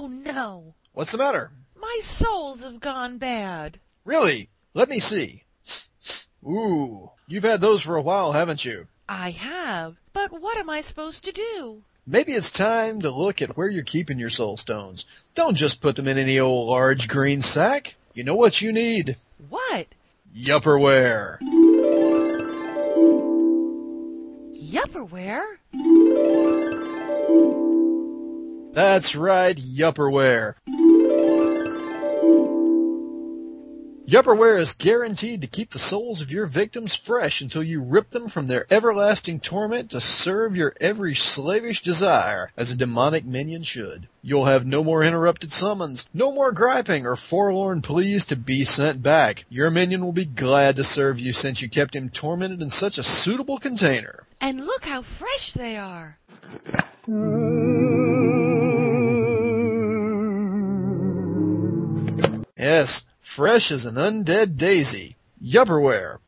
Oh no! What's the matter? My souls have gone bad. Really? Let me see. Ooh, you've had those for a while, haven't you? I have, but what am I supposed to do? Maybe it's time to look at where you're keeping your soul stones. Don't just put them in any old large green sack. You know what you need? What? Yupperware. Yupperware? That's right, Yupperware. Yupperware is guaranteed to keep the souls of your victims fresh until you rip them from their everlasting torment to serve your every slavish desire as a demonic minion should. You'll have no more interrupted summons, no more griping or forlorn pleas to be sent back. Your minion will be glad to serve you since you kept him tormented in such a suitable container. And look how fresh they are. Mm. Yes, fresh as an undead daisy. Yupperware.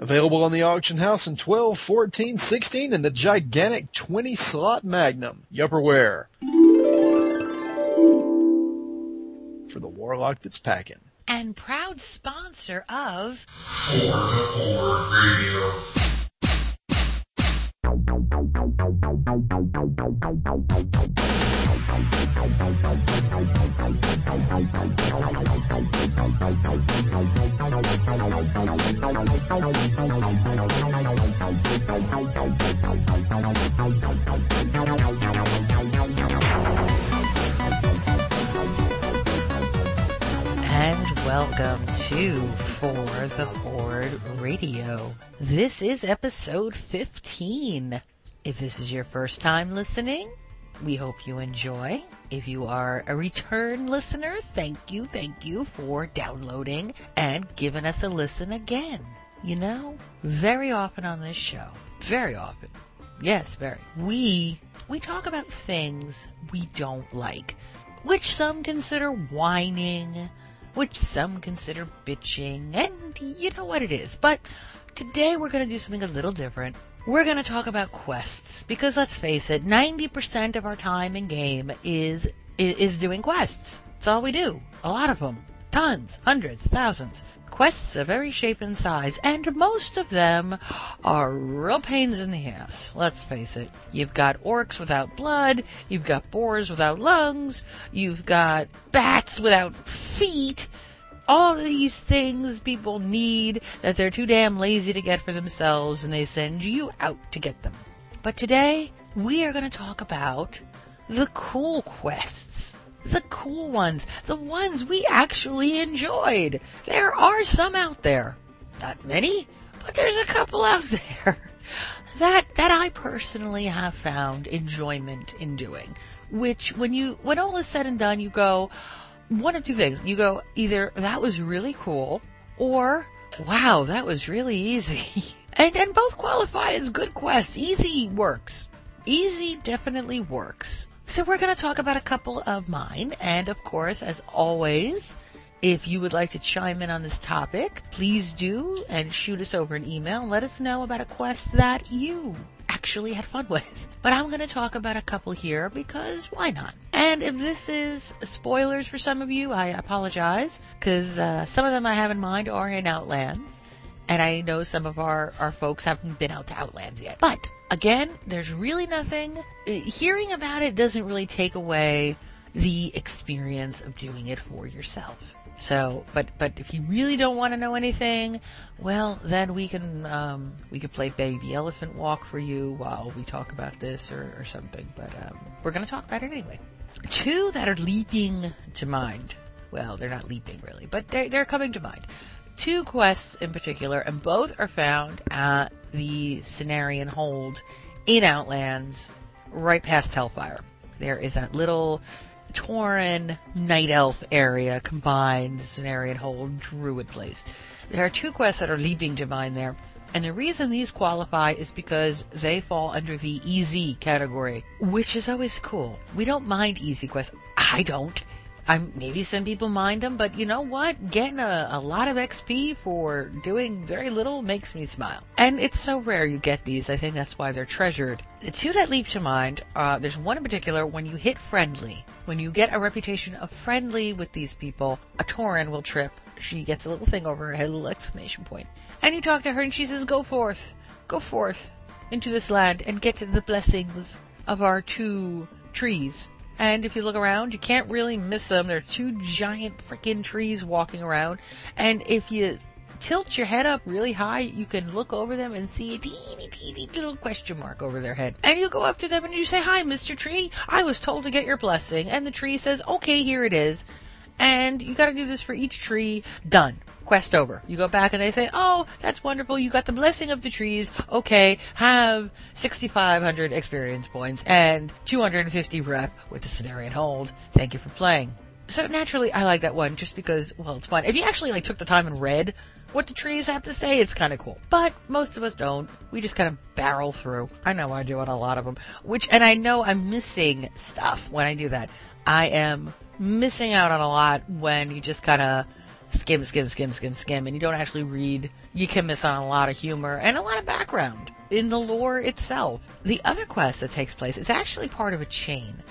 Available on the auction house in 12, 14, 16, and the gigantic 20 slot Magnum. Yupperware. For the warlock that's packing. And proud sponsor of And welcome to For the Horde Radio. This is episode 15. If this is your first time listening, we hope you enjoy. If you are a return listener, thank you, thank you for downloading and giving us a listen again. You know, very often on this show, very often, yes, very, we, we talk about things we don't like, which some consider whining, which some consider bitching, and you know what it is. But today we're going to do something a little different. We're going to talk about quests because let's face it, 90% of our time in game is is doing quests. That's all we do. A lot of them. Tons, hundreds, thousands. Quests of every shape and size, and most of them are real pains in the ass. Let's face it. You've got orcs without blood, you've got boars without lungs, you've got bats without feet, all these things people need that they're too damn lazy to get for themselves and they send you out to get them. But today, we are going to talk about the cool quests. The cool ones. The ones we actually enjoyed. There are some out there. Not many, but there's a couple out there that, that I personally have found enjoyment in doing. Which when you, when all is said and done, you go, one of two things. You go either that was really cool or wow, that was really easy. and and both qualify as good quests. Easy works. Easy definitely works. So we're going to talk about a couple of mine and of course as always if you would like to chime in on this topic, please do and shoot us over an email. Let us know about a quest that you actually had fun with. But I'm going to talk about a couple here because why not? And if this is spoilers for some of you, I apologize because uh, some of them I have in mind are in Outlands. And I know some of our, our folks haven't been out to Outlands yet. But again, there's really nothing. Hearing about it doesn't really take away the experience of doing it for yourself. So, but but if you really don't want to know anything, well, then we can um, we could play Baby Elephant Walk for you while we talk about this or, or something. But um, we're going to talk about it anyway. Two that are leaping to mind. Well, they're not leaping really, but they're they're coming to mind. Two quests in particular, and both are found at the Cenarion Hold in Outlands, right past Hellfire. There is that little Tauren Night Elf area combined Cenarion Hold Druid place. There are two quests that are leaping to mind there. And the reason these qualify is because they fall under the easy category, which is always cool. We don't mind easy quests. I don't. I'm maybe some people mind them, but you know what? Getting a, a lot of XP for doing very little makes me smile. And it's so rare you get these. I think that's why they're treasured. The two that leap to mind, uh, there's one in particular when you hit friendly. When you get a reputation of friendly with these people, a Tauren will trip. She gets a little thing over her head, a little exclamation point. And you talk to her and she says, go forth, go forth into this land and get the blessings of our two trees. And if you look around, you can't really miss them. There are two giant freaking trees walking around. And if you tilt your head up really high, you can look over them and see a teeny, teeny little question mark over their head. And you go up to them and you say, Hi, Mr. Tree. I was told to get your blessing. And the tree says, Okay, here it is. And you gotta do this for each tree. Done quest over. You go back and they say, oh, that's wonderful. You got the blessing of the trees. Okay, have 6,500 experience points and 250 rep with the Cenarion hold. Thank you for playing. So naturally, I like that one just because, well, it's fun. If you actually like took the time and read what the trees have to say, it's kind of cool. But most of us don't. We just kind of barrel through. I know I do on a lot of them. Which, and I know I'm missing stuff when I do that. I am missing out on a lot when you just kind of skim, skim, skim, skim, skim, and you don't actually read, you can miss on a lot of humor and a lot of background in the lore itself. The other quest that takes place is actually part of a chain.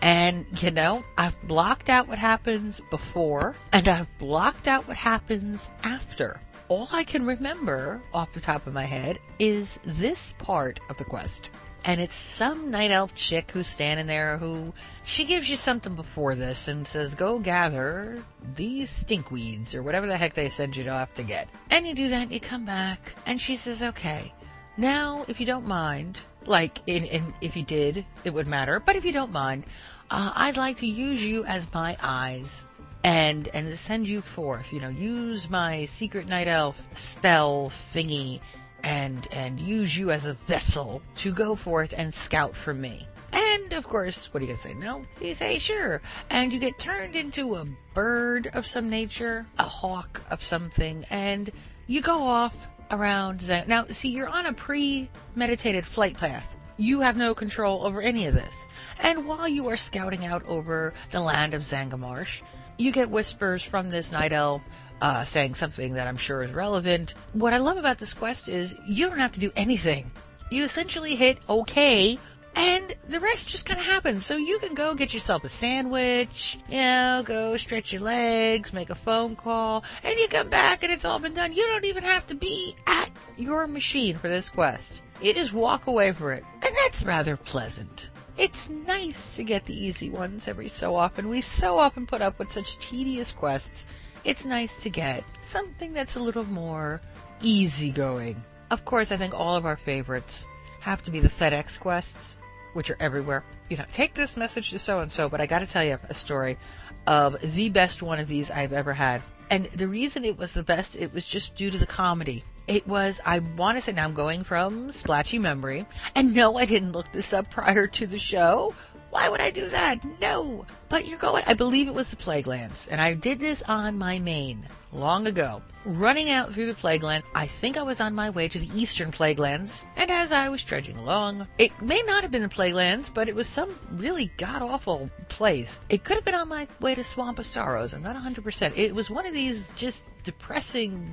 And, you know, I've blocked out what happens before, and I've blocked out what happens after. All I can remember off the top of my head is this part of the quest and it's some night elf chick who's standing there who she gives you something before this and says go gather these stinkweeds or whatever the heck they send you off to get. And you do that you come back. And she says okay. Now if you don't mind like in, in if you did it would matter. But if you don't mind uh, i'd like to use you as my eyes and and send you forth you know use my secret night elf spell thingy and and use you as a vessel to go forth and scout for me. And of course, what are you gonna say? No? You say sure, and you get turned into a bird of some nature, a hawk of something, and you go off around. Now, see, you're on a premeditated flight path. You have no control over any of this. And while you are scouting out over the land of Zangarmarsh, you get whispers from this night elf uh, saying something that I'm sure is relevant. What I love about this quest is you don't have to do anything. You essentially hit OK, and the rest just kind of happens. So you can go get yourself a sandwich, you know, go stretch your legs, make a phone call, and you come back and it's all been done. You don't even have to be at your machine for this quest. You just walk away for it. And that's rather pleasant. It's nice to get the easy ones every so often. We so often put up with such tedious quests it's nice to get something that's a little more easygoing. Of course, I think all of our favorites have to be the FedEx quests, which are everywhere. You know, take this message to so and so, but I gotta tell you a story of the best one of these I've ever had. And the reason it was the best, it was just due to the comedy. It was, I want to say, now I'm going from splatchy memory. And no, I didn't look this up prior to the show, why would I do that? No. But you're going, I believe it was the plague Plaguelands. And I did this on my main long ago. Running out through the Plagueland, I think I was on my way to the Eastern Plaguelands. And as I was trudging along, it may not have been the Plaguelands, but it was some really god awful place. It could have been on my way to Swamp of Sorrows. I'm not 100%. It was one of these just depressing,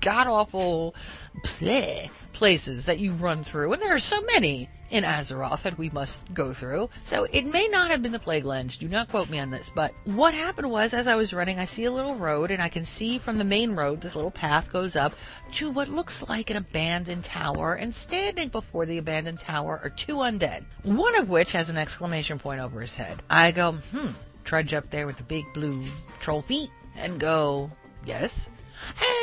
god awful places that you run through. And there are so many in Azeroth that we must go through. So it may not have been the Plaguelands. Do not quote me on this. But what happened was, as I was running, I see a little road, and I can see from the main road this little path goes up to what looks like an abandoned tower. And standing before the abandoned tower are two undead, one of which has an exclamation point over his head. I go, hmm, trudge up there with the big blue troll feet and go, yes.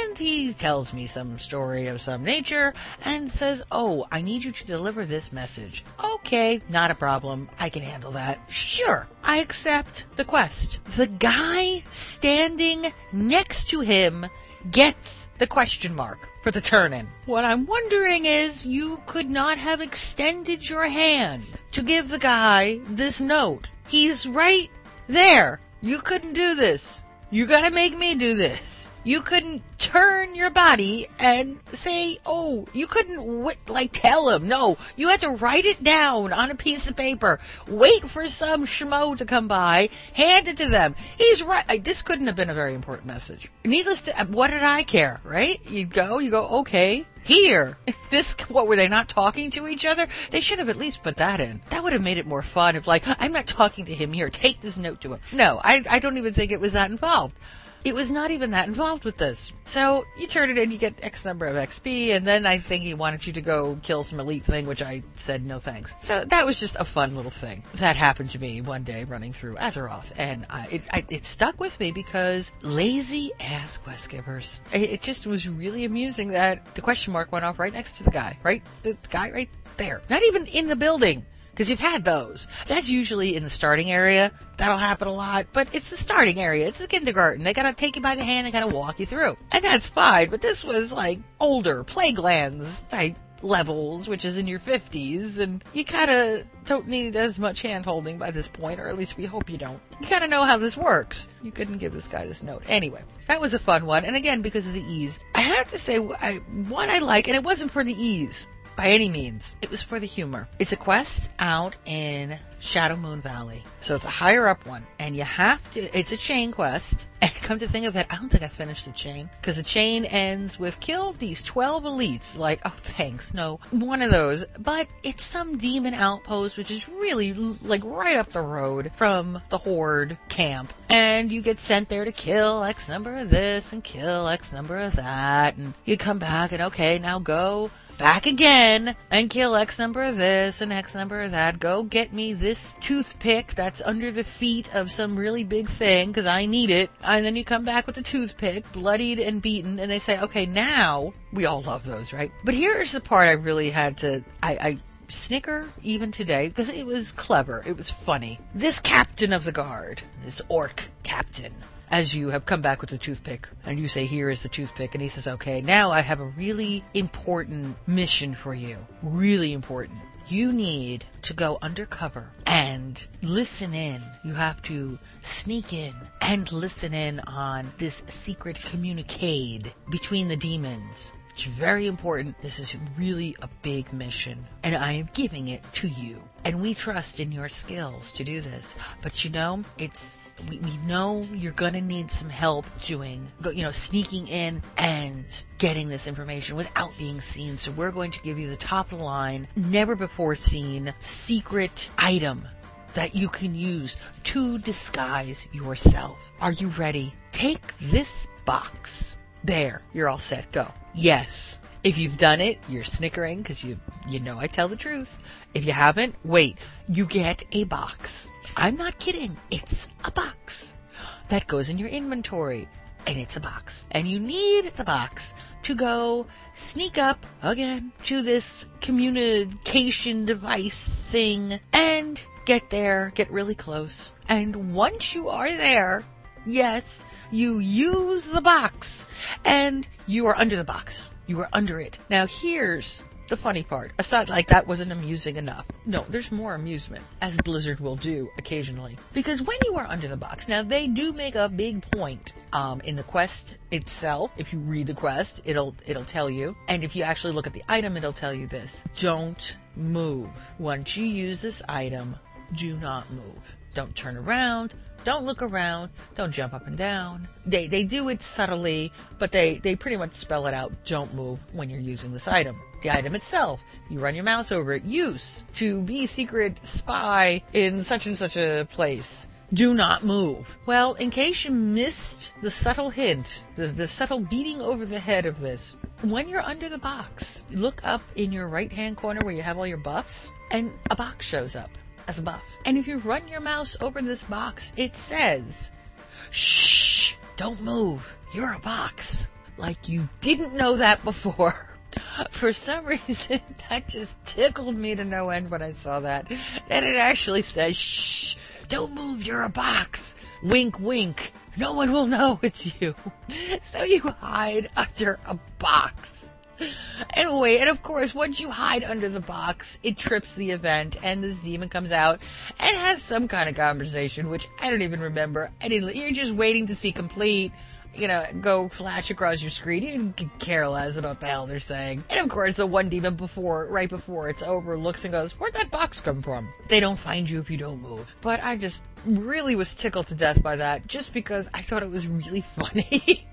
And he tells me some story of some nature and says, Oh, I need you to deliver this message. Okay, not a problem. I can handle that. Sure, I accept the quest. The guy standing next to him gets the question mark for the turn in. What I'm wondering is you could not have extended your hand to give the guy this note. He's right there. You couldn't do this. You gotta make me do this. You couldn't turn your body and say, oh, you couldn't w- like tell him. No, you had to write it down on a piece of paper. Wait for some schmo to come by, hand it to them. He's right. This couldn't have been a very important message. Needless to, what did I care, right? You go, you go, okay, here. This, what were they not talking to each other? They should have at least put that in. That would have made it more fun if like, I'm not talking to him here, take this note to him. No, I, I don't even think it was that involved. It was not even that involved with this. So you turn it in, you get X number of XP, and then I think he wanted you to go kill some elite thing, which I said no thanks. So that was just a fun little thing that happened to me one day running through Azeroth, and I, it, I, it stuck with me because lazy ass quest givers. It, it just was really amusing that the question mark went off right next to the guy, right? The, the guy right there. Not even in the building. Because you've had those. That's usually in the starting area. That'll happen a lot. But it's the starting area. It's the kindergarten. They gotta take you by the hand. They gotta walk you through. And that's fine. But this was like older Plaguelands type levels, which is in your 50s, and you kind of don't need as much hand holding by this point, or at least we hope you don't. You kind of know how this works. You couldn't give this guy this note. Anyway, that was a fun one, and again, because of the ease. I have to say, I, one I like, and it wasn't for the ease by any means. It was for the humor. It's a quest out in Shadow Moon Valley. So it's a higher up one. And you have to, it's a chain quest. And come to think of it, I don't think I finished the chain. Because the chain ends with kill these 12 elites. Like, oh thanks, no. One of those. But it's some demon outpost, which is really like right up the road from the Horde camp. And you get sent there to kill X number of this and kill X number of that. And you come back and okay, now go back again and kill X number of this and X number of that. Go get me this toothpick that's under the feet of some really big thing because I need it. And then you come back with the toothpick, bloodied and beaten, and they say, okay, now we all love those, right? But here's the part I really had to, I, I snicker even today because it was clever. It was funny. This captain of the guard, this orc captain, as you have come back with the toothpick and you say, Here is the toothpick. And he says, Okay, now I have a really important mission for you. Really important. You need to go undercover and listen in. You have to sneak in and listen in on this secret communicade between the demons. It's very important. This is really a big mission, and I am giving it to you. And we trust in your skills to do this. But you know, it's we, we know you're gonna need some help doing, you know, sneaking in and getting this information without being seen. So we're going to give you the top of the line, never before seen secret item that you can use to disguise yourself. Are you ready? Take this box. There, you're all set. Go. Yes. If you've done it, you're snickering because you, you know I tell the truth. If you haven't, wait. You get a box. I'm not kidding. It's a box that goes in your inventory. And it's a box. And you need the box to go sneak up again to this communication device thing and get there, get really close. And once you are there, yes, you use the box and you are under the box. You are under it. Now here's the funny part. A Aside like that wasn't amusing enough. No, there's more amusement, as Blizzard will do occasionally. Because when you are under the box, now they do make a big point um, in the quest itself. If you read the quest, it'll it'll tell you, and if you actually look at the item, it'll tell you this: don't move. Once you use this item, do not move. Don't turn around. Don't look around. Don't jump up and down. They they do it subtly, but they they pretty much spell it out. Don't move when you're using this item. The item itself, you run your mouse over it. Use to be secret spy in such and such a place. Do not move. Well, in case you missed the subtle hint, the, the subtle beating over the head of this, when you're under the box, look up in your right hand corner where you have all your buffs, and a box shows up as a buff. And if you run your mouse over this box, it says, shh, don't move. You're a box. Like you didn't know that before. For some reason, that just tickled me to no end when I saw that. And it actually says, shh, don't move. You're a box. Wink, wink. No one will know it's you. So you hide under a box. Anyway, and of course, once you hide under the box, it trips the event, and this demon comes out and has some kind of conversation, which I don't even remember. I didn't. You're just waiting to see complete. You know, go flash across your screen. You can care less about the hell they're saying. And of course, the one demon before, right before it's over, looks and goes, "Where'd that box come from?" They don't find you if you don't move. But I just really was tickled to death by that, just because I thought it was really funny.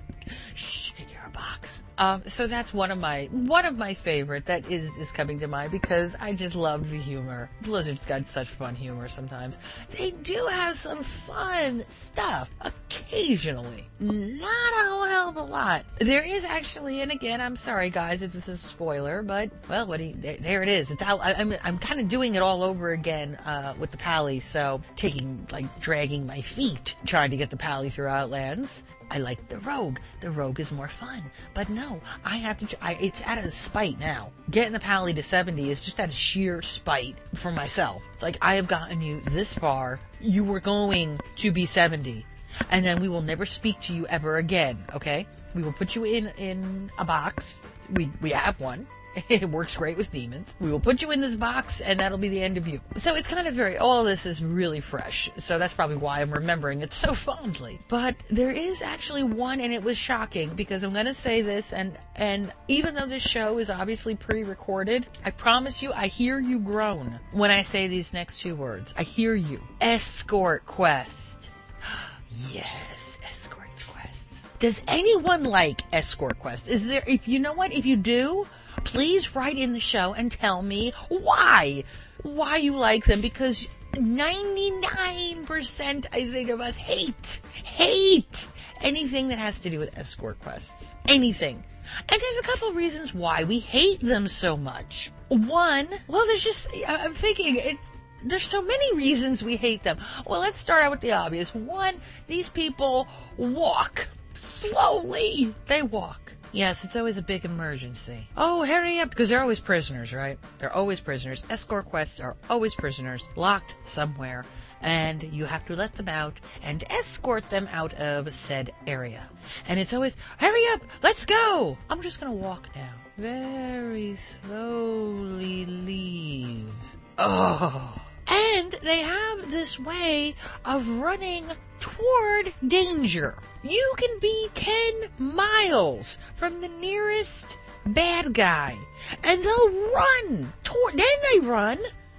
Box. Um, so that's one of my one of my favorite that is is coming to mind because I just love the humor. Blizzard's got such fun humor sometimes. They do have some fun stuff occasionally, not a whole hell of a lot. There is actually, and again, I'm sorry guys if this is a spoiler, but well, what do you, there, it is. It's out. I, I'm I'm kind of doing it all over again uh, with the pally. So taking like dragging my feet trying to get the pally through Outlands. I like the rogue. The rogue is more fun. But no, I have to, I, it's out of spite now. Getting the pally to 70 is just out of sheer spite for myself. It's like, I have gotten you this far. You were going to be 70. And then we will never speak to you ever again, okay? We will put you in, in a box. We, we have one. It works great with demons. We will put you in this box and that'll be the end of you. So it's kind of very, all this is really fresh. So that's probably why I'm remembering it so fondly. But there is actually one and it was shocking because I'm going to say this and, and even though this show is obviously pre-recorded, I promise you I hear you groan when I say these next two words. I hear you. Escort quest. yes, escort quests. Does anyone like escort quests? Is there, if you know what, if you do, please write in the show and tell me why. Why you like them because 99% I think of us hate, hate anything that has to do with escort quests. Anything. And there's a couple of reasons why we hate them so much. One, well, there's just, I'm thinking it's, there's so many reasons we hate them. Well, let's start out with the obvious. One, these people walk slowly. They walk. Yes, it's always a big emergency. Oh, hurry up, because they're always prisoners, right? They're always prisoners. Escort quests are always prisoners, locked somewhere, and you have to let them out and escort them out of said area. And it's always, hurry up, let's go! I'm just gonna walk now. Very slowly leave. Oh. And they have this way of running toward danger. You can be 10 miles from the nearest bad guy and they'll run toward, then they run.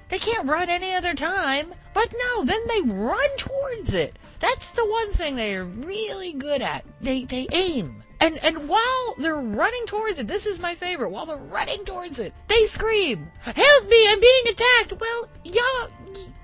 They can't run any other time, but no, then they run towards it. That's the one thing they are really good at. They, they aim. And, and while they're running towards it, this is my favorite, while they're running towards it, they scream, help me, I'm being attacked. Well, y'all,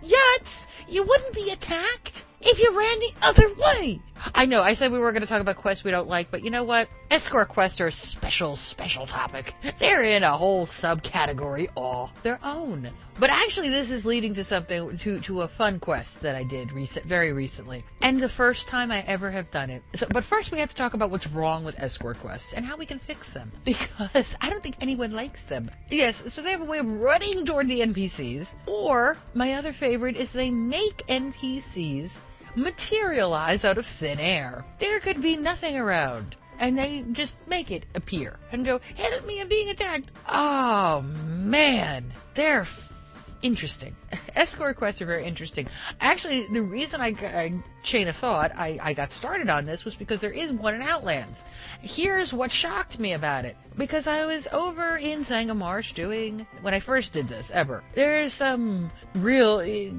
Yuts, you wouldn't be attacked if you ran the other way. I know, I said we were going to talk about quests we don't like, but you know what? Escort quests are a special, special topic. They're in a whole subcategory all their own. But actually, this is leading to something, to, to a fun quest that I did recent, very recently. And the first time I ever have done it. So, but first we have to talk about what's wrong with escort quests and how we can fix them. Because I don't think anyone likes them. Yes, so they have a way of running toward the NPCs. Or, my other favorite is they make NPCs materialize out of thin air. There could be nothing around. And they just make it appear and go, help me, I'm being attacked. Oh man, they're interesting. Escort quests are very interesting. Actually, the reason I, I chain of thought I, I got started on this was because there is one in Outlands. Here's what shocked me about it. Because I was over in Zangarmarsh doing, when I first did this, ever. There's some real, eh,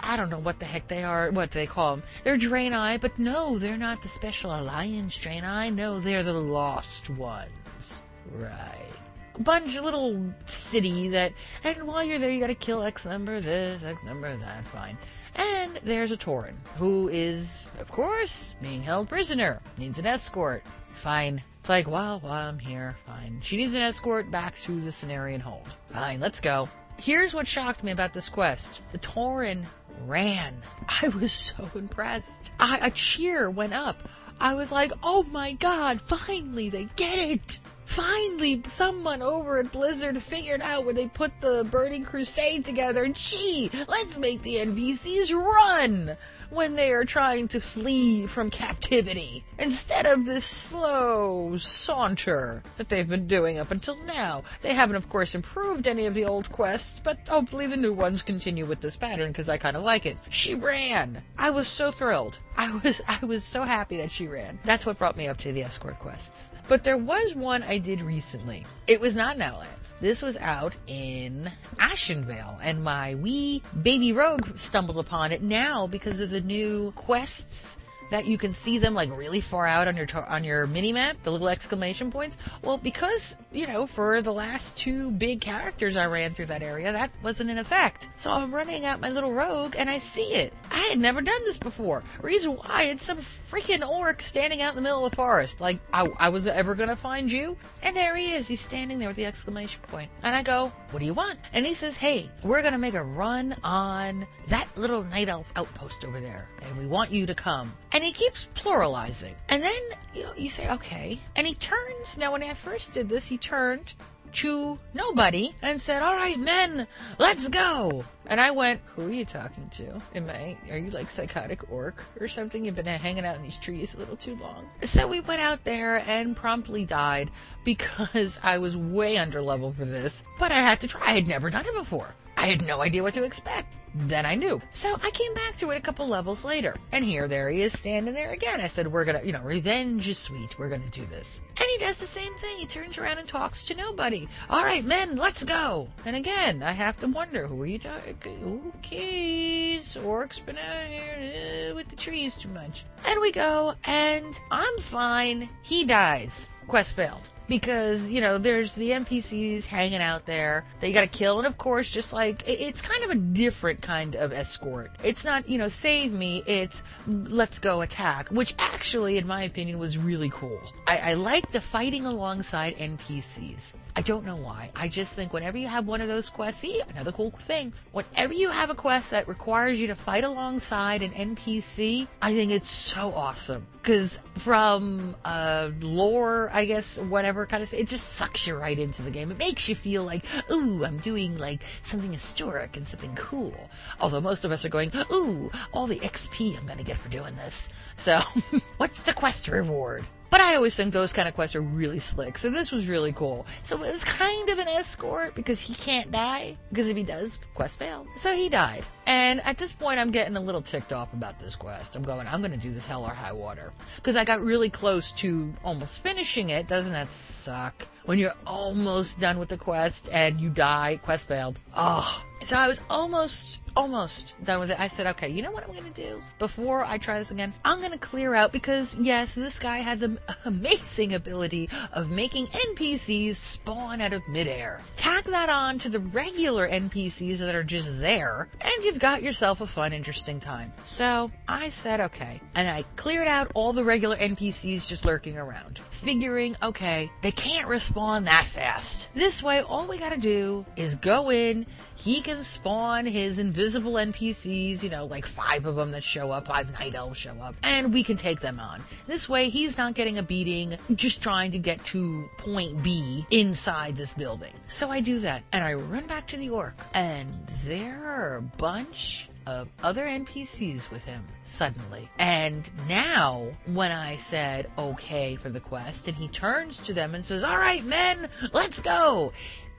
I don't know what the heck they are, what they call them. They're Draenei, but no, they're not the Special Alliance Draenei. No, they're the Lost Ones. Right bunch of little city that, and while you're there, you gotta kill X number this, X number that, fine. And there's a Tauren, who is, of course, being held prisoner, needs an escort. Fine. It's like, well, while I'm here, fine. She needs an escort back to the Cenarion hold. Fine, let's go. Here's what shocked me about this quest. The Tauren ran. I was so impressed. I, a cheer went up. I was like, oh my god, finally they get it! Finally someone over at Blizzard figured out where they put the Burning Crusade together, gee, let's make the NPCs run when they are trying to flee from captivity instead of this slow saunter that they've been doing up until now. They haven't, of course, improved any of the old quests, but hopefully the new ones continue with this pattern because I kind of like it. She ran. I was so thrilled. I was I was so happy that she ran. That's what brought me up to the escort quests. But there was one I did recently. It was not an Outlands. This was out in Ashenvale, and my wee baby rogue stumbled upon it now because of the new quests that you can see them like really far out on your on your mini map, the little exclamation points. Well, because you know, for the last two big characters I ran through that area, that wasn't in effect. So I'm running out my little rogue and I see it. I had never done this before. Reason why? It's some freaking orc standing out in the middle of the forest. Like I, I was ever gonna find you, and there he is. He's standing there with the exclamation point, and I go, "What do you want?" And he says, "Hey, we're gonna make a run on that little night elf outpost over there, and we want you to come." And he keeps pluralizing. And then you, know, you say, okay. And he turns. Now, when I first did this, he turned to nobody and said, all right, men, let's go. And I went, who are you talking to? Am I, are you like psychotic orc or something? You've been hanging out in these trees a little too long. So we went out there and promptly died because I was way under level for this, but I had to try. I had never done it before. I had no idea what to expect. Then I knew. So I came back to it a couple levels later. And here, there he is standing there again. I said, we're gonna, you know, revenge is sweet. We're gonna do this. And he does the same thing. He turns around and talks to nobody. All right, men, let's go. And again, I have to wonder, who are you talking? Okay, so orc's been out here with the trees too much. And we go, and I'm fine. He dies. Quest failed because you know there's the NPCs hanging out there that you got to kill, and of course, just like it's kind of a different kind of escort. It's not you know save me, it's let's go attack, which actually, in my opinion, was really cool. I, I like the fighting alongside NPCs. I don't know why. I just think whenever you have one of those quests, see, another cool thing. Whenever you have a quest that requires you to fight alongside an NPC, I think it's so awesome. Because from uh, lore, I guess, whatever kind of, it just sucks you right into the game. It makes you feel like, ooh, I'm doing like something historic and something cool. Although most of us are going, ooh, all the XP I'm going to get for doing this. So, what's the quest reward? But I always think those kind of quests are really slick. So this was really cool. So it was kind of an escort because he can't die. Because if he does, quest failed. So he died. And at this point, I'm getting a little ticked off about this quest. I'm going, I'm going to do this hell or high water. Because I got really close to almost finishing it. Doesn't that suck? When you're almost done with the quest and you die, quest failed. Oh. So I was almost almost done with it. I said, okay, you know what I'm going to do? Before I try this again, I'm going to clear out because, yes, this guy had the amazing ability of making NPCs spawn out of midair. Tack that on to the regular NPCs that are just there, and you've got yourself a fun, interesting time. So I said, okay. And I cleared out all the regular NPCs just lurking around, figuring, okay, they can't respawn that fast. This way, all we got to do is go in, he can spawn his invisible NPCs, you know, like five of them that show up, five night elves show up, and we can take them on. This way, he's not getting a beating just trying to get to point B inside this building. So I do that, and I run back to the orc, and there are a bunch of other NPCs with him suddenly. And now, when I said okay for the quest, and he turns to them and says, All right, men, let's go,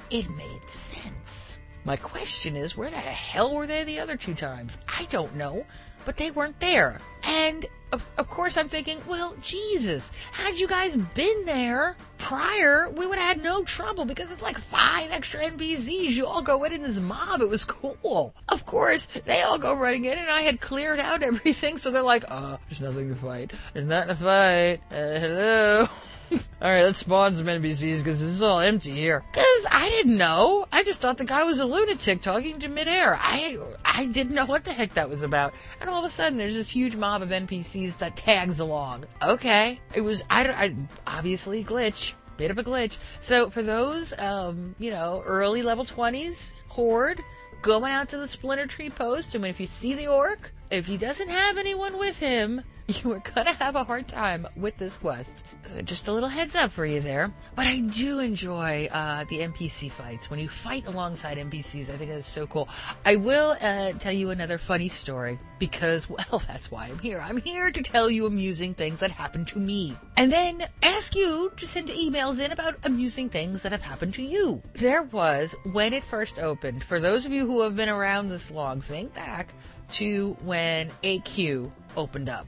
it made sense. My question is, where the hell were they the other two times? I don't know, but they weren't there. And of, of, course, I'm thinking, well, Jesus, had you guys been there prior, we would have had no trouble because it's like five extra NPCs. You all go in in this mob. It was cool. Of course, they all go running in, and I had cleared out everything, so they're like, uh, there's nothing to fight. There's nothing to fight. Uh, hello. Alright, let's spawn some NPCs because this is all empty here. Because I didn't know. I just thought the guy was a lunatic talking to midair. I I didn't know what the heck that was about. And all of a sudden, there's this huge mob of NPCs that tags along. Okay. It was, I, I obviously glitch. Bit of a glitch. So for those, um, you know, early level 20s, Horde, going out to the Splinter Tree post, and if you see the orc, if he doesn't have anyone with him, you are gonna have a hard time with this quest. So just a little heads up for you there. But I do enjoy uh, the NPC fights. When you fight alongside NPCs, I think that's so cool. I will uh, tell you another funny story because, well, that's why I'm here. I'm here to tell you amusing things that happened to me. And then ask you to send emails in about amusing things that have happened to you. There was, when it first opened, for those of you who have been around this long, think back to when AQ opened up.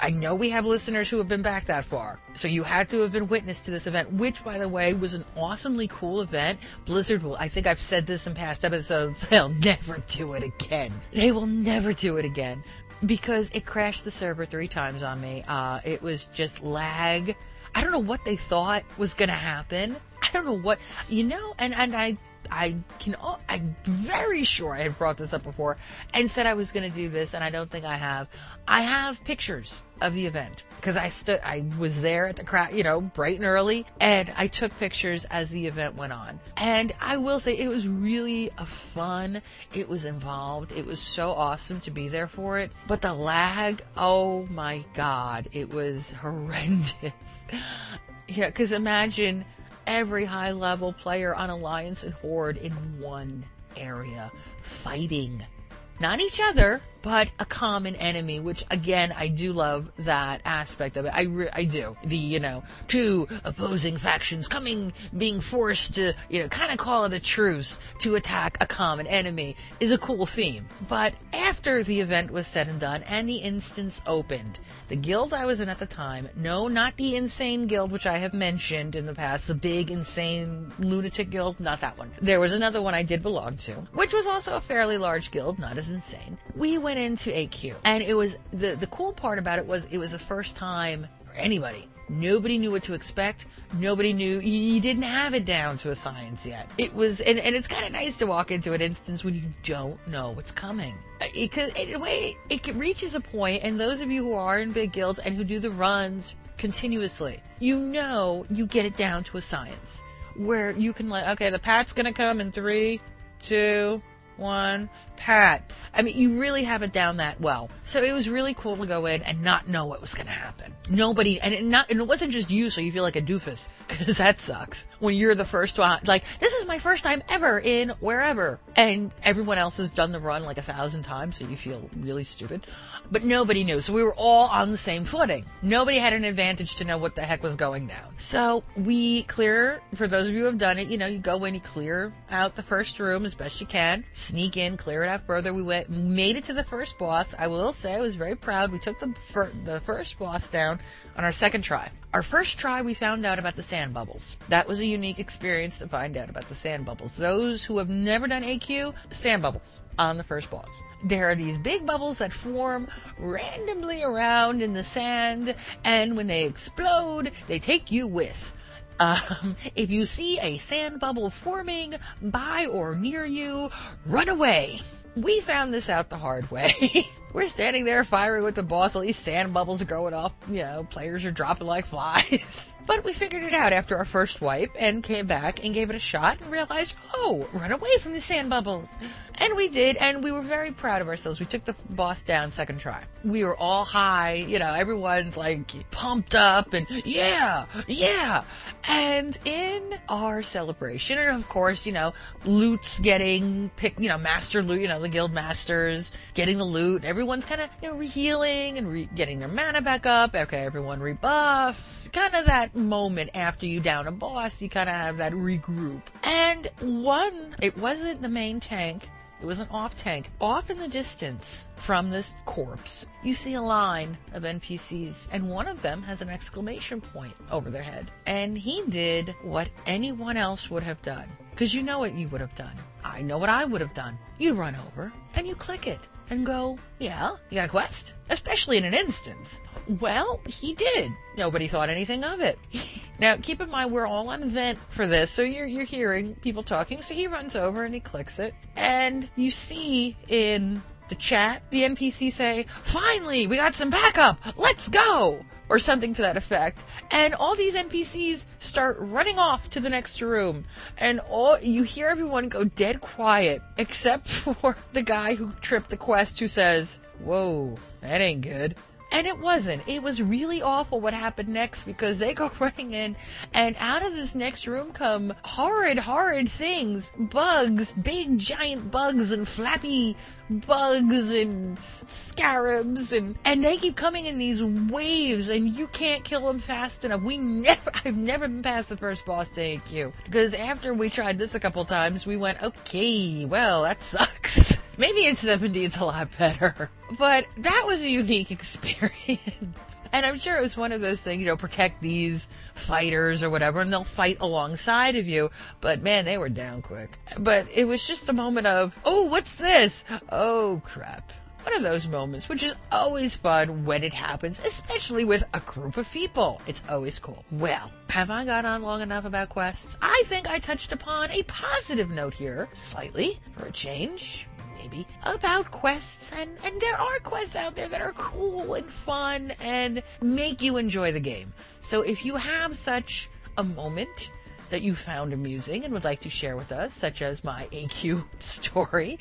I know we have listeners who have been back that far. So you had to have been witness to this event, which by the way was an awesomely cool event. Blizzard will, I think I've said this in past episodes, they'll never do it again. They will never do it again because it crashed the server three times on me. Uh, it was just lag. I don't know what they thought was going to happen. I don't know what, you know, and, and I I can, I'm very sure I had brought this up before and said I was going to do this, and I don't think I have. I have pictures of the event because I stood, I was there at the crowd, you know, bright and early, and I took pictures as the event went on. And I will say it was really a fun. It was involved. It was so awesome to be there for it. But the lag, oh my god, it was horrendous. yeah, because imagine every high level player on Alliance and Horde in one area fighting. Not each other, but a common enemy, which again, I do love that aspect of it. I, re- I do. The, you know, two opposing factions coming, being forced to, you know, kind of call it a truce to attack a common enemy is a cool theme. But after the event was said and done and the instance opened, the guild I was in at the time, no, not the insane guild, which I have mentioned in the past, the big insane lunatic guild, not that one. There was another one I did belong to, which was also a fairly large guild, not as insane. We went went into AQ, and it was the the cool part about it was it was the first time for anybody. Nobody knew what to expect. Nobody knew you didn't have it down to a science yet. It was, and, and it's kind of nice to walk into an instance when you don't know what's coming. Because uh, in a way, it reaches a point, and those of you who are in big guilds and who do the runs continuously, you know you get it down to a science where you can like, okay, the pat's gonna come in three, two, one, pat. I mean, you really have it down that well. So it was really cool to go in and not know what was going to happen. Nobody, and it not, and it wasn't just you, so you feel like a doofus, because that sucks. When you're the first one, like, this is my first time ever in wherever, and everyone else has done the run like a thousand times, so you feel really stupid. But nobody knew, so we were all on the same footing. Nobody had an advantage to know what the heck was going down. So we clear, for those of you who have done it, you know, you go in, you clear out the first room as best you can, sneak in, clear it out further. We went, made it to the first boss. I will say I was very proud. We took the, fir- the first boss down on our second try. Our first try, we found out about the sand bubbles. That was a unique experience to find out about the sand bubbles. Those who have never done AQ, sand bubbles on the first boss. There are these big bubbles that form randomly around in the sand, and when they explode, they take you with. Um, if you see a sand bubble forming by or near you, run away. We found this out the hard way. We're standing there firing with the boss, all these sand bubbles are going off, you know, players are dropping like flies. but we figured it out after our first wipe and came back and gave it a shot and realized, oh, run away from the sand bubbles. And we did, and we were very proud of ourselves. We took the boss down second try. We were all high, you know, everyone's like pumped up and yeah, yeah. And in our celebration, and of course, you know, loot's getting picked, you know, master loot, you know, the guild masters getting the loot. Everyone's kind of, you know, healing and re- getting their mana back up. Okay, everyone rebuff. Kind of that moment after you down a boss, you kind of have that regroup. And one, it wasn't the main tank. It was an off tank. Off in the distance from this corpse, you see a line of NPCs, and one of them has an exclamation point over their head. And he did what anyone else would have done. Because you know what you would have done. I know what I would have done. You run over and you click it and go, yeah, you got a quest? Especially in an instance. Well, he did. Nobody thought anything of it. now, keep in mind, we're all on vent for this, so you're, you're hearing people talking. So he runs over and he clicks it. And you see in the chat, the NPC say, finally, we got some backup. Let's go or something to that effect. And all these NPCs start running off to the next room, and all you hear everyone go dead quiet, except for the guy who tripped the quest, who says, whoa, that ain't good. And it wasn't. It was really awful what happened next because they go running in and out of this next room come horrid, horrid things. Bugs, big giant bugs and flappy bugs and scarabs and, and they keep coming in these waves and you can't kill them fast enough. We never, I've never been past the first boss day because after we tried this a couple times, we went, okay, well, that sucks. Maybe in 70 it's a lot better. But that was a unique experience. And I'm sure it was one of those things, you know, protect these fighters or whatever, and they'll fight alongside of you. But man, they were down quick. But it was just the moment of, oh, what's this? Oh, crap. One of those moments, which is always fun when it happens, especially with a group of people. It's always cool. Well, have I got on long enough about quests? I think I touched upon a positive note here, slightly, for a change maybe, about quests. And, and there are quests out there that are cool and fun and make you enjoy the game. So if you have such a moment that you found amusing and would like to share with us, such as my AQ story,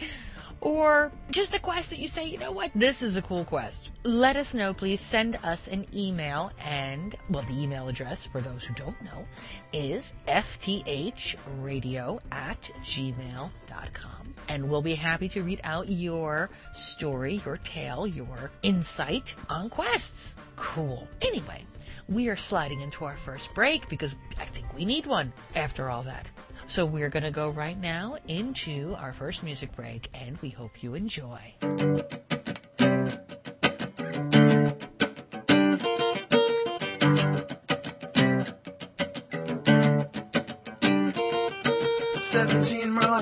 or just a quest that you say, you know what, this is a cool quest. Let us know, please. Send us an email, and, well, the email address, for those who don't know, is fthradio at gmail.com. And we'll be happy to read out your story, your tale, your insight on quests. Cool. Anyway, we are sliding into our first break because I think we need one after all that. So we're going to go right now into our first music break, and we hope you enjoy.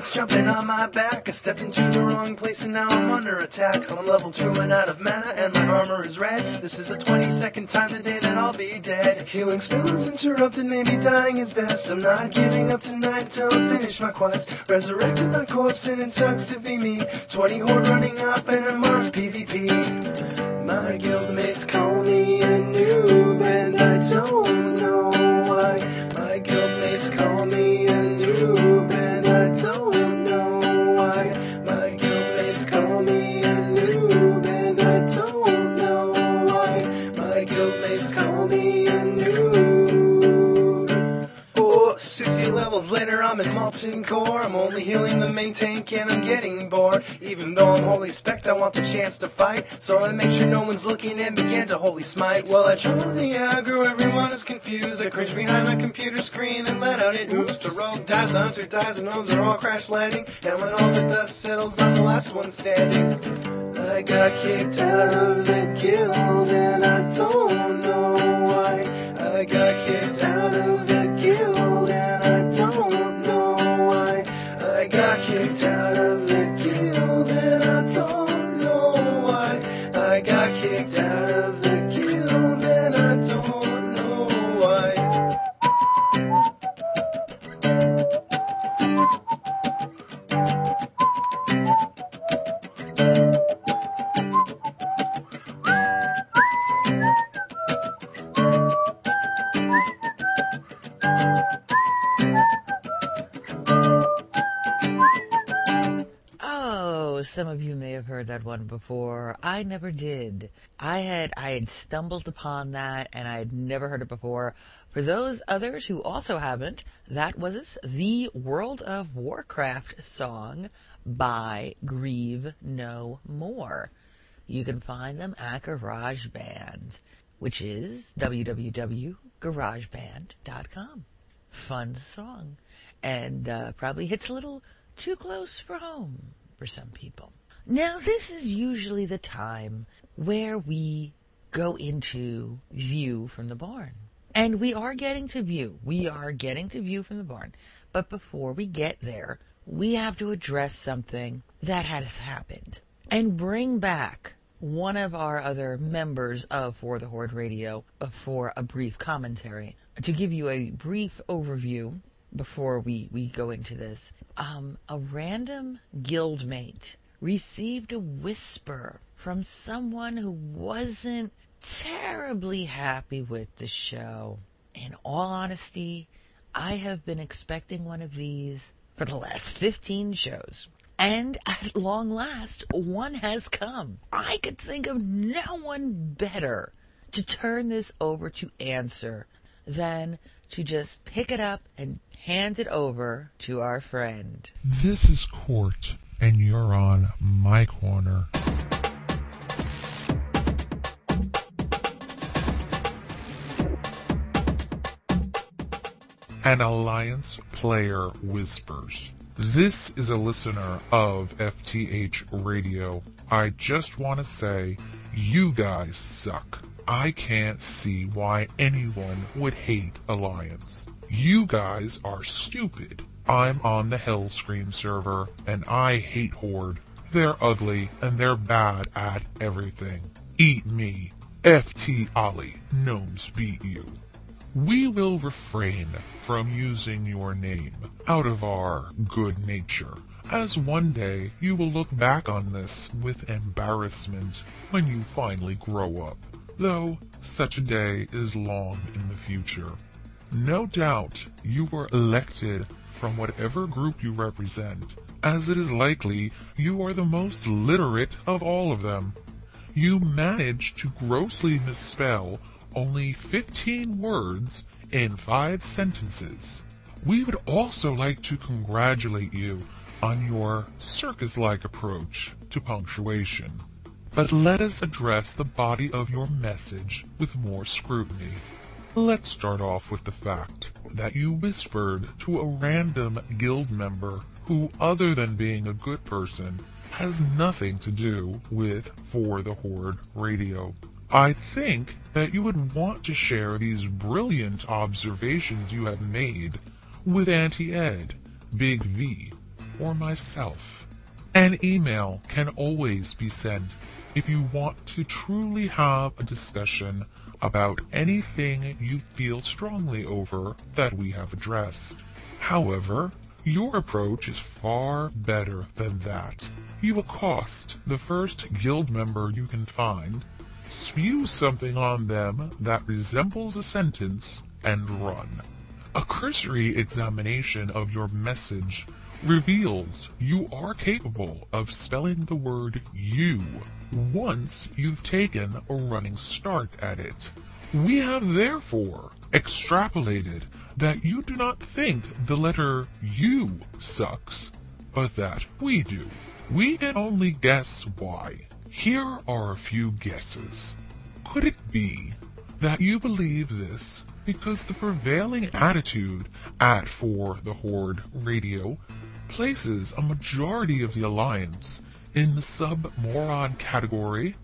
17 Murlocs jumping on my back. I stepped into the wrong place and now I'm under attack. I'm level 2 and out of mana and my armor is red. This is the 22nd time today that I'll be dead. Healing spell is interrupted, maybe dying is best. I'm not giving up tonight till I finish my quest. Resurrected my corpse and it sucks to be me. 20 horde running up and I'm marked PvP. My guildmates call me a noob 60 later, I'm in Molten Core. I'm only healing the main tank and I'm getting bored. Even though I'm Holy Spect, I want the chance to fight. So I make sure no one's looking and begin to Holy Smite. Well, I troll the aggro, everyone is confused. I cringe behind my computer screen and let out an oops. The rogue dies, the hunter dies, and those are all crash landing. And when all the dust settles, I'm the last one standing. I got kicked out of the guild and I don't know why. I got kicked out of the guild I never did. I had I had stumbled upon that and I had never heard it before. For those others who also haven't, that was the World of Warcraft song by Grieve No More. You can find them at GarageBand, which is www.garageband.com. Fun song. And uh, probably hits a little too close for home for some people. Now, this is usually the time where we go into view from the barn. And we are getting to view. We are getting to view from the barn. But before we get there, we have to address something that has happened and bring back one of our other members of For the Horde Radio for a brief commentary. To give you a brief overview before we, we go into this, um, a random guildmate received a whisper from someone who wasn't terribly happy with the show. In all honesty, I have been expecting one of these for the last 15 shows. And at long last, one has come. I could think of no one better to turn this over to answer than to just pick it up and hand it over to our friend. This is Cort, and you're on my corner. An Alliance Player Whispers. This is a listener of FTH Radio. I just want to say, you guys suck. I can't see why anyone would hate Alliance. You guys are stupid. I'm on the Hellscream server, and I hate Horde. They're ugly, and they're bad at everything. Eat me. FT Ollie. Gnomes beat you. We will refrain from using your name out of our good nature, as one day you will look back on this with embarrassment when you finally grow up, though such a day is long in the future. No doubt you were elected from whatever group you represent, as it is likely you are the most literate of all of them. You manage to grossly misspell only 15 words in 5 sentences. We would also like to congratulate you on your circus-like approach to punctuation. But let us address the body of your message with more scrutiny. Let's start off with the fact that you whispered to a random guild member who, other than being a good person, has nothing to do with For the Horde radio. I think that you would want to share these brilliant observations you have made with Auntie Ed, Big V, or myself. An email can always be sent if you want to truly have a discussion about anything you feel strongly over that we have addressed. However, your approach is far better than that. You accost the first guild member you can find spew something on them that resembles a sentence, and run. A cursory examination of your message reveals you are capable of spelling the word you once you've taken a running start at it. We have therefore extrapolated that you do not think the letter U sucks, but that we do. We can only guess why. Here are a few guesses. Could it be that you believe this because the prevailing attitude at For the Horde Radio places a majority of the Alliance in the sub-moron category?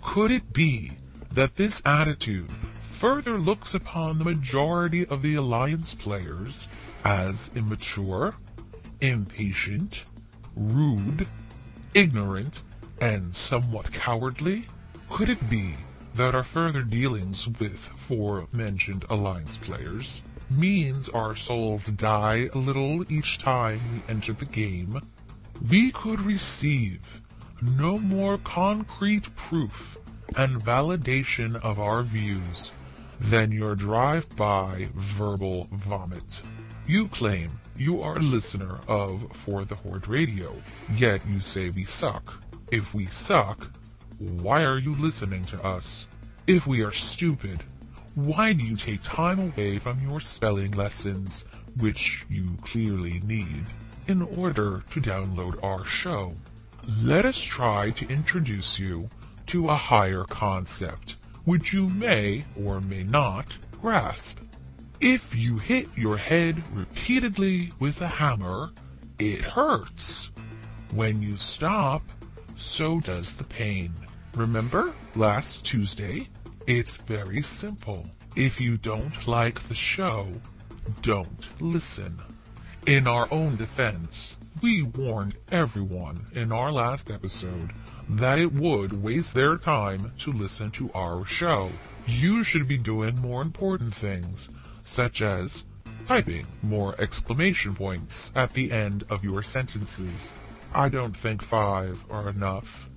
Could it be that this attitude further looks upon the majority of the Alliance players as immature, impatient, rude, ignorant, and somewhat cowardly? Could it be that our further dealings with forementioned Alliance players means our souls die a little each time we enter the game? We could receive no more concrete proof and validation of our views than your drive-by verbal vomit. You claim you are a listener of For the Horde Radio, yet you say we suck. If we suck, why are you listening to us? If we are stupid, why do you take time away from your spelling lessons, which you clearly need, in order to download our show? Let us try to introduce you to a higher concept, which you may or may not grasp. If you hit your head repeatedly with a hammer, it hurts. When you stop, so does the pain. Remember last Tuesday? It's very simple. If you don't like the show, don't listen. In our own defense, we warned everyone in our last episode that it would waste their time to listen to our show. You should be doing more important things, such as typing more exclamation points at the end of your sentences. I don't think five are enough.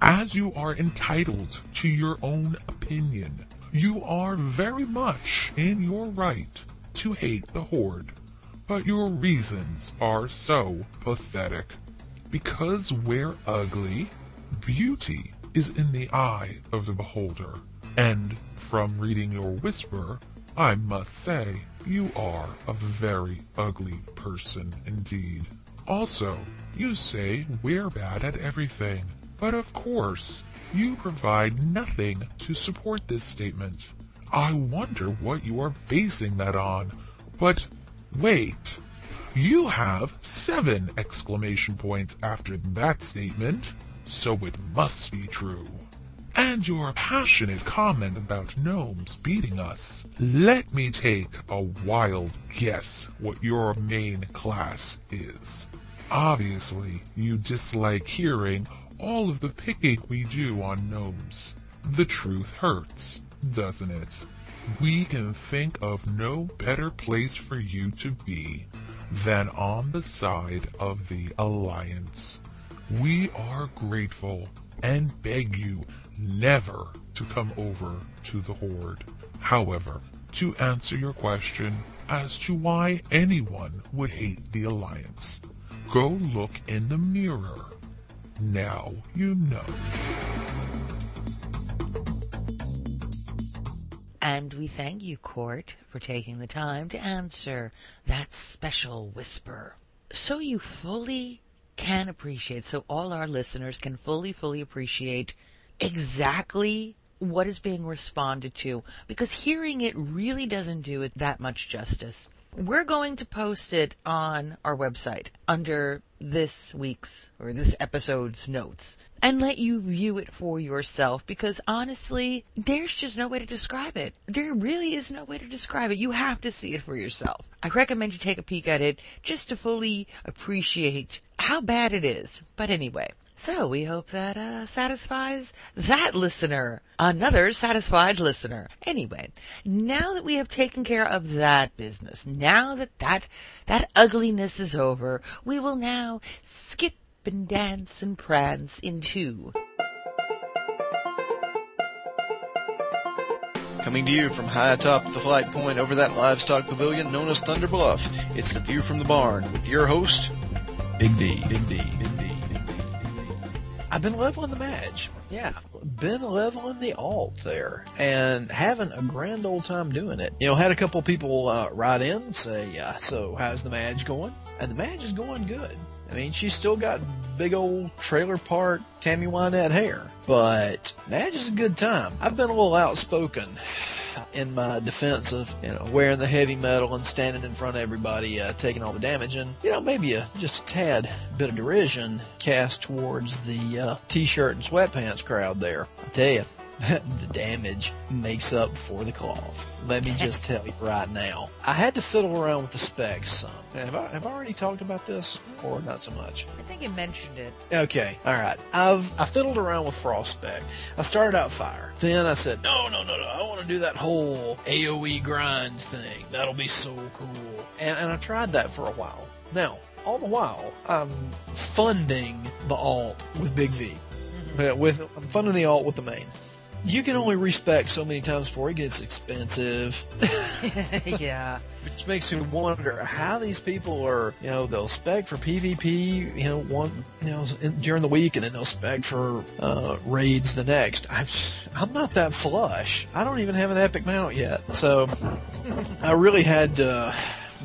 As you are entitled to your own opinion, you are very much in your right to hate the Horde, but your reasons are so pathetic. Because we're ugly, beauty is in the eye of the beholder. And from reading your whisper, I must say you are a very ugly person indeed. Also, you say we're bad at everything. But of course, you provide nothing to support this statement. I wonder what you are basing that on. But wait, you have seven exclamation points after that statement, so it must be true. And your passionate comment about gnomes beating us. Let me take a wild guess what your main class is. Obviously, you dislike hearing all of the picking we do on gnomes. The truth hurts, doesn't it? We can think of no better place for you to be than on the side of the Alliance. We are grateful and beg you never to come over to the Horde. However, to answer your question as to why anyone would hate the Alliance, go look in the mirror. Now you know. And we thank you, Cort, for taking the time to answer that special whisper. So you fully can appreciate, so all our listeners can fully, fully appreciate exactly what is being responded to, because hearing it really doesn't do it that much justice. We're going to post it on our website under this week's or this episode's notes and let you view it for yourself because honestly, there's just no way to describe it. There really is no way to describe it. You have to see it for yourself. I recommend you take a peek at it just to fully appreciate how bad it is. But anyway, so we hope that uh, satisfies that listener. Another satisfied listener. Anyway, now that we have taken care of that business, now that that, that ugliness is over, we will now skip and dance and prance into Coming to you from high atop the flight point over that livestock pavilion known as Thunder Bluff, it's the view from the barn with your host, Big V. Big V. Big V. I've been leveling the match. Yeah, been leveling the alt there and having a grand old time doing it. You know, had a couple people uh, write in say, uh, "So how's the Madge going?" And the Madge is going good. I mean, she's still got big old trailer park Tammy Wynette hair, but Madge is a good time. I've been a little outspoken in my defense of you know wearing the heavy metal and standing in front of everybody, uh, taking all the damage, and you know maybe a just a tad bit of derision cast towards the uh, t-shirt and sweatpants crowd there. I tell you. the damage makes up for the cloth. Let me just tell you right now. I had to fiddle around with the specs some. Have I, have I already talked about this, or not so much? I think you mentioned it. Okay, all right. I've I fiddled around with frost spec. I started out fire. Then I said, no, no, no, no. I want to do that whole AOE grind thing. That'll be so cool. And, and I tried that for a while. Now, all the while, I'm funding the alt with Big V. Uh, With I'm funding the alt with the main. You can only respect so many times before it gets expensive. yeah. Which makes me wonder how these people are, you know, they'll spec for PvP, you know, one, you know, in, during the week, and then they'll spec for uh, raids the next. I'm, I'm not that flush. I don't even have an epic mount yet, so I really had to,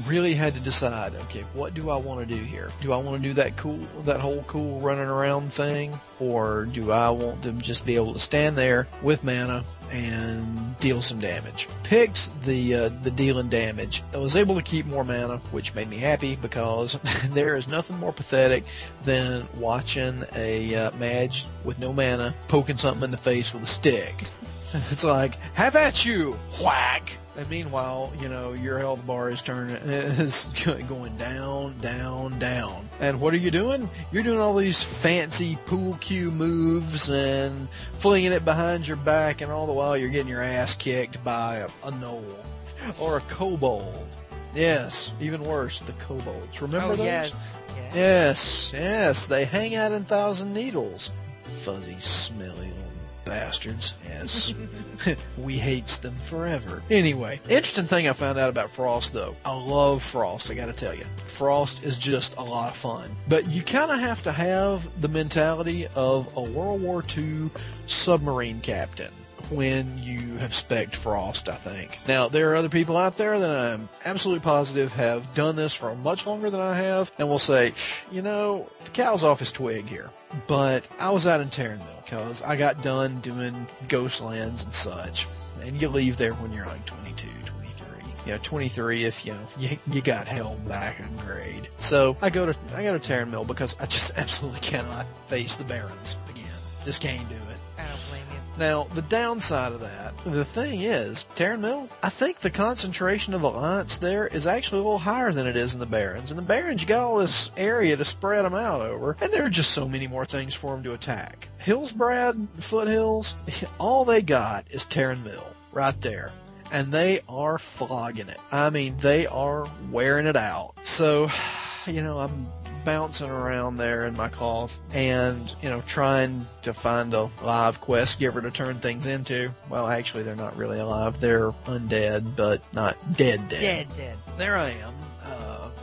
really had to decide. Okay, what do I want to do here? Do I want to do that cool, that whole cool running around thing, or do I want to just be able to stand there with mana and deal some damage. Picked the uh, the dealing damage. I was able to keep more mana, which made me happy because there is nothing more pathetic than watching a uh, Madge with no mana poking something in the face with a stick. It's like, have at you, whack. And meanwhile, you know, your health bar is turning, is going down, down, down. And what are you doing? You're doing all these fancy pool cue moves and flinging it behind your back, and all the while you're getting your ass kicked by a, a gnoll or a kobold. Yes, even worse, the kobolds. Remember oh, those? yes. Yeah. Yes, yes, they hang out in Thousand Needles. Fuzzy, smelly bastards. Yes. we hates them forever. Anyway, interesting thing I found out about Frost though. I love Frost, I gotta tell you. Frost is just a lot of fun. But you kind of have to have the mentality of a World War II submarine captain when you have spec'd Frost, I think. Now, there are other people out there that I'm absolutely positive have done this for much longer than I have and will say, you know, the cow's off his twig here. But I was out in Tarren Mill because I got done doing Ghostlands and such. And you leave there when you're like 22, 23. You know, 23 if you know you, you got held back in grade. So I go to I go to Tarren Mill because I just absolutely cannot face the Barrens again. Just can't do it. Now, the downside of that, the thing is, Tarren Mill, I think the concentration of Alliance there is actually a little higher than it is in the Barrens. In the Barrens, you got all this area to spread them out over, and there are just so many more things for them to attack. Hillsbrad, Foothills, all they got is Tarren Mill, right there. And they are flogging it. I mean, they are wearing it out. So, you know, I'm bouncing around there in my cloth and, you know, trying to find a live quest giver to turn things into. Well, actually, they're not really alive. They're undead, but not dead dead. Dead, dead. There I am.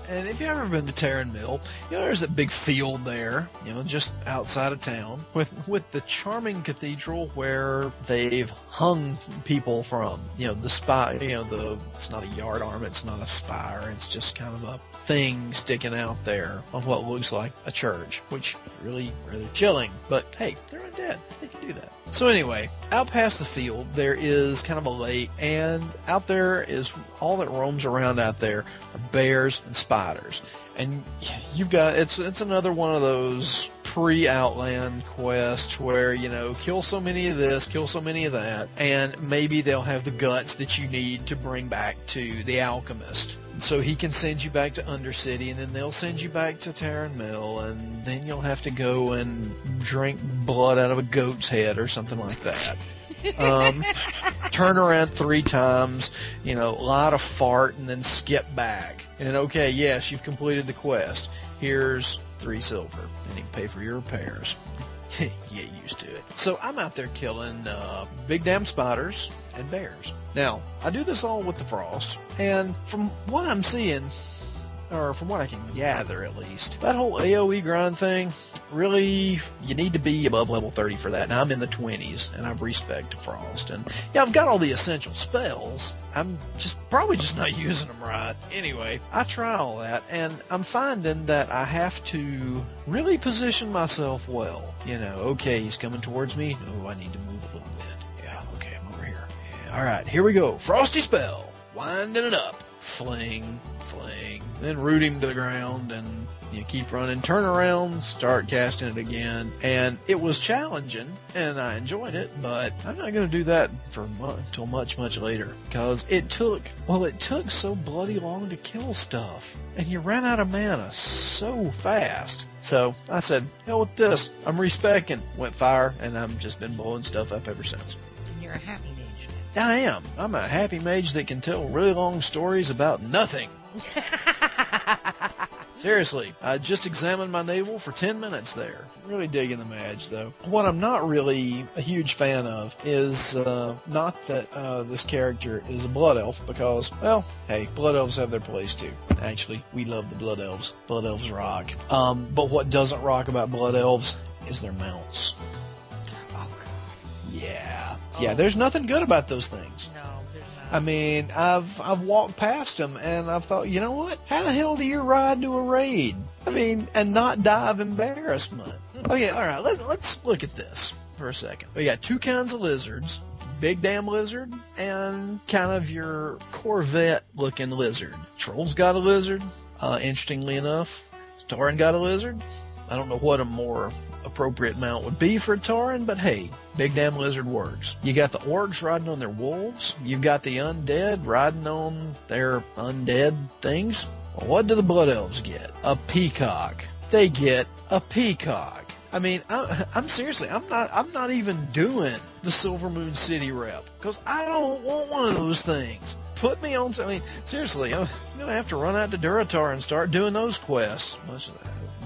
And if you've ever been to Tarren Mill, you know, there's that big field there, you know, just outside of town with, with the charming cathedral where they've hung people from, you know, the spire, you know, the, it's not a yard arm, it's not a spire, it's just kind of a thing sticking out there on what looks like a church, which really rather chilling. But hey, they're undead. They can do that. So anyway, out past the field, there is kind of a lake, and out there is all that roams around out there are bears and spiders. And you've got it's it's another one of those pre-outland quests where you know kill so many of this, kill so many of that, and maybe they'll have the guts that you need to bring back to the alchemist. So he can send you back to Undercity, and then they'll send you back to Tarren Mill, and then you'll have to go and drink blood out of a goat's head or something like that. um, turn around three times, you know, light a fart, and then skip back. And okay, yes, you've completed the quest. Here's three silver, and you can pay for your repairs. Get used to it. So I'm out there killing uh, big damn spiders and bears. Now, I do this all with the frost, and from what I'm seeing, or from what I can gather at least, that whole AoE grind thing, really, you need to be above level 30 for that. Now I'm in the 20s, and I've respect to Frost, and yeah, I've got all the essential spells. I'm just probably just not using them right. Anyway, I try all that, and I'm finding that I have to really position myself well. You know, okay, he's coming towards me. Oh, I need to move a little bit. Yeah, okay, I'm over here. Yeah, all right, here we go. Frosty spell, winding it up, fling, fling, then root him to the ground and you keep running, turn around, start casting it again. And it was challenging and I enjoyed it, but I'm not going to do that for mu- until much, much later because it took, well, it took so bloody long to kill stuff and you ran out of mana so fast. So I said, hell with this. I'm respecking, went fire, and I've just been blowing stuff up ever since. And you're a happy mage. I am. I'm a happy mage that can tell really long stories about nothing. Seriously, I just examined my navel for 10 minutes there. Really digging the mage, though. What I'm not really a huge fan of is uh, not that uh, this character is a blood elf, because, well, hey, blood elves have their place too. Actually, we love the blood elves. Blood elves rock. Um, but what doesn't rock about blood elves is their mounts. Oh God. Yeah. Yeah, there's nothing good about those things. No. I mean, I've I've walked past them and I've thought, you know what? How the hell do you ride to a raid? I mean, and not die of embarrassment. Okay, all right. Let's let's look at this for a second. We got two kinds of lizards: big damn lizard and kind of your Corvette looking lizard. Troll's got a lizard. Uh, interestingly enough, Tauren got a lizard. I don't know what a more appropriate mount would be for a Tauren, but hey, big damn lizard works. You got the orcs riding on their wolves. You've got the undead riding on their undead things. Well, what do the blood elves get? A peacock. They get a peacock. I mean, I, I'm seriously, I'm not, I'm not even doing the Silvermoon City rep because I don't want one of those things. Put me on. I mean, seriously, I'm gonna have to run out to Durotar and start doing those quests.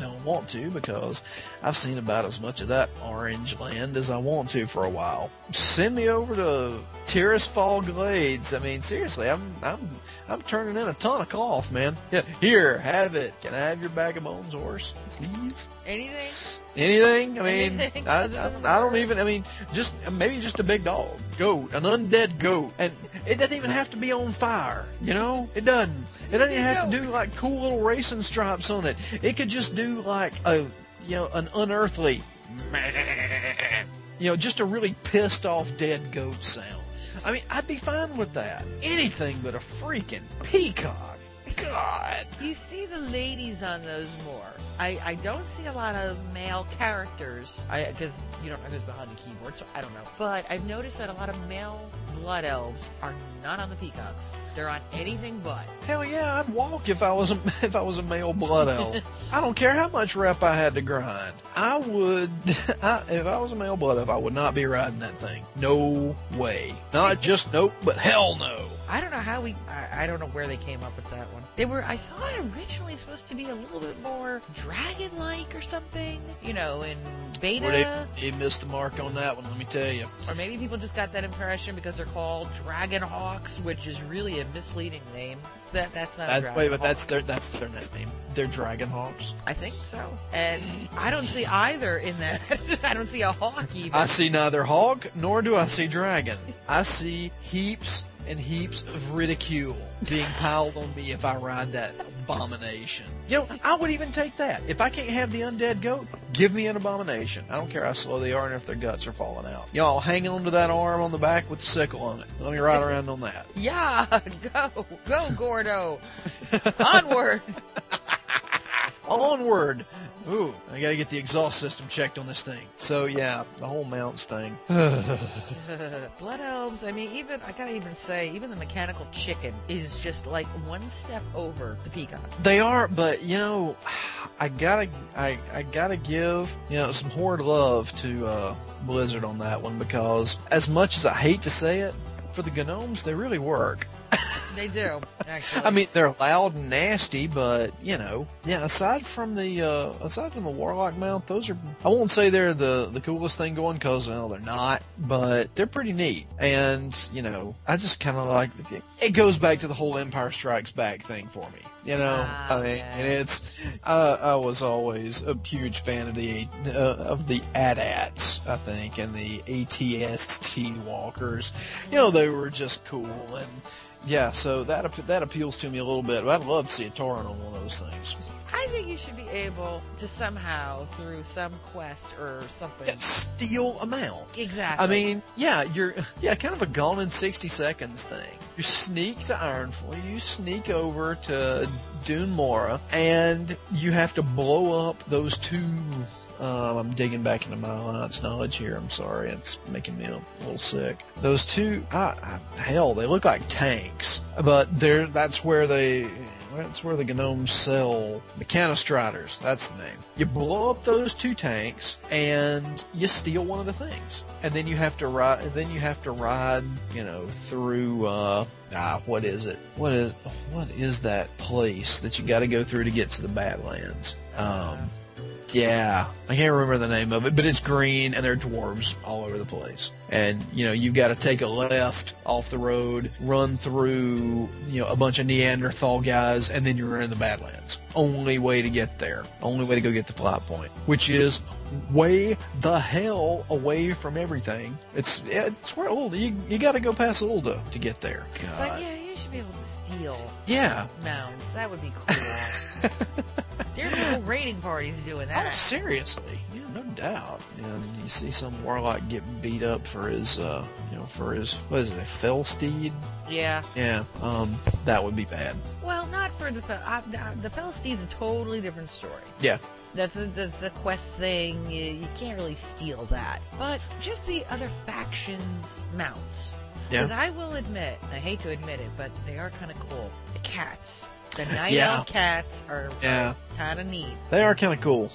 Much of that don't want to because I've seen about as much of that orange land as I want to for a while. Send me over to Tirisfal Glades. I mean, seriously, I'm I'm I'm turning in a ton of cloth, man. Yeah, here, have it. Can I have your bag of bones, horse, please? Anything? Anything? I mean, Anything I, I, I don't even. I mean, just maybe just a big dog, goat, an undead goat, and it doesn't even have to be on fire. You know, it doesn't. It doesn't even have to do like cool little racing stripes on it. It could just do like a, you know, an unearthly, you know, just a really pissed off dead goat sound. I mean, I'd be fine with that. Anything but a freaking peacock. God. You see the ladies on those more. I, I don't see a lot of male characters. Because you don't know who's behind the keyboard, so I don't know. But I've noticed that a lot of male blood elves are not on the peacocks. They're on anything but. Hell yeah, I'd walk if I was a if I was a male blood elf. I don't care how much rep I had to grind. I would, I, if I was a male blood elf, I would not be riding that thing. No way. Not just nope, but hell no. I don't know how we. I, I don't know where they came up with that one. They were. I thought originally supposed to be a little bit more dragon-like or something. You know, in beta. They, they missed the mark on that one. Let me tell you. Or maybe people just got that impression because they're called Dragon Hawks, which is really a misleading name. That that's not a That, dragon. wait, but that's their that's their name. They're dragon hawks. I think so. And I don't see either in that. I don't see a hawk even. I see neither hawk nor do I see dragon. I see heaps and heaps of ridicule being piled on me if I ride that abomination. You know, I would even take that. If I can't have the undead goat, give me an abomination. I don't care how slow they are and if their guts are falling out. Y'all hang on to that arm on the back with the sickle on it. Let me ride around on that. yeah, go, go, Gordo. Onward. Onward! Ooh, I gotta get the exhaust system checked on this thing. So yeah, the whole mounts thing. Blood elves. I mean, even I gotta even say, even the mechanical chicken is just like one step over the peacock. They are, but you know, I gotta, I, I gotta give you know some horde love to uh, Blizzard on that one because as much as I hate to say it, for the gnomes they really work. They do actually. I mean, they're loud and nasty, but you know, yeah. Aside from the uh, aside from the warlock mount, those are I won't say they're the the coolest thing going because well, they're not, but they're pretty neat. And you know, I just kind of like it goes back to the whole Empire Strikes Back thing for me. You know, Ah, I mean, yeah. and it's uh, I was always a huge fan of the uh, of the AT-ATs, I think, and the ATST walkers. You know, they were just cool and. Yeah, so that that appeals to me a little bit. I'd love to see a Tauren on one of those things. I think you should be able to somehow through some quest or something. Yeah, steal a mount. Exactly. I mean, yeah, you're yeah, kind of a gone in sixty seconds thing. You sneak to Ironforge, you sneak over to Dun Morogh, and you have to blow up those two. Um, I'm digging back into my alliance knowledge here. I'm sorry, it's making me a little sick. Those two, I, I, hell, they look like tanks, but they're that's where they. That's where the gnomes sell mechanostriders. That's the name. You blow up those two tanks and you steal one of the things, and then you have to ride. Then you have to ride, you know, through. Uh, ah, what is it? What is what is that place that you got to go through to get to the Badlands? Um, yeah, I can't remember the name of it, but it's green and there are dwarves all over the place. And, you know, you've got to take a left off the road, run through, you know, a bunch of Neanderthal guys, and then you're in the Badlands. Only way to get there. Only way to go get the flight point, which is way the hell away from everything. It's, it's where Ulda, you, you got to go past Ulda to get there. But yeah, you should be able to steal Yeah. mounts. That would be cool. people raiding parties doing Oh, that. seriously? Yeah, no doubt. And you see some warlock get beat up for his, uh, you know, for his what is it, a Felsteed? Yeah. Yeah, um, that would be bad. Well, not for the the- the Philistines. A totally different story. Yeah, That's a, that's a quest thing. You, you can't really steal that. But just the other factions' mounts. Yeah. Because I will admit, I hate to admit it, but they are kind of cool. The cats. The night Yeah. elf cats are, Yeah. kind of neat. they are kind of cool.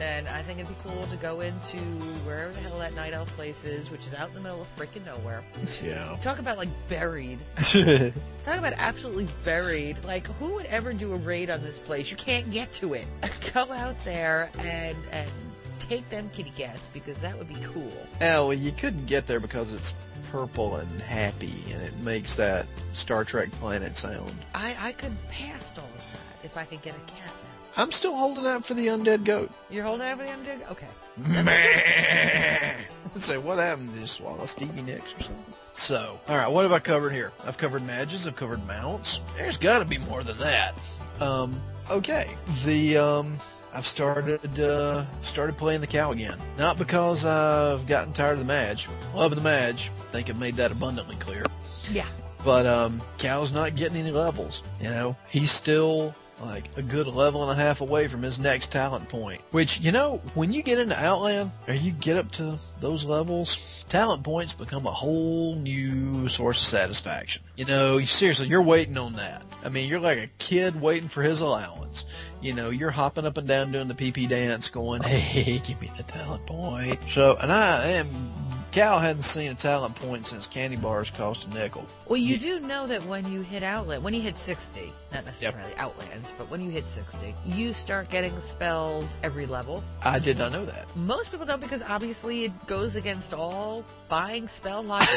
And I think it'd be cool to go into wherever the hell that night elf place is, which is out in the middle of freaking nowhere. Yeah. Talk about like buried. Talk about absolutely buried. Like, who would ever do a raid on this place? You can't get to it. Go out there and and take them kitty cats because that would be cool. Oh, well, you couldn't get there because it's purple and happy, and it makes that Star Trek planet sound. I I could pass all of that if I could get a cat. Now. I'm still holding out for the undead goat. You're holding out for the undead? Goat? Okay. Let's say, what happened? Did you swallow Stevie Nicks or something? So, all right, what have I covered here? I've covered badges. I've covered mounts. There's got to be more than that. Um, okay, the um, I've started uh, started playing the cow again. Not because I've gotten tired of the Madge. Loving the Madge. I think I've made that abundantly clear. Yeah. But um, Cal's not getting any levels. You know, he's still like a good level and a half away from his next talent point. Which, you know, when you get into Outland or you get up to those levels, talent points become a whole new source of satisfaction. You know, seriously, you're waiting on that. I mean, you're like a kid waiting for his allowance. You know, you're hopping up and down doing the PP dance going, hey, give me the talent point. So, and I am Cal hadn't seen a talent point since candy bars cost a nickel. Well, you do know that when you hit outlet, when you hit 60, not necessarily outlands, but when you hit 60, you start getting spells every level. I did not know that. Most people don't because obviously it goes against all buying spell logic.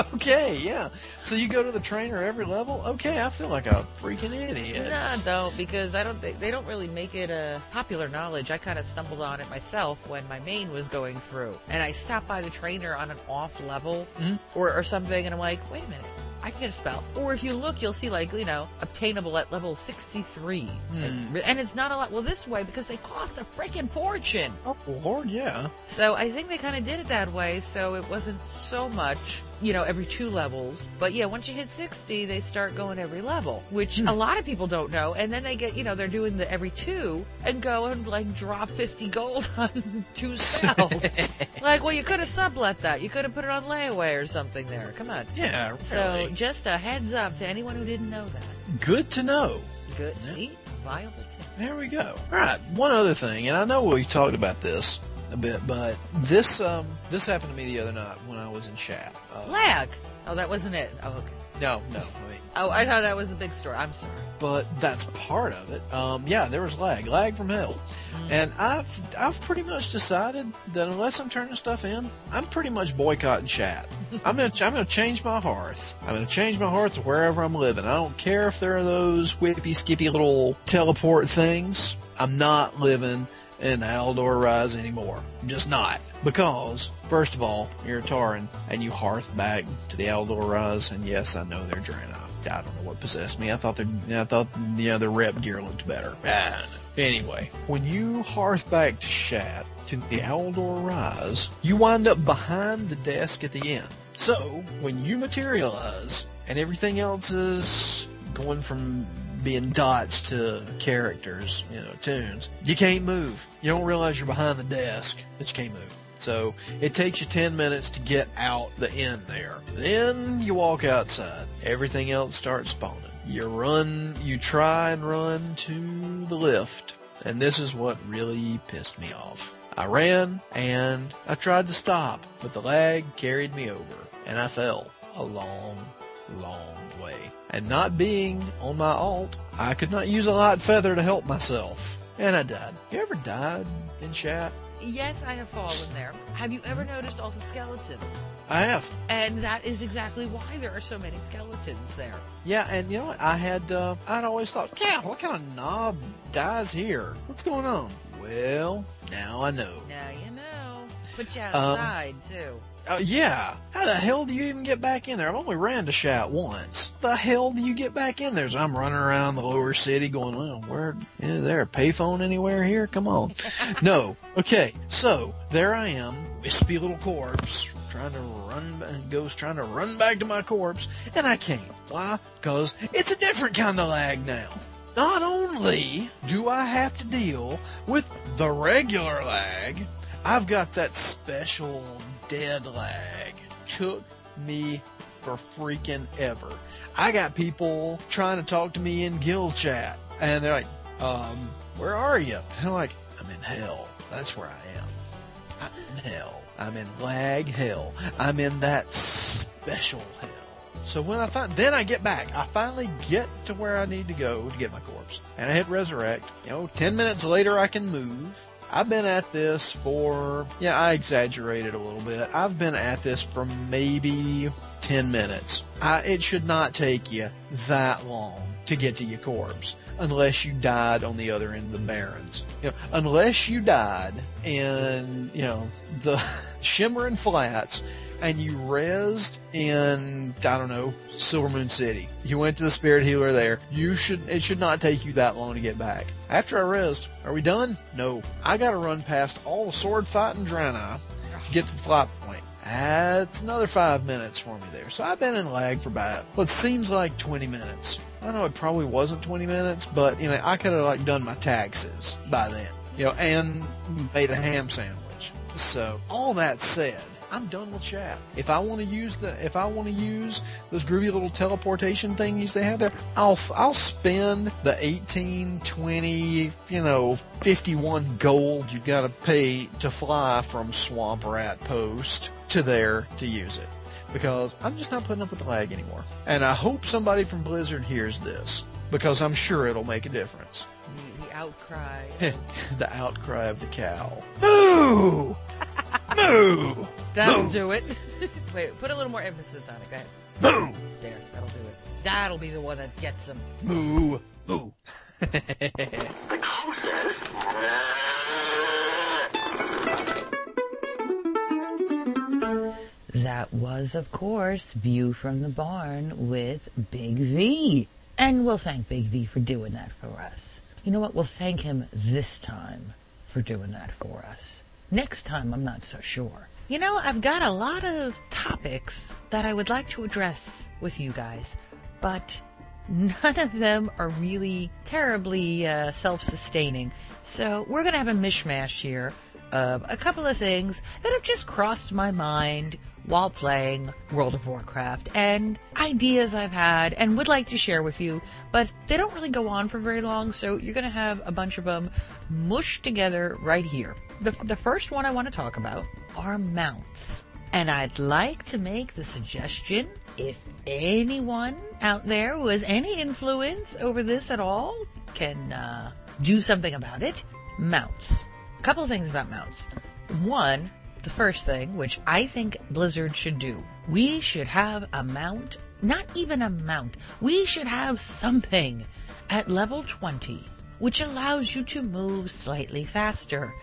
okay, yeah. So you go to the trainer every level? Okay, I feel like a freaking idiot. Nah, don't because I don't think they don't really make it a popular knowledge. I kind of stumbled on it myself when my main was going through, and I stopped by the trainer on an off level Mhm. or, or something, and I'm like, wait a minute. I can get a spell. Or if you look, you'll see like, you know, obtainable at level 63. And, and it's not a lot. Well, this way because they cost a freaking fortune. Oh, Lord, yeah. So I think they kind of did it that way, so it wasn't so much, you know, every two levels. But yeah, once you hit 60, they start going every level, which hmm. a lot of people don't know. And then they get, you know, they're doing the every two and go and like drop 50 gold on two spells. like, well, you could have sublet that. You could have put it on layaway or something there. Come on. Yeah, really. So just a heads up to anyone who didn't know that. Good to know. Good. See? Viable. There we go. All right, one other thing, and I know we've talked about this a bit, but this um this happened to me the other night when I was in Shat. Uh, Lag. Oh, that wasn't it. Oh, okay. no, no, I mean, Oh, I thought that was a big story. I'm sorry. but that's part of it. Um, yeah, there was lag, lag from hell, and I've I've pretty much decided that unless I'm turning stuff in, I'm pretty much boycotting Shat. I'm gonna I'm gonna change my hearth. I'm gonna change my hearth to wherever I'm living. I don't care if there are those whippy skippy little teleport things. I'm not living in Aldor Rise anymore. Just not. Because, first of all, you're a Tauren, and you hearth back to the Aldor Rise, and yes, I know they're Draenei. I don't know what possessed me. I thought the I thought, you know, their rep gear looked better. Ah, I. Anyway, when you hearth back to Shat, to the Aldor Rise, you wind up behind the desk at the end. So, when you materialize, and everything else is going from being dots to characters, you know, tunes, you can't move. You don't realize you're behind the desk, but you can't move. So it takes you 10 minutes to get out the end there. Then you walk outside. Everything else starts spawning. You run, you try and run to the lift. And this is what really pissed me off. I ran and I tried to stop, but the lag carried me over and I fell a long, long. And not being on my alt, I could not use a light feather to help myself. And I died. You ever died in Shat? Yes, I have fallen there. Have you ever noticed all the skeletons? I have. And that is exactly why there are so many skeletons there. Yeah, and you know what? I had, uh, I'd always thought, yeah, what kind of knob dies here? What's going on? Well, now I know. Now you know. Put you Um, outside too. Uh, yeah. How the hell do you even get back in there? I've only ran to Shat once. The hell do you get back in there? So I'm running around the lower city going, well, where, is there a payphone anywhere here? Come on. no. Okay. So there I am, wispy little corpse, trying to run, ghost trying to run back to my corpse, and I can't. Why? Because it's a different kind of lag now. Not only do I have to deal with the regular lag, I've got that special dead lag. Took me for freaking ever. I got people trying to talk to me in guild chat, and they're like, um, where are you? And I'm like, I'm in hell. That's where I am. I'm in hell. I'm in lag hell. I'm in that special hell. So when I find, then I get back. I finally get to where I need to go to get my corpse. And I hit resurrect. You know, 10 minutes later I can move. I've been at this for, yeah, I exaggerated a little bit. I've been at this for maybe 10 minutes. I, it should not take you that long to get to your corpse unless you died on the other end of the barrens. You know, unless you died in, you know, the Shimmering Flats and you rezzed in I don't know Silvermoon City. You went to the Spirit Healer there. You should it should not take you that long to get back. After I rezzed, are we done? No. I got to run past all the sword fighting Draenei to get to the flight point. That's another five minutes for me there. So I've been in lag for about what seems like 20 minutes. I know it probably wasn't 20 minutes, but you know I could have like done my taxes by then, you know, and made a ham sandwich. So all that said, I'm done with Shat. If I want to use the, if I want to use those groovy little teleportation thingies they have there, I'll, I'll spend the 18, 20, you know, 51 gold you've got to pay to fly from Swamp Rat Post to there to use it. Because I'm just not putting up with the lag anymore. And I hope somebody from Blizzard hears this. Because I'm sure it'll make a difference. The, the outcry. the outcry of the cow. Moo! Moo! That'll Moo! do it. Wait, put a little more emphasis on it. Go ahead. Moo! There, that'll do it. That'll be the one that gets them. Moo! Moo! That was, of course, View from the Barn with Big V. And we'll thank Big V for doing that for us. You know what? We'll thank him this time for doing that for us. Next time, I'm not so sure. You know, I've got a lot of topics that I would like to address with you guys, but none of them are really terribly uh, self sustaining. So we're going to have a mishmash here of a couple of things that have just crossed my mind while playing World of Warcraft and ideas I've had and would like to share with you, but they don't really go on for very long, so you're going to have a bunch of them mushed together right here. The, the first one I want to talk about are mounts. And I'd like to make the suggestion if anyone out there who has any influence over this at all can uh, do something about it, mounts. A couple of things about mounts. One, the first thing, which I think Blizzard should do, we should have a mount, not even a mount, we should have something at level 20 which allows you to move slightly faster.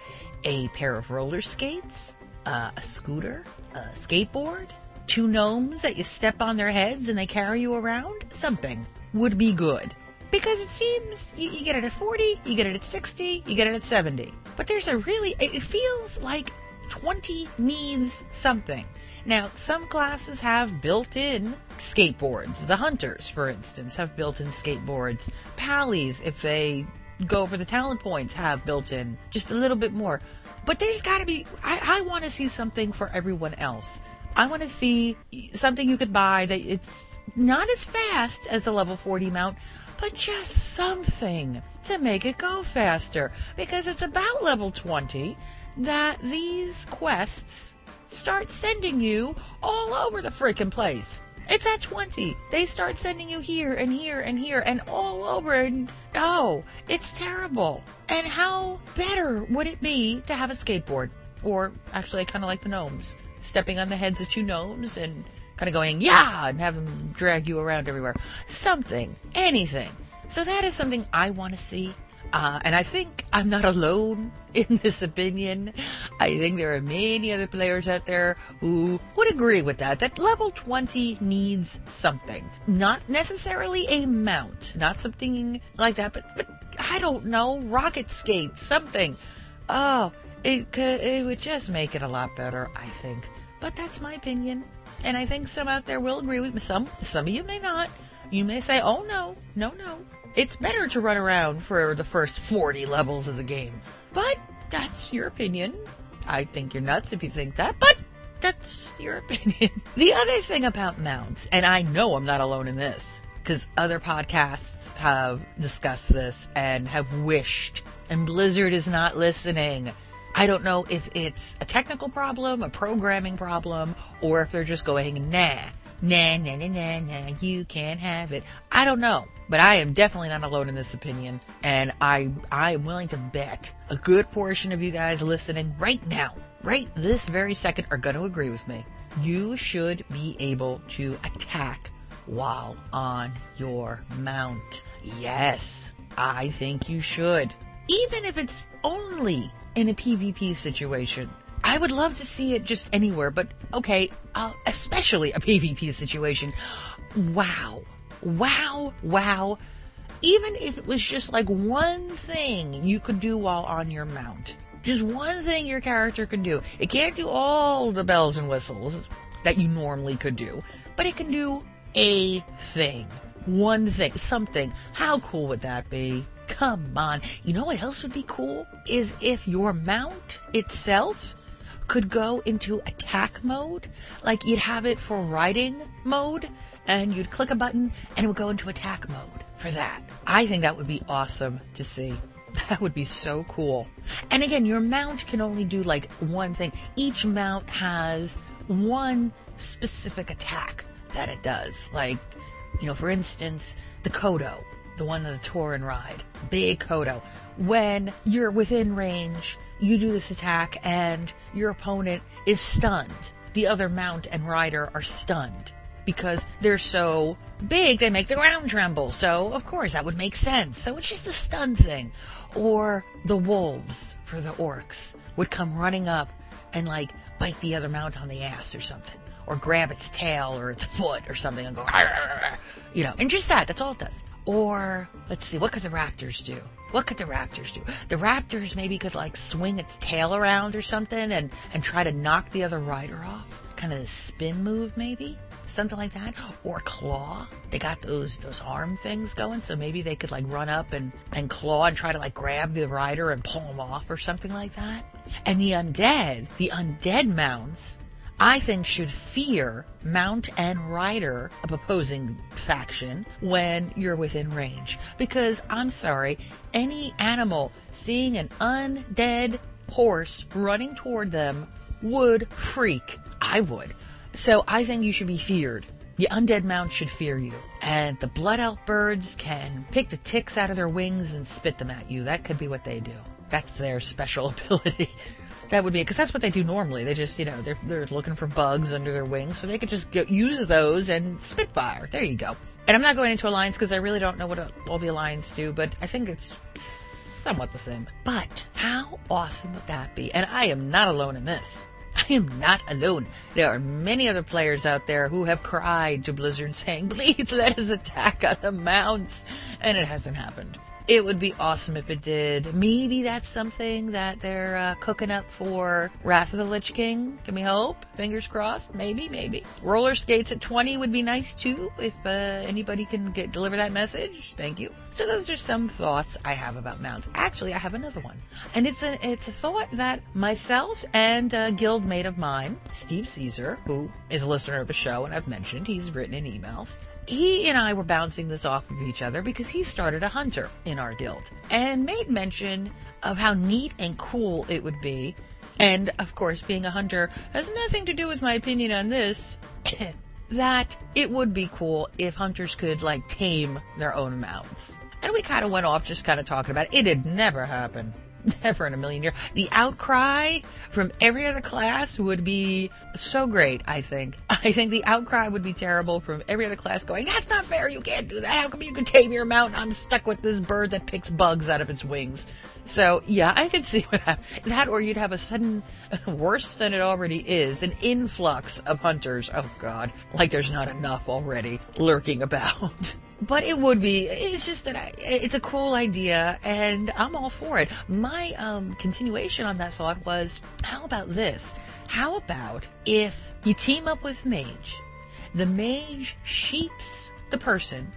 A pair of roller skates, uh, a scooter, a skateboard, two gnomes that you step on their heads and they carry you around, something would be good. Because it seems you, you get it at 40, you get it at 60, you get it at 70. But there's a really, it feels like 20 needs something. Now, some classes have built-in skateboards. The hunters, for instance, have built-in skateboards. Pallies, if they go for the talent points, have built-in just a little bit more. But there's got to be. I, I want to see something for everyone else. I want to see something you could buy that it's not as fast as a level 40 mount, but just something to make it go faster. Because it's about level 20 that these quests start sending you all over the freaking place. It's at 20. They start sending you here and here and here and all over and oh, it's terrible. And how better would it be to have a skateboard? Or actually, I kind of like the gnomes. Stepping on the heads of two gnomes and kind of going, yeah, and have them drag you around everywhere. Something, anything. So that is something I want to see. Uh, and I think I'm not alone in this opinion. I think there are many other players out there who would agree with that, that level 20 needs something. Not necessarily a mount, not something like that, but, but I don't know, rocket skates, something. Oh, it could, it would just make it a lot better, I think. But that's my opinion. And I think some out there will agree with me. Some, some of you may not. You may say, oh no, no, no. It's better to run around for the first 40 levels of the game. But that's your opinion. I think you're nuts if you think that, but that's your opinion. The other thing about mounts, and I know I'm not alone in this, because other podcasts have discussed this and have wished and Blizzard is not listening. I don't know if it's a technical problem, a programming problem, or if they're just going, nah, nah, nah, nah, nah, nah, you can't have it. I don't know, but I am definitely not alone in this opinion, and I, I am willing to bet a good portion of you guys listening right now, right this very second, are going to agree with me. You should be able to attack while on your mount. Yes, I think you should. Even if it's only in a PvP situation. I would love to see it just anywhere, but okay, uh, especially a PvP situation. Wow. Wow. Wow. Even if it was just like one thing you could do while on your mount. Just one thing your character can do. It can't do all the bells and whistles that you normally could do, but it can do a thing. One thing. Something. How cool would that be? Come on. You know what else would be cool? Is if your mount itself could go into attack mode. Like you'd have it for riding mode and you'd click a button and it would go into attack mode for that. I think that would be awesome to see. That would be so cool. And again, your mount can only do like one thing. Each mount has one specific attack that it does. Like, you know, for instance, the Kodo the one that the Tauren ride. Big Kodo. When you're within range, you do this attack and your opponent is stunned. The other mount and rider are stunned because they're so big they make the ground tremble. So, of course, that would make sense. So it's just a stun thing. Or the wolves for the orcs would come running up and like bite the other mount on the ass or something. Or grab its tail or its foot or something and go, you know, and just that, that's all it does. Or, let's see, what could the raptors do? What could the raptors do? The raptors maybe could like swing its tail around or something and, and try to knock the other rider off. Kind of a spin move maybe? Something like that. Or claw. They got those those arm things going, so maybe they could like run up and, and claw and try to like grab the rider and pull him off or something like that. And the undead, the undead mounts I think should fear mount and rider of opposing faction when you're within range. Because I'm sorry, any animal seeing an undead horse running toward them would freak. I would. So I think you should be feared. The undead mount should fear you. And the blood elf birds can pick the ticks out of their wings and spit them at you. That could be what they do. That's their special ability. That would be because that's what they do normally. They just, you know, they're they're looking for bugs under their wings, so they could just use those and spitfire. There you go. And I'm not going into alliance because I really don't know what all the alliance do, but I think it's somewhat the same. But how awesome would that be? And I am not alone in this. I am not alone. There are many other players out there who have cried to Blizzard saying, please let us attack on the mounts. And it hasn't happened. It would be awesome if it did. Maybe that's something that they're uh, cooking up for Wrath of the Lich King. Can we hope? Fingers crossed. Maybe, maybe. Roller skates at 20 would be nice too, if uh, anybody can get deliver that message. Thank you. So those are some thoughts I have about mounts. Actually, I have another one, and it's a it's a thought that myself and a guildmate of mine, Steve Caesar, who is a listener of the show, and I've mentioned he's written in emails he and I were bouncing this off of each other because he started a hunter in our guild and made mention of how neat and cool it would be. And of course, being a hunter has nothing to do with my opinion on this. that it would be cool if hunters could like tame their own mounts. And we kind of went off just kind of talking about it. It had never happened. Never in a million years. The outcry from every other class would be so great, I think. I think the outcry would be terrible from every other class going, that's not fair, you can't do that. How come you can tame your mount I'm stuck with this bird that picks bugs out of its wings? So, yeah, I could see that. That or you'd have a sudden, worse than it already is, an influx of hunters. Oh god, like there's not enough already lurking about. But it would be. It's just that it's a cool idea, and I'm all for it. My um, continuation on that thought was, how about this? How about if you team up with mage, the mage sheeps the person,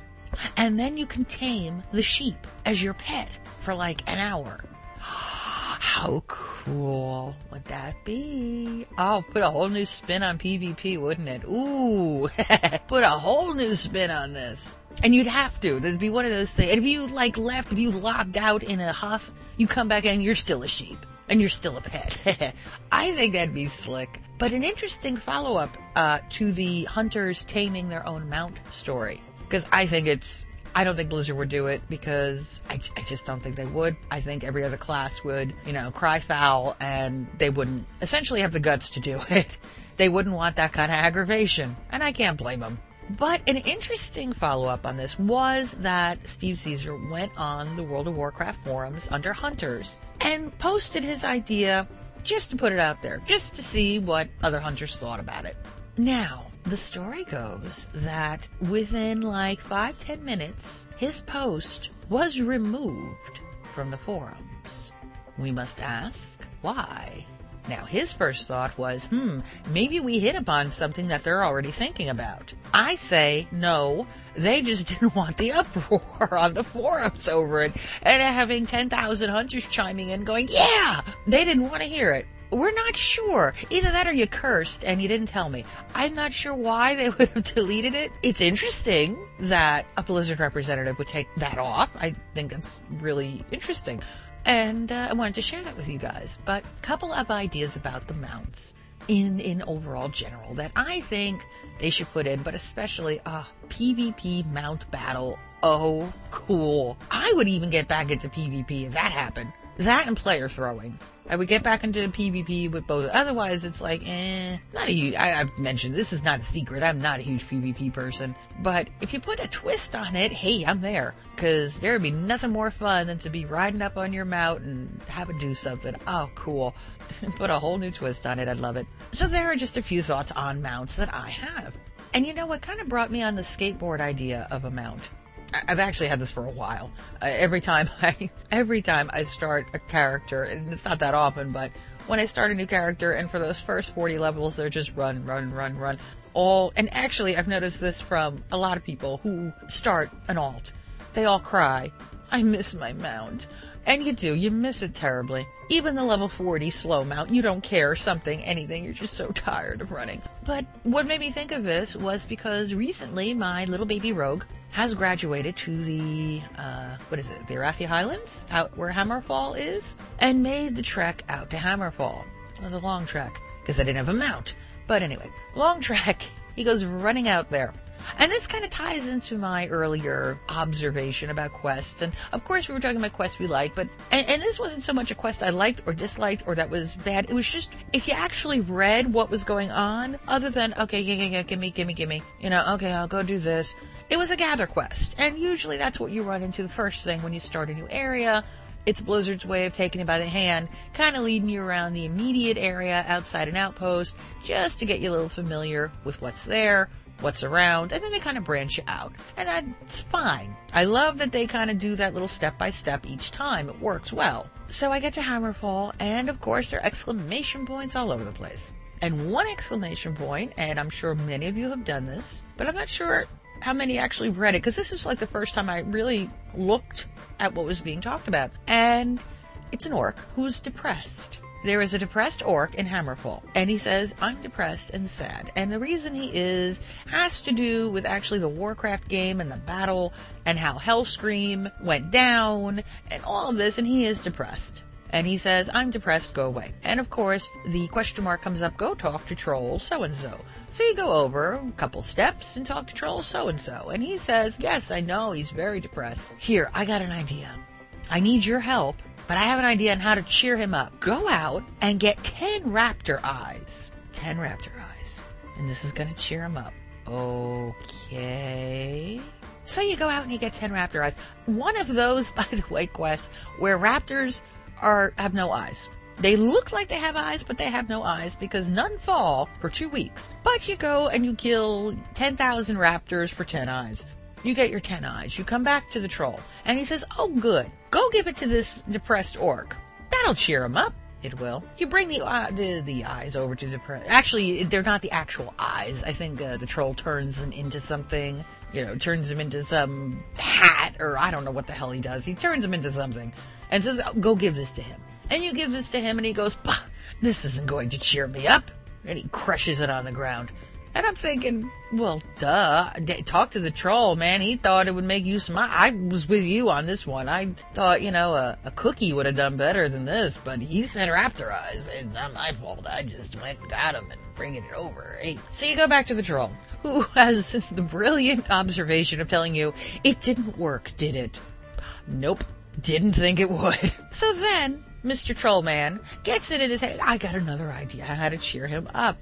and then you can tame the sheep as your pet for like an hour. How cool would that be? Oh, put a whole new spin on PvP, wouldn't it? Ooh, put a whole new spin on this. And you'd have to. It'd be one of those things. And if you like left, if you logged out in a huff, You come back and you're still a sheep and you're still a pet. I think that'd be slick. But an interesting follow up uh, to the hunters taming their own mount story. Because I think it's, I don't think Blizzard would do it because I, I just don't think they would. I think every other class would, you know, cry foul and they wouldn't essentially have the guts to do it. They wouldn't want that kind of aggravation. And I can't blame them. But an interesting follow up on this was that Steve Caesar went on the World of Warcraft forums under Hunters and posted his idea just to put it out there, just to see what other hunters thought about it. Now, the story goes that within like five, ten minutes, his post was removed from the forums. We must ask why. Now, his first thought was, hmm, maybe we hit upon something that they're already thinking about. I say, no, they just didn't want the uproar on the forums over it and having 10,000 hunters chiming in going, yeah, they didn't want to hear it. We're not sure. Either that or you cursed and you didn't tell me. I'm not sure why they would have deleted it. It's interesting that a Blizzard representative would take that off. I think that's really interesting. And uh, I wanted to share that with you guys. But a couple of ideas about the mounts in in overall general that I think they should put in, but especially uh PvP mount battle. Oh, cool. I would even get back into PvP if that happened. That and player throwing. I would get back into PvP with both. Otherwise, it's like, eh, not a huge. I, have mentioned this is not a secret. I'm not a huge PvP person, but if you put a twist on it, hey, I'm there. Because there would be nothing more fun than to be riding up on your mount and have to do something. Oh, cool. put a whole new twist on it. I'd love it. So there are just a few thoughts on mounts that I have. And you know what kind of brought me on the skateboard idea of a mount? I've actually had this for a while. Uh, every time I, every time I start a character, and it's not that often, but when I start a new character, and for those first 40 levels, they're just run, run, run, run. All, and actually, I've noticed this from a lot of people who start an alt. They all cry, I miss my mount. And you do, you miss it terribly. Even the level 40 slow mount, you don't care, something, anything, you're just so tired of running. But what made me think of this was because recently my little baby rogue has graduated to the, uh, what is it, the Arathi Highlands, out where Hammerfall is, and made the trek out to Hammerfall. It was a long trek, because I didn't have a mount. But anyway, long trek, he goes running out there. And this kind of ties into my earlier observation about quests. And of course, we were talking about quests we like, but, and, and, this wasn't so much a quest I liked or disliked or that was bad. It was just, if you actually read what was going on, other than, okay, yeah, yeah, yeah, gimme, gimme, gimme, you know, okay, I'll go do this. It was a gather quest, and usually that's what you run into the first thing when you start a new area. It's Blizzard's way of taking you by the hand, kind of leading you around the immediate area outside an outpost, just to get you a little familiar with what's there, what's around, and then they kind of branch you out. And that's fine. I love that they kind of do that little step by step each time. It works well. So I get to Hammerfall, and of course there are exclamation points all over the place. And one exclamation point, and I'm sure many of you have done this, but I'm not sure how many actually read it because this was like the first time I really looked at what was being talked about. And it's an orc who's depressed. There is a depressed orc in Hammerfall, and he says, I'm depressed and sad. And the reason he is has to do with actually the Warcraft game and the battle and how Hellscream went down and all of this, and he is depressed. And he says, I'm depressed, go away. And of course, the question mark comes up, go talk to troll so and so. So you go over a couple steps and talk to Troll so and so. And he says, Yes, I know, he's very depressed. Here, I got an idea. I need your help, but I have an idea on how to cheer him up. Go out and get 10 raptor eyes. 10 raptor eyes. And this is going to cheer him up. Okay. So you go out and you get 10 raptor eyes. One of those, by the way, quests where raptors are have no eyes. They look like they have eyes, but they have no eyes because none fall for two weeks. But you go and you kill 10,000 raptors for 10 eyes. You get your 10 eyes. You come back to the troll. And he says, Oh, good. Go give it to this depressed orc. That'll cheer him up. It will. You bring the uh, the, the eyes over to the depressed. Actually, they're not the actual eyes. I think uh, the troll turns them into something. You know, turns them into some hat or I don't know what the hell he does. He turns them into something and says, oh, "Go give this to him." And you give this to him, and he goes, This isn't going to cheer me up. And he crushes it on the ground. And I'm thinking, well, duh. Talk to the troll, man. He thought it would make you smile. I was with you on this one. I thought, you know, a, a cookie would have done better than this, but he said raptor eyes. It's not my fault. I just went and got him and bringing it over. Hey. So you go back to the troll, who has the brilliant observation of telling you, it didn't work, did it? Nope. Didn't think it would. So then, Mr. Trollman gets it in his head. I got another idea how to cheer him up.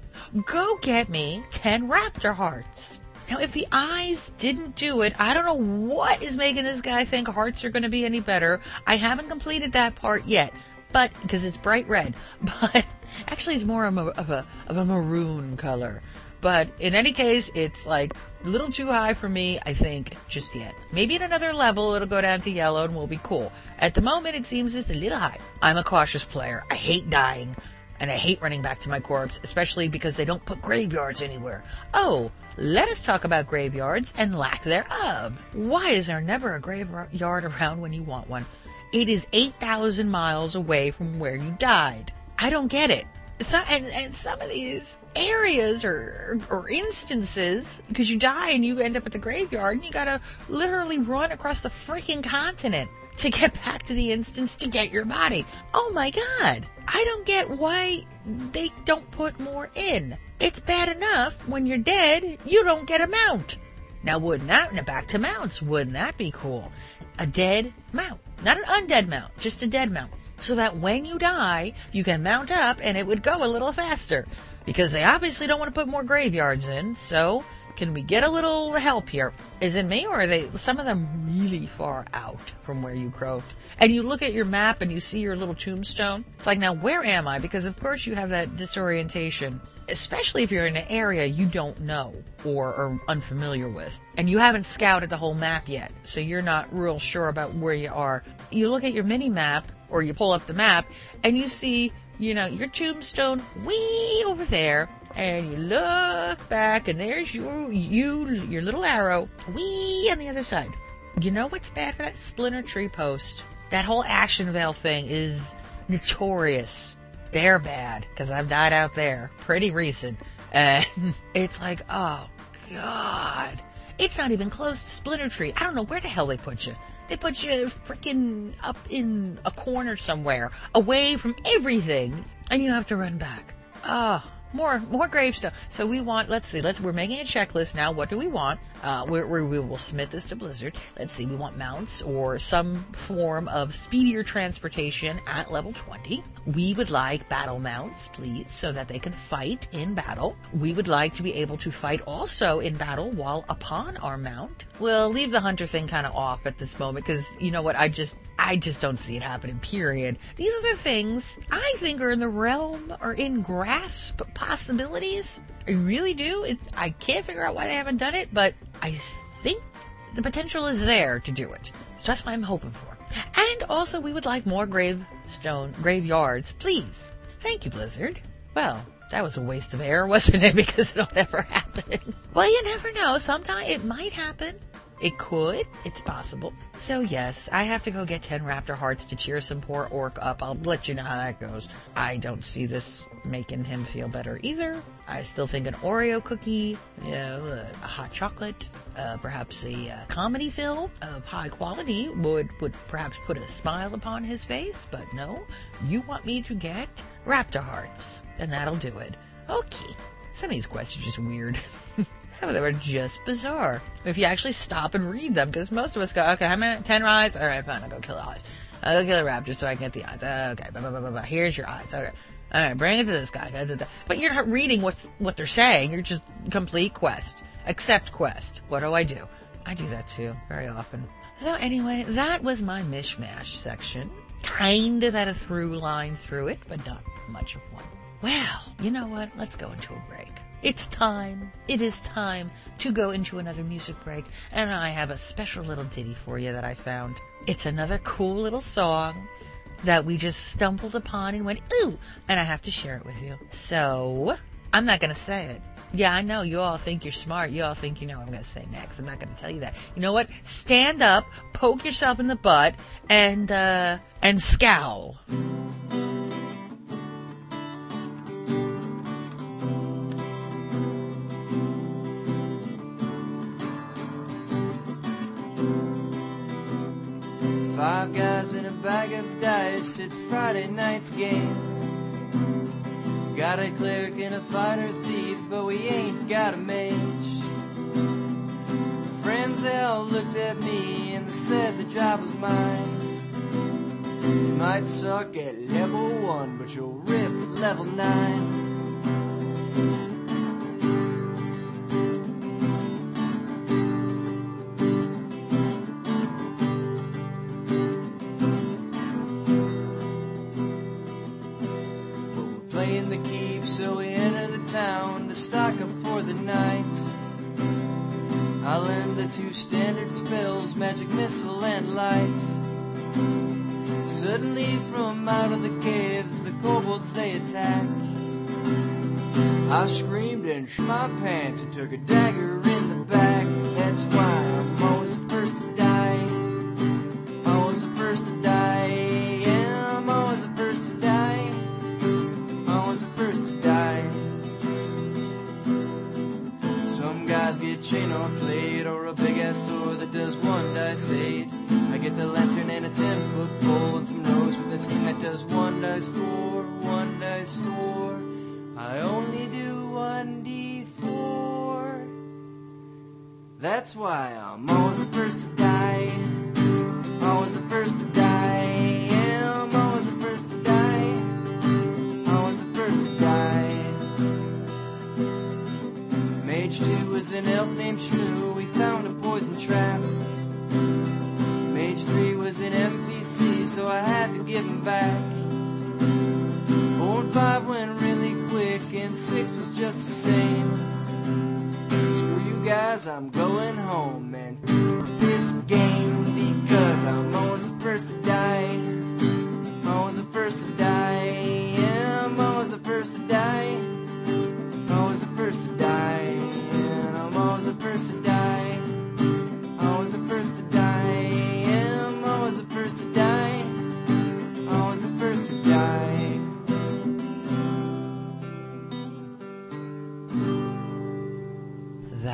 Go get me 10 raptor hearts. Now, if the eyes didn't do it, I don't know what is making this guy think hearts are going to be any better. I haven't completed that part yet, but because it's bright red, but actually it's more of a, of a, of a maroon color. But in any case, it's like a little too high for me, I think, just yet. Maybe at another level it'll go down to yellow and we'll be cool. At the moment it seems it's a little high. I'm a cautious player. I hate dying. And I hate running back to my corpse, especially because they don't put graveyards anywhere. Oh, let us talk about graveyards and lack thereof. Why is there never a graveyard around when you want one? It is 8,000 miles away from where you died. I don't get it. And, and some of these areas or, or instances, because you die and you end up at the graveyard and you gotta literally run across the freaking continent to get back to the instance to get your body. Oh my god. I don't get why they don't put more in. It's bad enough when you're dead, you don't get a mount. Now wouldn't that, now back to mounts, wouldn't that be cool? A dead mount. Not an undead mount, just a dead mount. So that when you die, you can mount up and it would go a little faster. Because they obviously don't want to put more graveyards in, so can we get a little help here? Is it me or are they some of them really far out from where you croaked? And you look at your map and you see your little tombstone. It's like, now where am I? Because of course you have that disorientation, especially if you're in an area you don't know or are unfamiliar with. And you haven't scouted the whole map yet, so you're not real sure about where you are. You look at your mini map or you pull up the map and you see, you know, your tombstone way over there and you look back and there's you, you, your little arrow way on the other side. You know what's bad for that Splintertree Post? That whole Ashenvale thing is notorious. They're bad because I've died out there pretty recent. And it's like, oh God. It's not even close to Splintertree. I don't know where the hell they put you. They put you freaking up in a corner somewhere, away from everything, and you have to run back. Oh, more more gravestone. So we want. Let's see. Let's. We're making a checklist now. What do we want? Uh, we we will submit this to Blizzard. Let's see. We want mounts or some form of speedier transportation at level 20. We would like battle mounts, please, so that they can fight in battle. We would like to be able to fight also in battle while upon our mount. We'll leave the hunter thing kind of off at this moment because you know what? I just I just don't see it happening. Period. These are the things I think are in the realm or in grasp possibilities. I really do. It, I can't figure out why they haven't done it, but I think the potential is there to do it. So that's what I'm hoping for. And also, we would like more gravestone graveyards, please. Thank you, Blizzard. Well, that was a waste of air, wasn't it? Because it'll never happen. Well, you never know. Sometime it might happen. It could. It's possible. So yes, I have to go get 10 raptor hearts to cheer some poor orc up. I'll let you know how that goes. I don't see this making him feel better either. I still think an Oreo cookie, you know, a hot chocolate, uh, perhaps a uh, comedy film of high quality would, would perhaps put a smile upon his face, but no, you want me to get raptor hearts, and that'll do it. Okay. Some of these quests are just weird. Some of them are just bizarre. If you actually stop and read them, because most of us go, okay, how many? 10 eyes? Alright, fine, I'll go kill the eyes. I'll go kill the raptor so I can get the eyes. Okay, blah, blah, blah, blah, blah. here's your eyes. Okay. Alright, bring it to this guy. But you're not reading what's, what they're saying. You're just complete quest. Accept quest. What do I do? I do that too, very often. So anyway, that was my mishmash section. Kind of had a through line through it, but not much of one. Well, you know what? Let's go into a break. It's time. It is time to go into another music break, and I have a special little ditty for you that I found. It's another cool little song that we just stumbled upon and went, ooh, and I have to share it with you. So I'm not going to say it. Yeah, I know. You all think you're smart. You all think you know what I'm going to say next. I'm not going to tell you that. You know what? Stand up, poke yourself in the butt, and, uh, and scowl. Five guys in a bag of dice, it's Friday night's game. Got a cleric and a fighter thief, but we ain't got a mage. Friends they all looked at me and they said the job was mine. You might suck at level one, but you'll rip at level nine. Keep, so we enter the town to stock up for the night. I learned the two standard spells, magic missile and light. Suddenly from out of the caves, the kobolds they attack. I screamed and sh my pants and took a dagger ten foot pole and some nose with this thing that does one dice four, one dice four. I only do one d four. That's why I'm always the first to die. Always the first to die. I'm always the first to die. Always the first to die. Mage 2 was an elf named Shmoo. We found a poison trap. 3 was an NPC, so I had to give him back. 4 and 5 went really quick, and 6 was just the same. Screw you guys, I'm going home and this game because I'm always the first to die. I'm always the first to die. Yeah, I'm always the first to die. Always the first to die. And I'm always the first to die.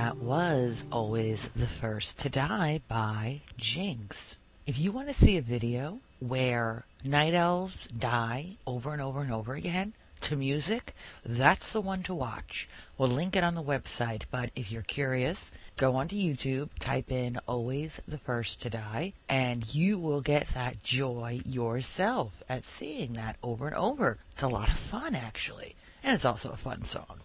That was Always the First to Die by Jinx. If you want to see a video where night elves die over and over and over again to music, that's the one to watch. We'll link it on the website, but if you're curious, go onto YouTube, type in Always the First to Die, and you will get that joy yourself at seeing that over and over. It's a lot of fun, actually. And it's also a fun song.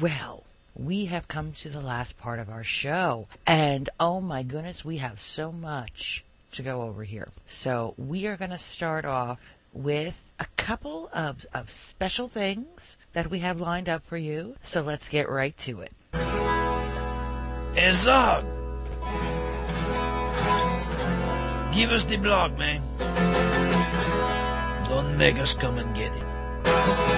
Well, we have come to the last part of our show. And oh my goodness, we have so much to go over here. So we are going to start off with a couple of, of special things that we have lined up for you. So let's get right to it. Zog! Give us the blog, man. Don't make us come and get it.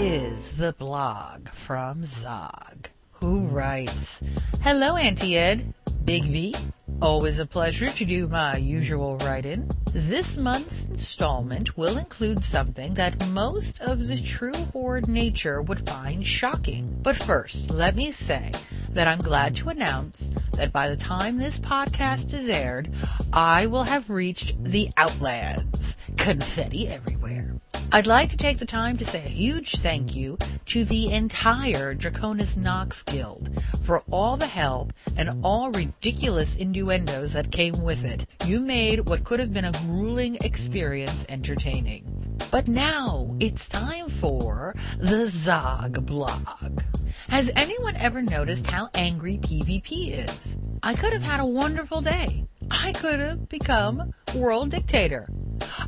Is the blog from Zog, who writes, Hello, Auntie Ed, Big V. Always a pleasure to do my usual write-in. This month's installment will include something that most of the true horde nature would find shocking. But first, let me say that I'm glad to announce that by the time this podcast is aired, I will have reached the Outlands. Confetti everywhere. I'd like to take the time to say a huge thank you to the entire Draconis Knox Guild for all the help and all ridiculous innuendos that came with it. You made what could have been a grueling experience entertaining. But now it's time for the Zog blog. Has anyone ever noticed how angry PvP is? I could have had a wonderful day. I could have become world dictator.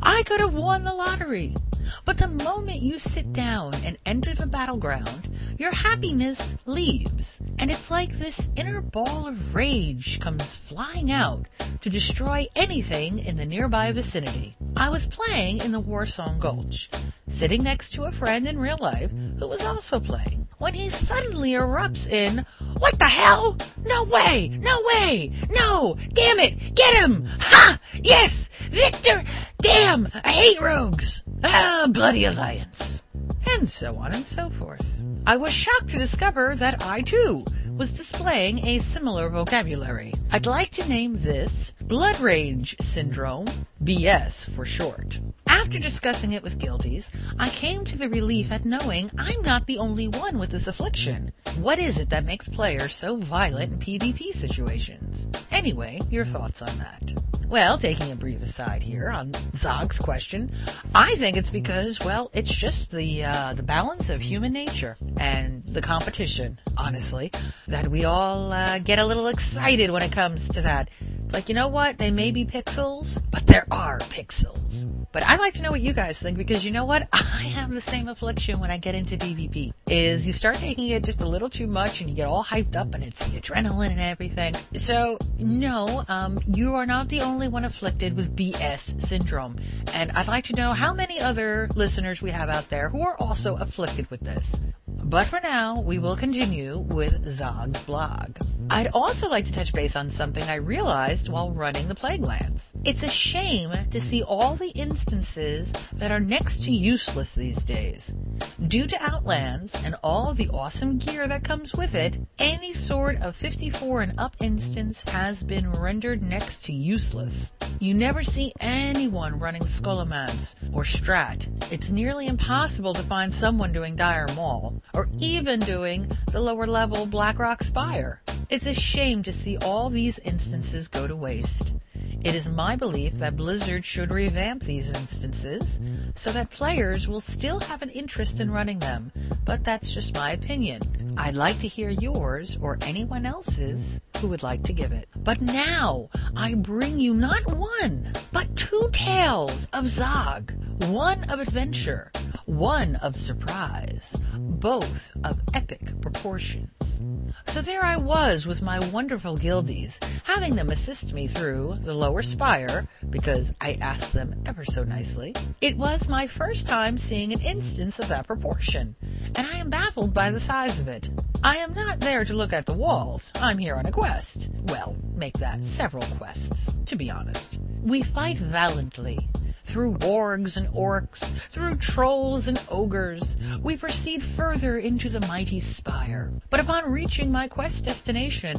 I could have won the lottery. But the moment you sit down and enter the battleground, your happiness leaves. And it's like this inner ball of rage comes flying out to destroy anything in the nearby vicinity. I was playing in the Warsong Gulch, sitting next to a friend in real life who was also playing, when he suddenly erupts in, What the hell? No way! No way! No! Damn it! Get him! Ha! Yes! Victor! Damn! I hate rogues! Ah, bloody alliance! And so on and so forth. I was shocked to discover that I too was displaying a similar vocabulary. I'd like to name this Blood Rage Syndrome, BS for short. After discussing it with guildies, I came to the relief at knowing I'm not the only one with this affliction. What is it that makes players so violent in PvP situations? Anyway, your thoughts on that. Well, taking a brief aside here on Zog's question, I think it's because, well, it's just the uh, the balance of human nature and the competition, honestly, that we all uh, get a little excited when it comes to that. Like, you know what? They may be pixels, but there are pixels. But I'd like to know what you guys think because you know what? I have the same affliction when I get into PvP. Is you start taking it just a little too much and you get all hyped up and it's the adrenaline and everything. So no, um, you are not the only one afflicted with BS syndrome. And I'd like to know how many other listeners we have out there who are also afflicted with this. But for now, we will continue with Zog's blog. I'd also like to touch base on something I realized while running the Plaguelands. It's a shame to see all the instances that are next to useless these days. Due to Outlands and all the awesome gear that comes with it, any sort of 54 and up instance has been rendered next to useless. You never see anyone running Scholomance or Strat. It's nearly impossible to find someone doing Dire Maul, or even doing the lower level Blackrock Spire. It's a shame to see all these instances go to waste. It is my belief that Blizzard should revamp these instances so that players will still have an interest in running them, but that's just my opinion. I'd like to hear yours or anyone else's who would like to give it. But now I bring you not one, but two tales of Zog, one of adventure, one of surprise, both of epic proportions. So there I was with my wonderful guildies, having them assist me through the lower spire, because I asked them ever so nicely. It was my first time seeing an instance of that proportion, and I am baffled by the size of it. I am not there to look at the walls. I'm here on a quest. Well, make that several quests, to be honest. We fight valiantly through wargs and orcs, through trolls and ogres. We proceed further into the mighty spire. But upon reaching my quest destination,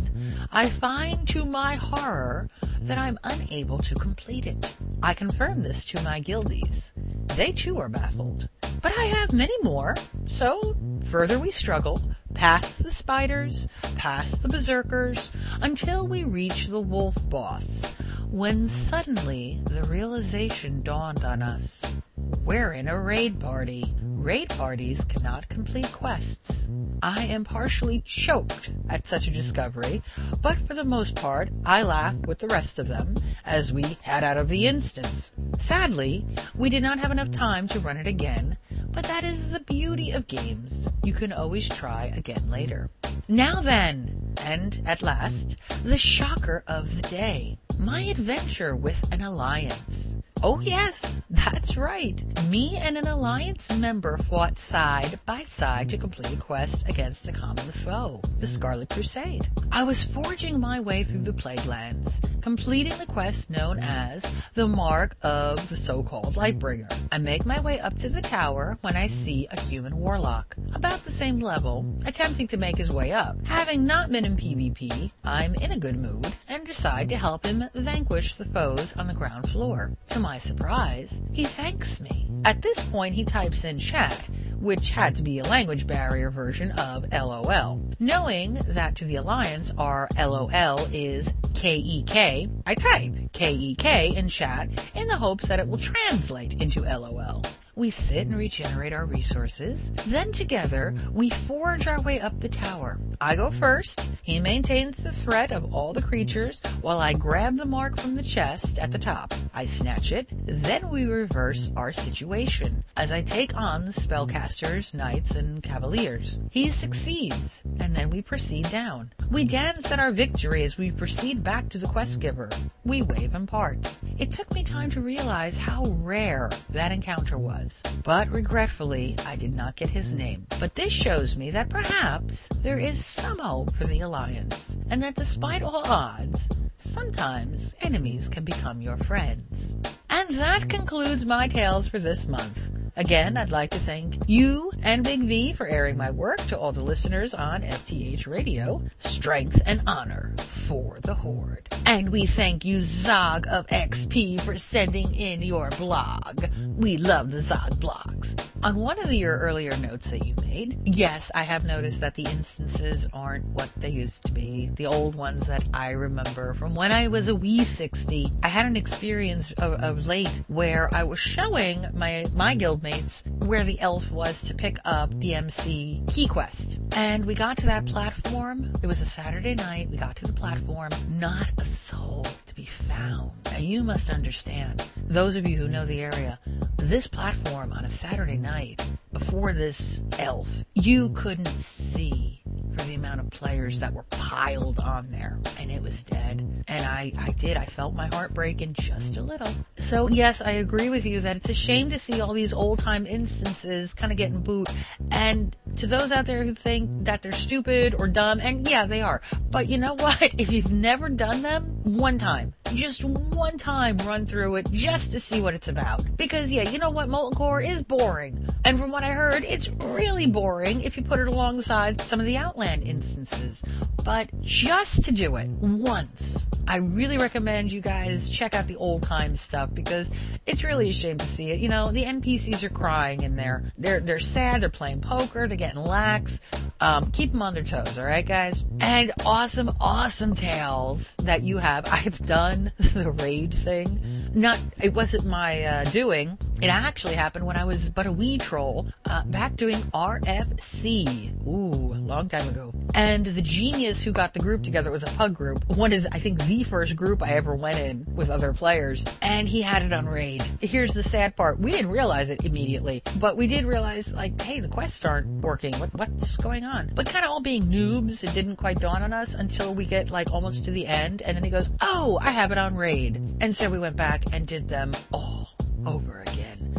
I find to my horror that I'm unable to complete it. I confirm this to my guildies. They too are baffled. But I have many more, so further we struggle, past the spiders, past the berserkers, until we reach the wolf boss, when suddenly the realization dawned on us. We're in a raid party. Raid parties cannot complete quests. I am partially choked at such a discovery, but for the most part, I laughed with the rest of them as we head out of the instance. Sadly, we did not have enough time to run it again, but that is the beauty of games. You can always try again later. Now then, and at last, the shocker of the day. My adventure with an alliance. Oh yes, that's right. Me and an alliance member fought side by side to complete a quest against a common foe, the Scarlet Crusade. I was forging my way through the Plaguelands, completing the quest known as the Mark of the so-called Lightbringer. I make my way up to the tower when I see a human warlock, about the same level, attempting to make his way up. Having not been in PvP, I'm in a good mood and decide to help him vanquish the foes on the ground floor. To my surprise, he thanks me. At this point, he types in chat, which had to be a language barrier version of LOL. Knowing that to the Alliance our LOL is KEK, I type KEK in chat in the hopes that it will translate into LOL. We sit and regenerate our resources. Then together, we forge our way up the tower. I go first. He maintains the threat of all the creatures while I grab the mark from the chest at the top. I snatch it. Then we reverse our situation as I take on the spellcasters, knights, and cavaliers. He succeeds, and then we proceed down. We dance at our victory as we proceed back to the quest giver. We wave and part. It took me time to realize how rare that encounter was, but regretfully, I did not get his name. But this shows me that perhaps there is some hope for the Alliance, and that despite all odds, sometimes enemies can become your friends. And that concludes my tales for this month. Again, I'd like to thank you and Big V for airing my work to all the listeners on FTH Radio. Strength and honor for the Horde. And we thank you, Zog of XP, for sending in your blog. We love the Zog blogs. On one of your earlier notes that you made, yes, I have noticed that the instances aren't what they used to be. The old ones that I remember from when I was a wee 60. I had an experience of, of late where I was showing my, my guildmates where the elf was to pick up the MC key quest. And we got to that platform. It was a Saturday night. We got to the platform. Not a soul to be found. Now you must understand, those of you who know the area, this platform on a Saturday night before this elf, you couldn't see for the amount of players that were piled on there and it was dead. And I, I did, I felt my heart breaking just a little. So yes, I agree with you that it's a shame to see all these old time instances kind of getting boot. And to those out there who think that they're stupid or dumb, and yeah, they are. But you know what? If you've never done them, one time, just one time run through it just to see what it's about. Because yeah, you know what? Molten Core is boring. And from what I heard, it's really boring if you put it alongside some of the Outland instances. But just to do it once, I really recommend you guys check out the old time stuff because it's really a shame to see it. You know, the NPCs are crying in there. They're, they're sad. They're playing poker. They're getting lax. Um, keep them on their toes. All right, guys? And awesome, awesome tales that you have. I've done the raid thing. Not, it wasn't my, uh, doing. It actually happened when I was but a wee troll, uh, back doing RFC. Ooh, a long time ago. And the genius who got the group together was a pug group. One of, I think, the first group I ever went in with other players. And he had it on raid. Here's the sad part. We didn't realize it immediately, but we did realize, like, hey, the quests aren't working. What, what's going on? But kind of all being noobs, it didn't quite dawn on us until we get, like, almost to the end. And then he goes, oh, I have it on raid. And so we went back and did them all over again.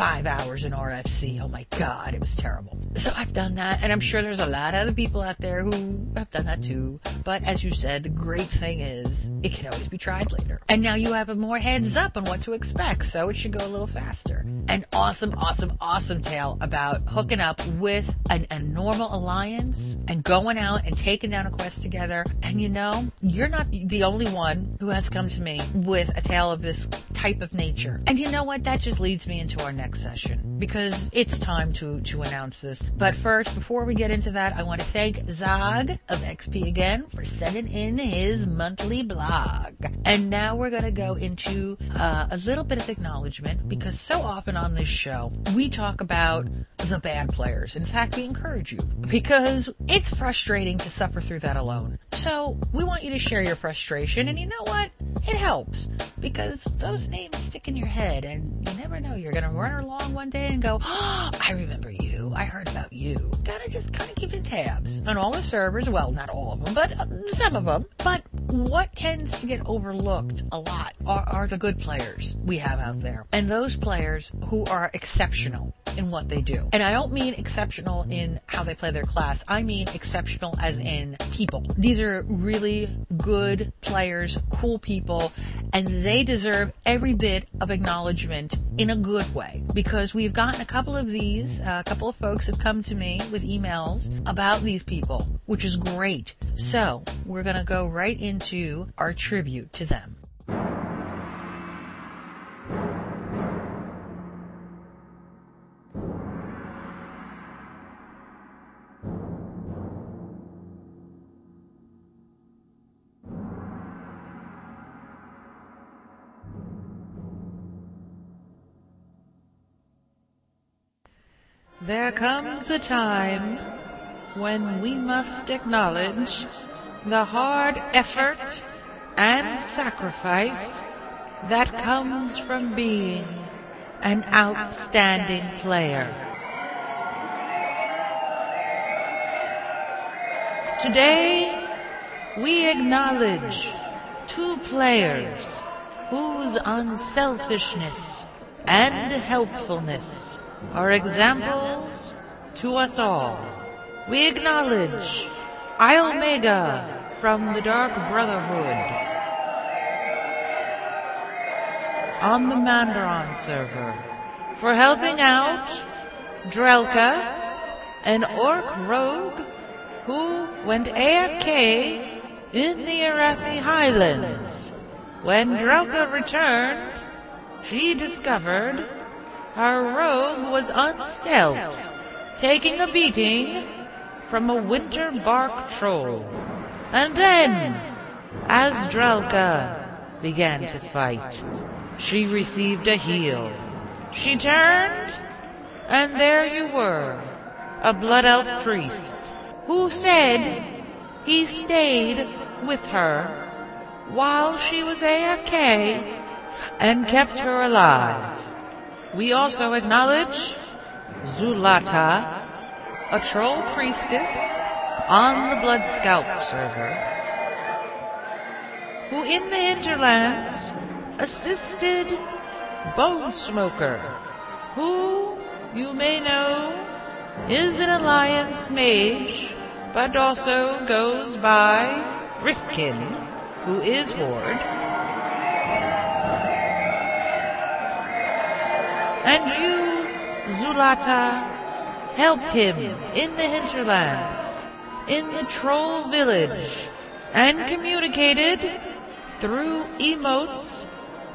Five hours in RFC. Oh my God, it was terrible. So I've done that, and I'm sure there's a lot of other people out there who have done that too. But as you said, the great thing is it can always be tried later. And now you have a more heads up on what to expect, so it should go a little faster. An awesome, awesome, awesome tale about hooking up with an, a normal alliance and going out and taking down a quest together. And you know, you're not the only one who has come to me with a tale of this type of nature. And you know what? That just leads me into our next session because it's time to, to announce this. But first, before we get into that, I want to thank Zog of XP again for sending in his monthly blog. And now we're going to go into uh, a little bit of acknowledgement because so often on this show, we talk about the bad players. In fact, we encourage you because it's frustrating to suffer through that alone. So we want you to share your frustration. And you know what? It helps because those names stick in your head and you never know. You're going to run along one day and go, oh, I remember you. I heard about you. Gotta just kind of keeping tabs on all the servers. Well, not all of them, but uh, some of them. But what tends to get overlooked a lot are, are the good players we have out there. And those players who are exceptional in what they do. And I don't mean exceptional in how they play their class. I mean exceptional as in people. These are really good players, cool people, and they deserve every bit of acknowledgement in a good way because we've gotten a couple of these, uh, a couple of folks have come to me with emails about these people, which is great. So we're going to go right into our tribute to them. There comes a time when we must acknowledge the hard effort and sacrifice that comes from being an outstanding player. Today, we acknowledge two players whose unselfishness and helpfulness are examples to us all. We acknowledge Iomega from the Dark Brotherhood on the Mandaron server for helping out Drelka, an orc rogue who went AFK in the Arathi Highlands. When Drelka returned, she discovered her rogue was unstealthed, taking a beating from a Witherbark troll. And then, as Drelka began to fight, she received a heal. She turned, and there you were, a blood elf priest, who said he stayed with her while she was AFK and kept her alive. We also acknowledge Zulata, a troll priestess on the Bloodscalp server, who in the hinterlands assisted Bone Smoker, who you may know is an alliance mage, but also goes by Rifkin, who is Horde. And you, Zulata, helped him in the hinterlands, in the troll village, and communicated through emotes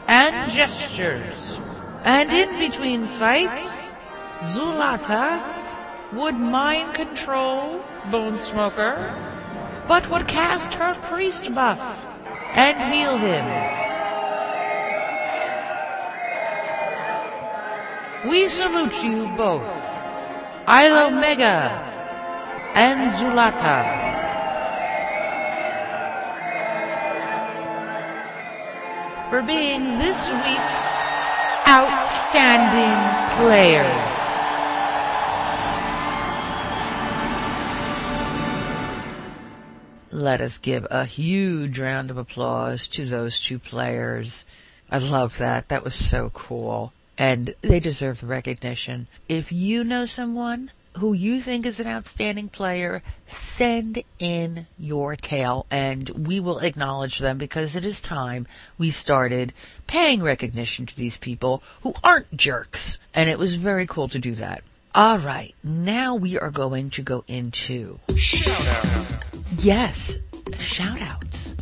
and gestures. And in between fights, Zulata would mind control Bone Smoker, but would cast her priest buff and heal him. We salute you both, Ilomega and Zulata. For being this week's outstanding players. Let us give a huge round of applause to those two players. I love that. That was so cool. And they deserve the recognition. If you know someone who you think is an outstanding player, send in your tale and we will acknowledge them because it is time we started paying recognition to these people who aren't jerks. And it was very cool to do that. All right, now we are going to go into Shoutouts Yes, shout outs.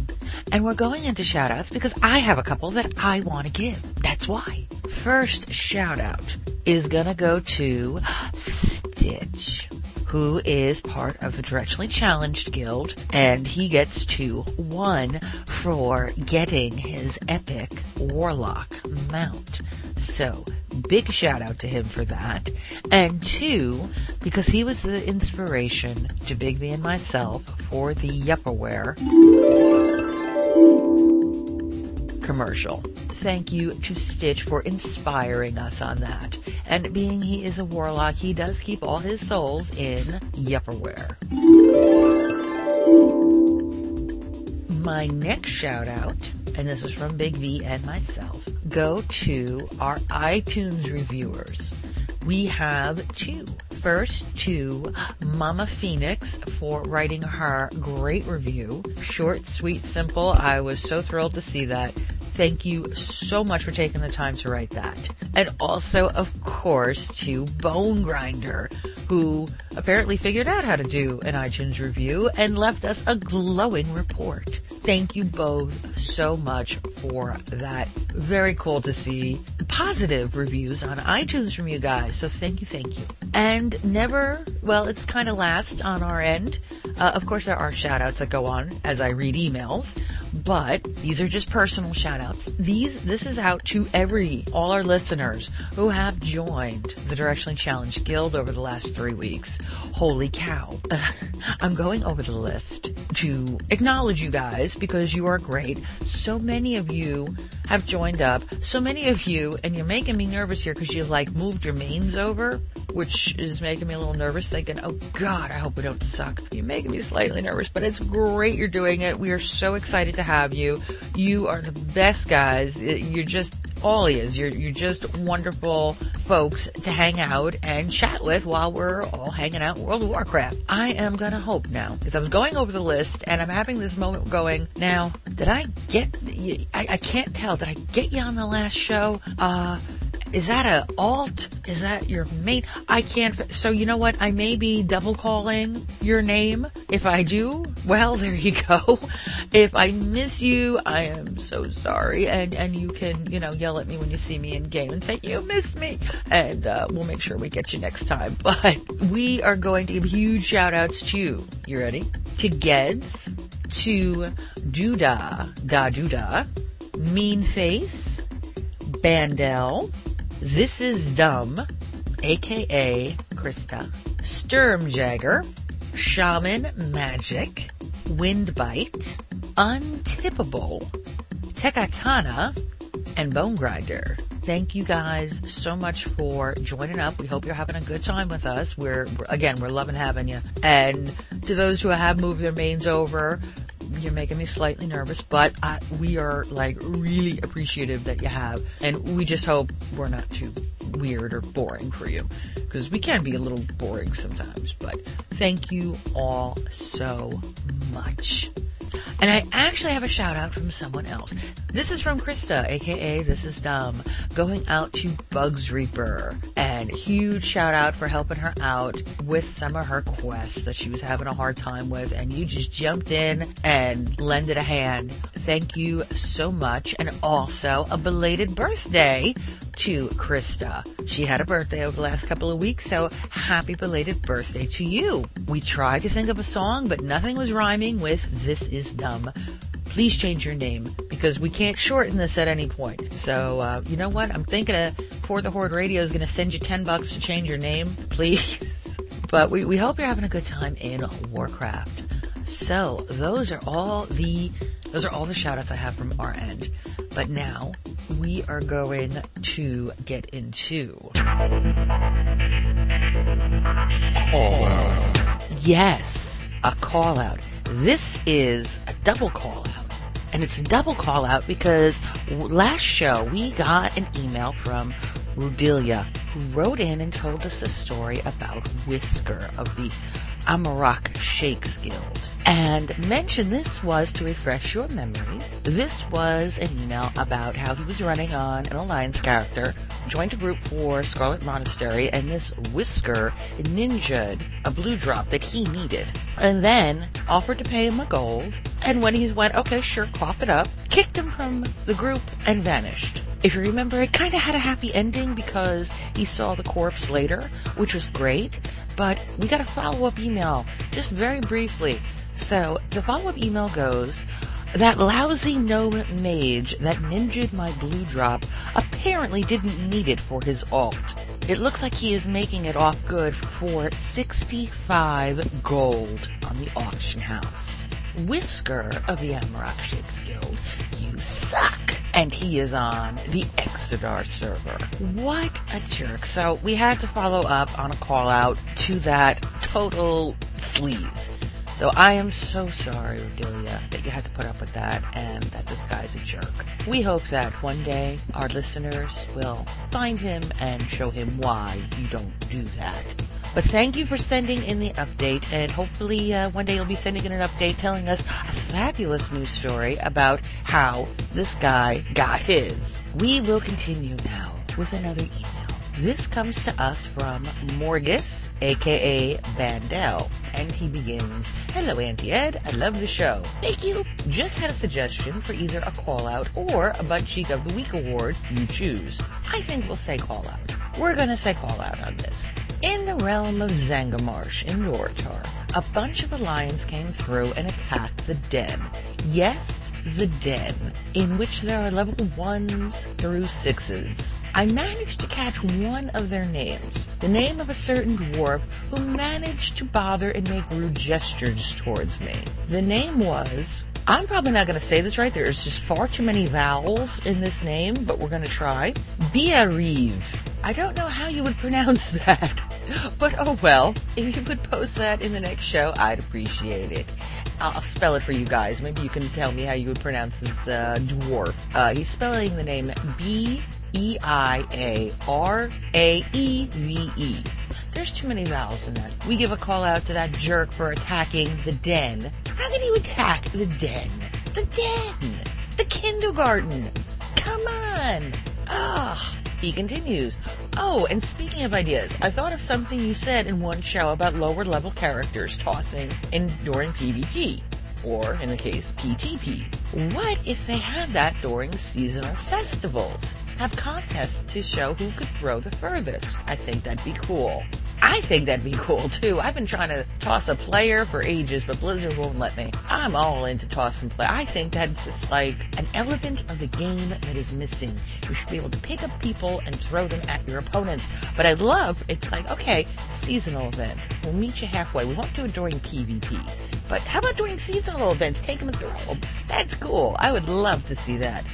And we're going into shout outs because I have a couple that I want to give. That's why. First shout out is gonna go to Stitch, who is part of the Directionally Challenged Guild, and he gets to one for getting his epic Warlock mount. So, big shout out to him for that. And two, because he was the inspiration to Big Bigby and myself for the Yupperware commercial. Thank you to Stitch for inspiring us on that. And being he is a warlock, he does keep all his souls in Yupperware. My next shout out, and this is from Big V and myself, go to our iTunes reviewers. We have two. First to Mama Phoenix for writing her great review. Short, sweet, simple. I was so thrilled to see that. Thank you so much for taking the time to write that. And also, of course, to Bone Grinder, who apparently figured out how to do an iTunes review and left us a glowing report. Thank you both so much for that. Very cool to see positive reviews on iTunes from you guys. So thank you, thank you. And never, well, it's kind of last on our end. Uh, of course, there are shout outs that go on as I read emails, but these are just personal shout outs. These, this is out to every, all our listeners who have joined the Directionally Challenged Guild over the last three weeks. Holy cow. I'm going over the list to acknowledge you guys because you are great. So many of you have joined up. So many of you, and you're making me nervous here because you've like moved your mains over, which is making me a little nervous thinking, oh God, I hope we don't suck. You're making me slightly nervous, but it's great you're doing it. We are so excited to have you. You are the best guys. You're just all he is. You're you're just wonderful folks to hang out and chat with while we're all hanging out World of Warcraft. I am gonna hope now because I was going over the list and I'm having this moment going. Now, did I get? I, I can't tell. Did I get you on the last show? Uh, Is that a alt? Is that your main? I can't. So you know what? I may be double calling your name. If I do, well, there you go. If I miss you, I am so sorry. And and you can you know yell at me when you see me in game and say you miss me, and uh, we'll make sure we get you next time. But we are going to give huge shout outs to you. You ready? To Geds, to Duda Da Duda, Mean Face, Bandel, This is Dumb, aka Krista, Sturmjagger, Shaman Magic, Windbite, Untippable, Tekatana, and Bone Grinder. Thank you guys so much for joining up. We hope you're having a good time with us. We're, again, we're loving having you. And to those who have moved their mains over, you're making me slightly nervous, but I, we are like really appreciative that you have, and we just hope we're not too weird or boring for you, because we can be a little boring sometimes. But thank you all so much. And I actually have a shout out from someone else. This is from Krista, aka This is Dumb, going out to Bugs Reaper. And huge shout out for helping her out with some of her quests that she was having a hard time with. And you just jumped in and lended a hand. Thank you so much. And also a belated birthday to Krista. She had a birthday over the last couple of weeks, so happy belated birthday to you. We tried to think of a song, but nothing was rhyming with This Is Dumb. Please change your name because we can't shorten this at any point. So, uh, you know what? I'm thinking of For the Horde Radio is going to send you 10 bucks to change your name, please. but we, we hope you're having a good time in Warcraft. So, those are all the those are all the shout outs I have from our end. But now we are going to get into Call out. Yes, a call out. This is a double call out. And it's a double call out because last show we got an email from Rudelia who wrote in and told us a story about Whisker of the Amarak Shakes Guild. And mention this was to refresh your memories. This was an email about how he was running on an alliance character, joined a group for Scarlet Monastery, and this Whisker ninja'd a blue drop that he needed. And then offered to pay him a gold. And when he went, okay, sure, cough it up, kicked him from the group and vanished. If you remember, it kind of had a happy ending because he saw the corpse later, which was great. But we got a follow up email, just very briefly. So the follow up email goes, that lousy gnome mage that ninja'd my blue drop apparently didn't need it for his alt. It looks like he is making it off good for 65 gold on the auction house. Whisker of the Amarok Shakes Guild, you suck! And he is on the Exodar server. What a jerk. So we had to follow up on a call out to that total sleaze. So I am so sorry, Rodelia, that you had to put up with that and that this guy's a jerk. We hope that one day our listeners will find him and show him why you don't do that. But thank you for sending in the update, and hopefully uh, one day you'll be sending in an update telling us a fabulous news story about how this guy got his. We will continue now with another email. This comes to us from Morgus, aka Bandel, and he begins, Hello Auntie Ed, I love the show. Thank you. Just had a suggestion for either a call out or a Butt Cheek of the Week award, you choose. I think we'll say call out. We're gonna say call out on this. In the realm of Zangarmarsh in Durotar, a bunch of Alliance came through and attacked the dead. Yes, the Den, in which there are level 1s through 6s. I managed to catch one of their names, the name of a certain dwarf who managed to bother and make rude gestures towards me. The name was I'm probably not going to say this right. There's just far too many vowels in this name, but we're going to try. Biariv. I don't know how you would pronounce that, but oh well. If you could post that in the next show, I'd appreciate it. I'll spell it for you guys. Maybe you can tell me how you would pronounce this uh, dwarf. Uh, he's spelling the name B E I A R A E V E. There's too many vowels in that. We give a call out to that jerk for attacking the den. How can you attack the den? The den! The kindergarten! Come on! Ugh! He continues, Oh, and speaking of ideas, I thought of something you said in one show about lower level characters tossing in during PvP. Or, in the case, PTP. What if they had that during seasonal festivals? Have contests to show who could throw the furthest. I think that'd be cool. I think that'd be cool too. I've been trying to toss a player for ages, but Blizzard won't let me. I'm all into tossing play. I think that's just like an element of the game that is missing. You should be able to pick up people and throw them at your opponents. But I love, it's like, okay, seasonal event. We'll meet you halfway. We won't do it during PvP. But how about doing seasonal events? Take them and throw them. That's cool. I would love to see that.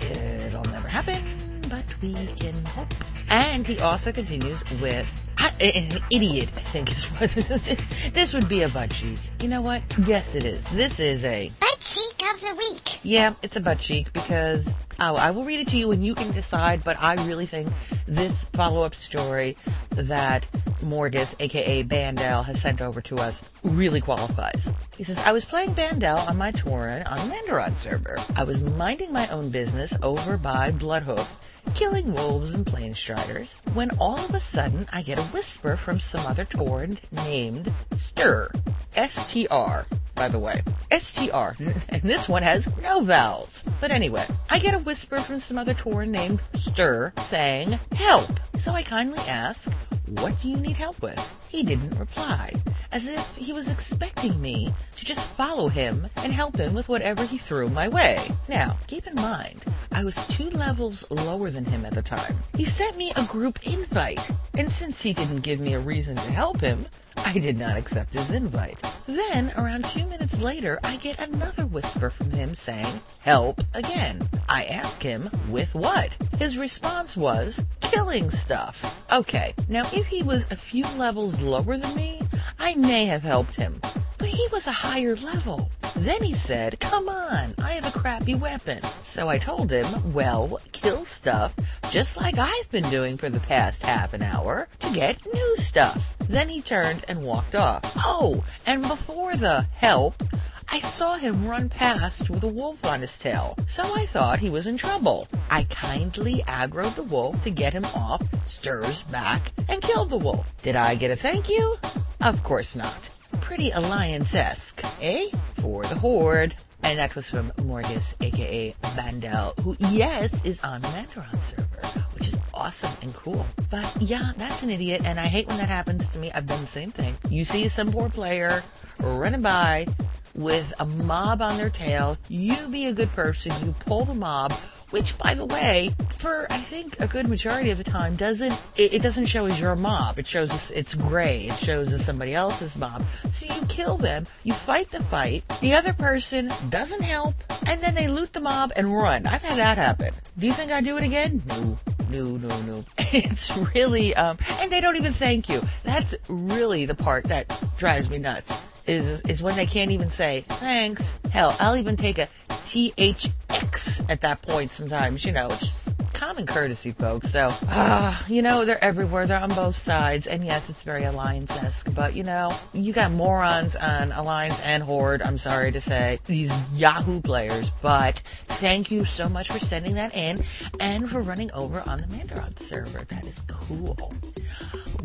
It'll never happen, but we can hope. And he also continues with I, an idiot, I think is what this would be a butt cheek. You know what? Yes, it is. This is a Butt cheek of the week. yeah, it's a butt cheek because oh, I will read it to you and you can decide. But I really think this follow-up story that Morgus, aka Bandel, has sent over to us really qualifies. He says, I was playing Bandel on my Tauren on the Mandaron server. I was minding my own business over by Bloodhoof, killing wolves and plainstriders, when all of a sudden I get a whisper from some other Tauren named Stir. S-T-R, by the way. S-T-R. And this one has no vowels. But anyway, I get a whisper from some other Tauren named Stir saying, help. So I kindly ask, what do you need help with? He didn't reply, as if he was expecting me to just follow him and help him with whatever he threw my way. Now, keep in mind, I was two levels lower than him at the time. He sent me a group invite, and since he didn't give me a reason to help him, I did not accept his invite. Then, around two minutes later, I get another whisper from him saying, help again. I ask him, with what? His response was, killing stuff. Okay, now if he was a few levels lower than me, I may have helped him. But he was a higher level. Then he said, come on, I have a crappy weapon. So I told him, well, kill stuff, just like I've been doing for the past half an hour, to get new stuff. Then he turned and walked off. Oh, and before the help, I saw him run past with a wolf on his tail, so I thought he was in trouble. I kindly aggroed the wolf to get him off, stirs back, and killed the wolf. Did I get a thank you? Of course not. Pretty alliance-esque, eh? For the Horde. And was from Morgus, aka Bandel, who, yes, is on the Mandaron server, awesome and cool. But yeah, that's an idiot, and I hate when that happens to me. I've done the same thing. You see some poor player running by with a mob on their tail. You be a good person. You pull the mob, which, by the way, for I think a good majority of the time, doesn't it, it doesn't show as your mob. It shows us it's gray. It shows as somebody else's mob. So you kill them. You fight the fight. The other person doesn't help, and then they loot the mob and run. I've had that happen. Do you think I do it again? No. No, no, no. It's really, um, and they don't even thank you. That's really the part that drives me nuts is is when they can't even say thanks. Hell, I'll even take a THX at that point sometimes, you know, common courtesy, folks. So, uh, you know, they're everywhere. They're on both sides. And yes, it's very Alliance-esque, but you know, you got morons on Alliance and Horde, I'm sorry to say, these Yahoo players, but thank you so much for sending that in and for running over on the Mandaron server. That is cool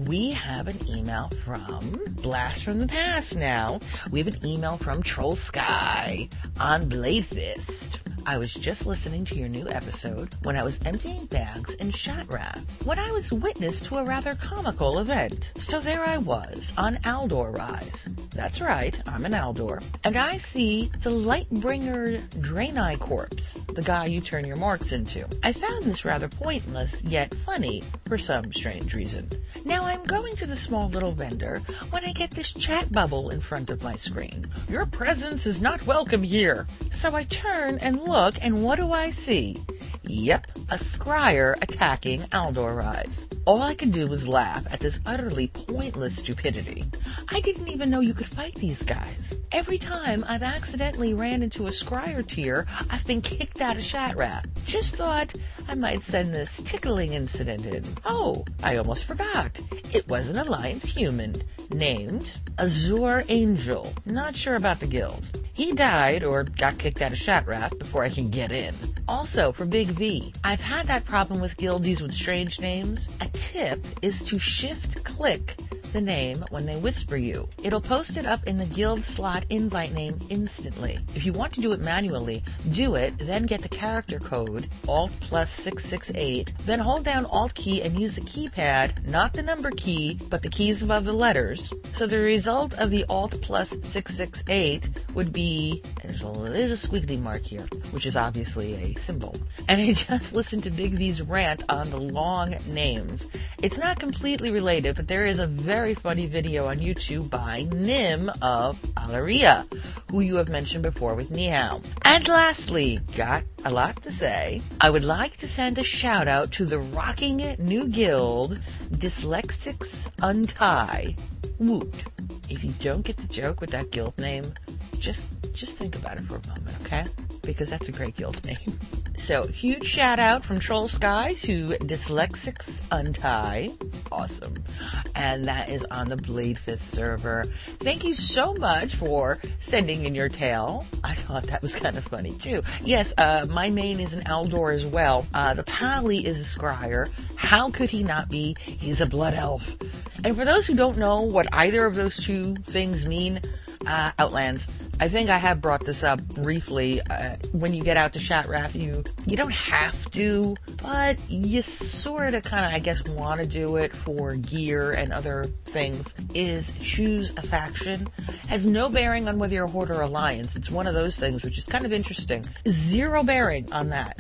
we have an email from Blast from the Past now. We have an email from Troll Sky on Bladefist. I was just listening to your new episode when I was emptying bags in Shattrath when I was witness to a rather comical event. So there I was on Aldor Rise. That's right, I'm an Aldor. And I see the Lightbringer Draenei corpse, the guy you turn your marks into. I found this rather pointless yet funny for some strange reason. Now I'm going to the small little vendor when I get this chat bubble in front of my screen. Your presence is not welcome here. So I turn and look, and what do I see? Yep, a scryer attacking Aldor Rise. All I could do was laugh at this utterly pointless stupidity. I didn't even know you could fight these guys. Every time I've accidentally ran into a scryer tier, I've been kicked out of Shattrath. Just thought I might send this tickling incident in. Oh, I almost forgot. It was an Alliance human named Azure Angel. Not sure about the guild. He died or got kicked out of Shattrath before I can get in. Also, for Big I've had that problem with guildies with strange names. A tip is to shift click the name when they whisper you. It'll post it up in the guild slot invite name instantly. If you want to do it manually, do it, then get the character code, Alt plus 668, then hold down Alt key and use the keypad, not the number key, but the keys above the letters. So the result of the Alt plus 668 would be, there's a little squiggly mark here, which is obviously a symbol. And I just listened to Big V's rant on the long names. It's not completely related, but there is a very very funny video on YouTube by Nim of Alaria, who you have mentioned before with Nihao. And lastly, got a lot to say. I would like to send a shout out to the rocking new guild, Dyslexics Untie. Woot. If you don't get the joke with that guild name, just just think about it for a moment, okay? Because that's a great guild name. So, huge shout out from Troll Sky to Dyslexics Untie. Awesome. And that is on the Bladefist server. Thank you so much for sending in your tale. I thought that was kind of funny too. Yes, uh, my main is an Aldor as well. Uh, the Pally is a scryer. How could he not be? He's a blood elf. And for those who don't know what either of those two things mean, uh, Outlands. I think I have brought this up briefly. Uh, when you get out to Shattrath, you you don't have to, but you sort of kind of, I guess, want to do it for gear and other things. Is choose a faction has no bearing on whether you're a horde or alliance. It's one of those things which is kind of interesting. Zero bearing on that.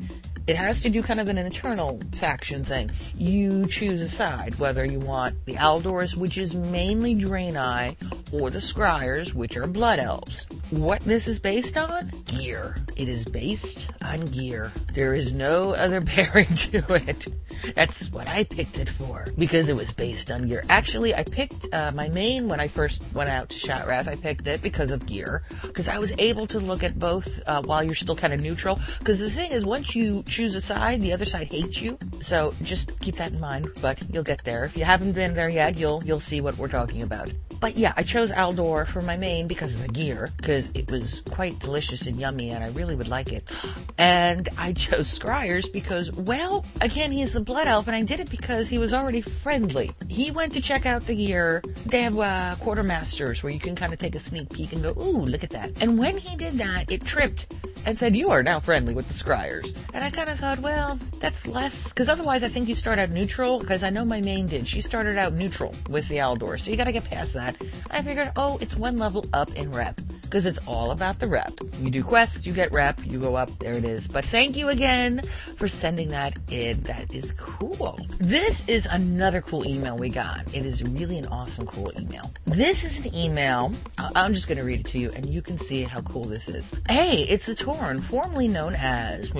It has to do kind of an internal faction thing. You choose a side, whether you want the Aldors, which is mainly Draenei, or the Scryers, which are Blood Elves. What this is based on? Gear. It is based on gear. There is no other bearing to it. That's what I picked it for because it was based on gear. Actually, I picked uh, my main when I first went out to Shattrath. I picked it because of gear because I was able to look at both uh, while you're still kind of neutral. Because the thing is, once you choose a side, the other side hates you. So just keep that in mind. But you'll get there. If you haven't been there yet, you'll you'll see what we're talking about. But yeah, I chose Aldor for my main because it's a gear, because it was quite delicious and yummy and I really would like it. And I chose Scryers because, well, again, he's the blood elf and I did it because he was already friendly. He went to check out the gear. They have uh, quartermasters where you can kind of take a sneak peek and go, ooh, look at that. And when he did that, it tripped and said, you are now friendly with the Scryers. And I kind of thought, well, that's less, because otherwise I think you start out neutral, because I know my main did. She started out neutral with the Aldor, so you gotta get past that. I figured, oh, it's one level up in rep because it's all about the rep. You do quests, you get rep, you go up, there it is. But thank you again for sending that in. That is cool. This is another cool email we got. It is really an awesome, cool email. This is an email. I'm just going to read it to you and you can see how cool this is. Hey, it's the Tauren, formerly known as.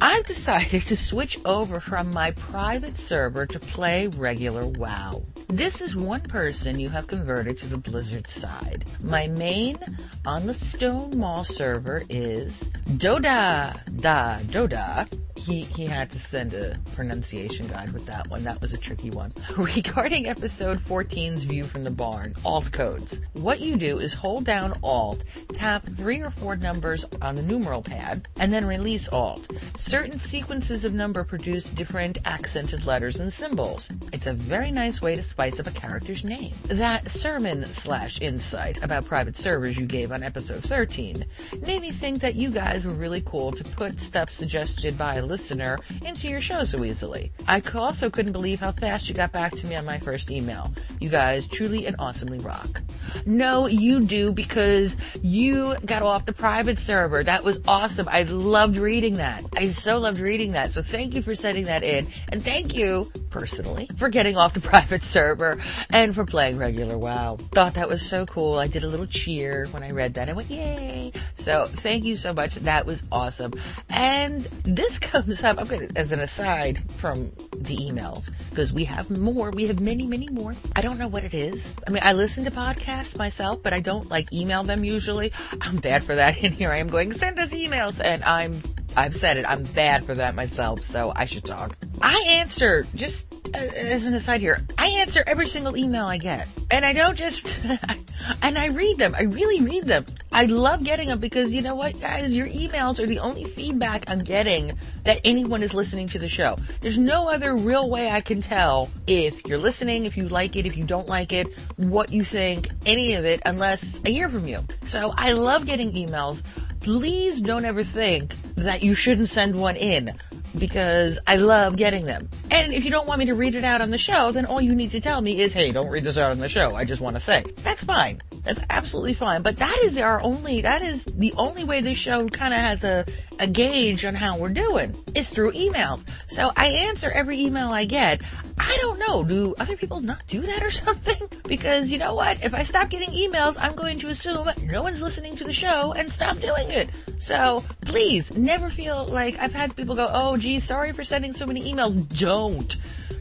I've decided to switch over from my private server to play regular WoW. This is one person you have converted to the Blizzard side. My main on the Stonemaul server is Doda Da Doda he, he had to send a pronunciation guide with that one. That was a tricky one. Regarding episode 14's view from the barn, alt codes. What you do is hold down alt, tap three or four numbers on the numeral pad, and then release alt. Certain sequences of number produce different accented letters and symbols. It's a very nice way to spice up a character's name. That sermon slash insight about private servers you gave on episode 13 made me think that you guys were really cool to put stuff suggested by listener into your show so easily. I also couldn't believe how fast you got back to me on my first email. You guys truly and awesomely rock. No, you do because you got off the private server. That was awesome. I loved reading that. I so loved reading that. So thank you for sending that in. And thank you, personally, for getting off the private server and for playing regular WoW. Thought that was so cool. I did a little cheer when I read that. I went, yay. So thank you so much. That was awesome. And this comes I'm going as an aside from the emails, because we have more. We have many, many more. I don't know what it is. I mean, I listen to podcasts myself, but I don't like email them usually. I'm bad for that. And here I am going, send us emails. And I'm I've said it. I'm bad for that myself, so I should talk. I answer just uh, as an aside here, I answer every single email I get. And I don't just, and I read them. I really read them. I love getting them because you know what, guys? Your emails are the only feedback I'm getting that anyone is listening to the show. There's no other real way I can tell if you're listening, if you like it, if you don't like it, what you think, any of it, unless I hear from you. So I love getting emails. Please don't ever think that you shouldn't send one in because I love getting them. And if you don't want me to read it out on the show, then all you need to tell me is, hey, don't read this out on the show. I just want to say. That's fine. That's absolutely fine. But that is our only, that is the only way this show kind of has a, a gauge on how we're doing is through emails. So I answer every email I get. I don't know. Do other people not do that or something? Because you know what? If I stop getting emails, I'm going to assume no one's listening to the show and stop doing it. So please never feel like I've had people go, oh gee, sorry for sending so many emails. Don't.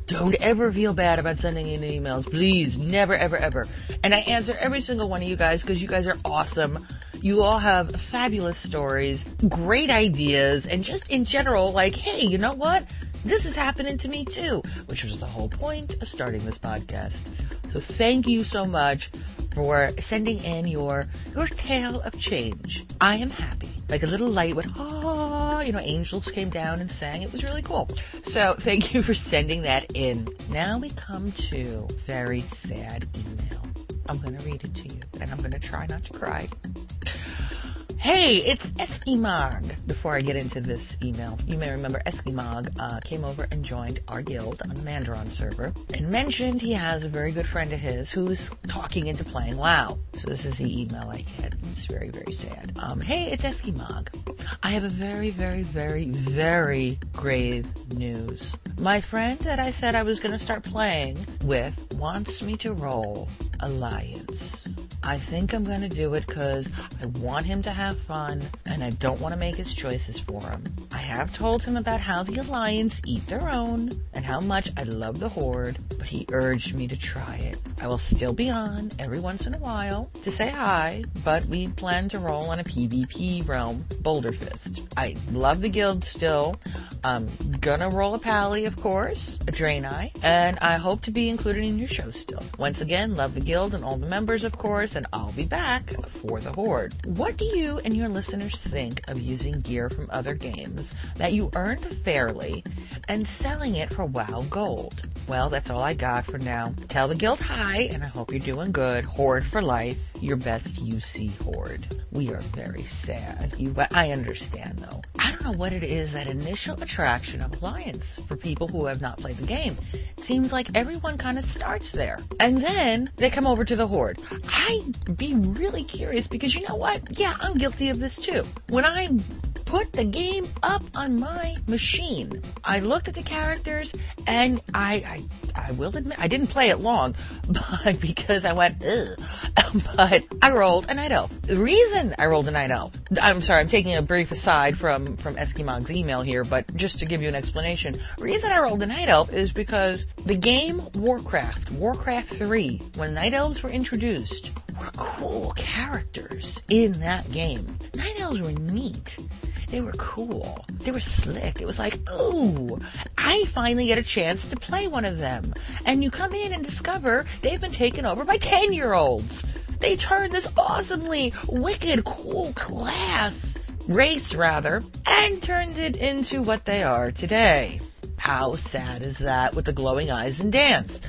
Don't ever feel bad about sending in emails. Please. Never, ever, ever. And I answer every single one of you guys because you guys are awesome. You all have fabulous stories, great ideas, and just in general, like, hey, you know what? This is happening to me too, which was the whole point of starting this podcast. So thank you so much for sending in your your tale of change. I am happy. Like a little light went, ah, you know, angels came down and sang. It was really cool. So thank you for sending that in. Now we come to very sad email. I'm going to read it to you and I'm going to try not to cry. Hey, it's Eskimog. Before I get into this email, you may remember Eskimog uh, came over and joined our guild on the Mandaron server and mentioned he has a very good friend of his who's talking into playing WoW. So this is the email I get. It's very, very sad. Um, hey, it's Eskimog. I have a very, very, very, very grave news. My friend that I said I was going to start playing with wants me to roll Alliance. I think I'm going to do it because I want him to have fun and I don't want to make his choices for him. I have told him about how the Alliance eat their own and how much I love the Horde, but he urged me to try it. I will still be on every once in a while to say hi, but we plan to roll on a PvP realm, Boulderfist. I love the guild still. I'm gonna roll a Pally, of course, a Draenei, and I hope to be included in your show still. Once again, love the guild and all the members, of course, and I'll be back for the Horde. What do you and your listeners think of using gear from other games that you earned fairly and selling it for WoW Gold? Well, that's all I got for now. Tell the guild hi, and I hope you're doing good. Horde for life, your best UC Horde. We are very sad. You, I understand though. I don't know what it is that initial attraction of for people who have not played the game. It seems like everyone kind of starts there, and then they come over to the Horde. I'd be really curious because you know what? Yeah, I'm guilty of this too. When I put the game up on my machine. I looked at the characters and I, I, I will admit, I didn't play it long, but because I went, ugh. But I rolled a night elf. The reason I rolled a night elf, I'm sorry, I'm taking a brief aside from, from Eskimog's email here, but just to give you an explanation. reason I rolled a night elf is because the game Warcraft, Warcraft 3, when night elves were introduced, were cool characters in that game. Night elves were neat. They were cool. They were slick. It was like, ooh, I finally get a chance to play one of them. And you come in and discover they've been taken over by 10 year olds. They turned this awesomely wicked, cool class, race rather, and turned it into what they are today. How sad is that with the glowing eyes and dance?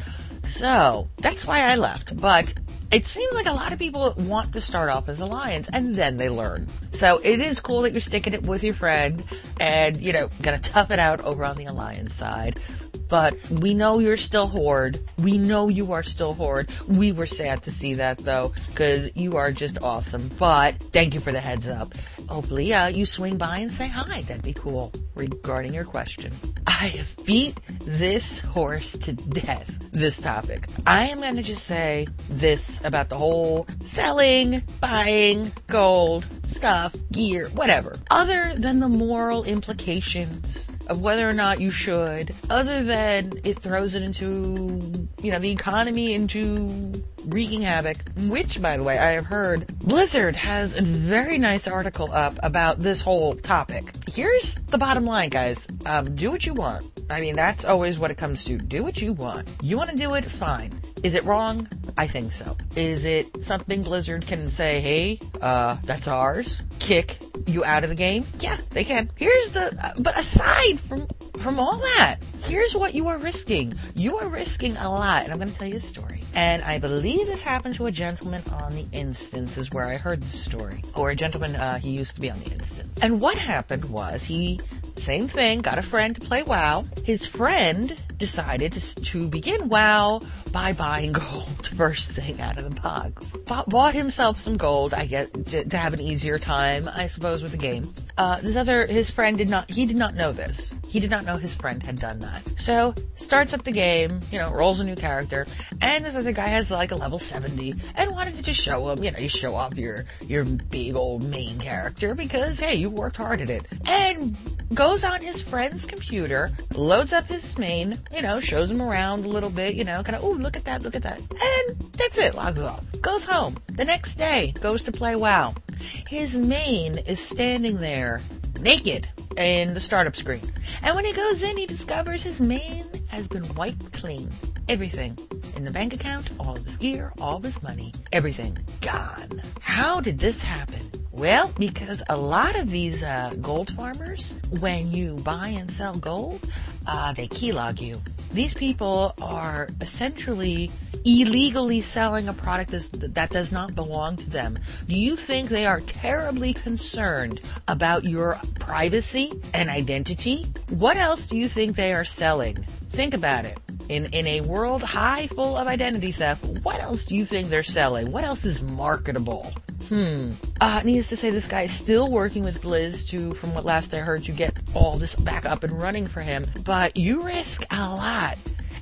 So, that's why I left. But it seems like a lot of people want to start off as Alliance and then they learn. So it is cool that you're sticking it with your friend and, you know, gonna tough it out over on the Alliance side. But we know you're still Horde. We know you are still Horde. We were sad to see that though, because you are just awesome. But thank you for the heads up. Hopefully, uh, you swing by and say hi. That'd be cool. Regarding your question, I have beat this horse to death. This topic. I am going to just say this about the whole selling, buying, gold, stuff, gear, whatever. Other than the moral implications of whether or not you should, other than it throws it into, you know, the economy into wreaking havoc, which, by the way, I have heard Blizzard has a very nice article up about this whole topic. Here's the bottom line, guys. Um, do what you want. I mean, that's always what it comes to. Do what you want. You want to do it? Fine. Is it wrong? I think so. Is it something Blizzard can say, hey, uh, that's ours? Kick you out of the game? Yeah, they can. Here's the, uh, but aside from, from all that, here's what you are risking. You are risking a lot, and I'm going to tell you a story. And I believe this happened to a gentleman on the instances where I heard this story. Or a gentleman, uh, he used to be on the instance. And what happened was he same thing, got a friend to play WoW. His friend decided to, to begin WoW by buying gold first thing out of the box. Bought, bought himself some gold, I get to, to have an easier time, I suppose, with the game. Uh, this other, his friend did not, he did not know this. He did not know his friend had done that. So, starts up the game, you know, rolls a new character, and this other guy has like a level 70, and wanted to just show him, you know, you show off your, your big old main character because, hey, you worked hard at it. And goes on his friend's computer, loads up his main, you know, shows him around a little bit, you know, kind of, oh, look at that, look at that. And that's it, logs off. Goes home. The next day, goes to play WoW. His main is standing there, naked, in the startup screen. And when he goes in, he discovers his main has been wiped clean. Everything. In the bank account, all of his gear, all of his money, everything gone. How did this happen? Well, because a lot of these uh, gold farmers, when you buy and sell gold, uh, they keylog you. These people are essentially illegally selling a product that does not belong to them. Do you think they are terribly concerned about your privacy and identity? What else do you think they are selling? Think about it. In, in a world high full of identity theft, what else do you think they're selling? What else is marketable? Hmm. Uh, needless to say, this guy is still working with Blizz to, from what last I heard, to get all this back up and running for him. But you risk a lot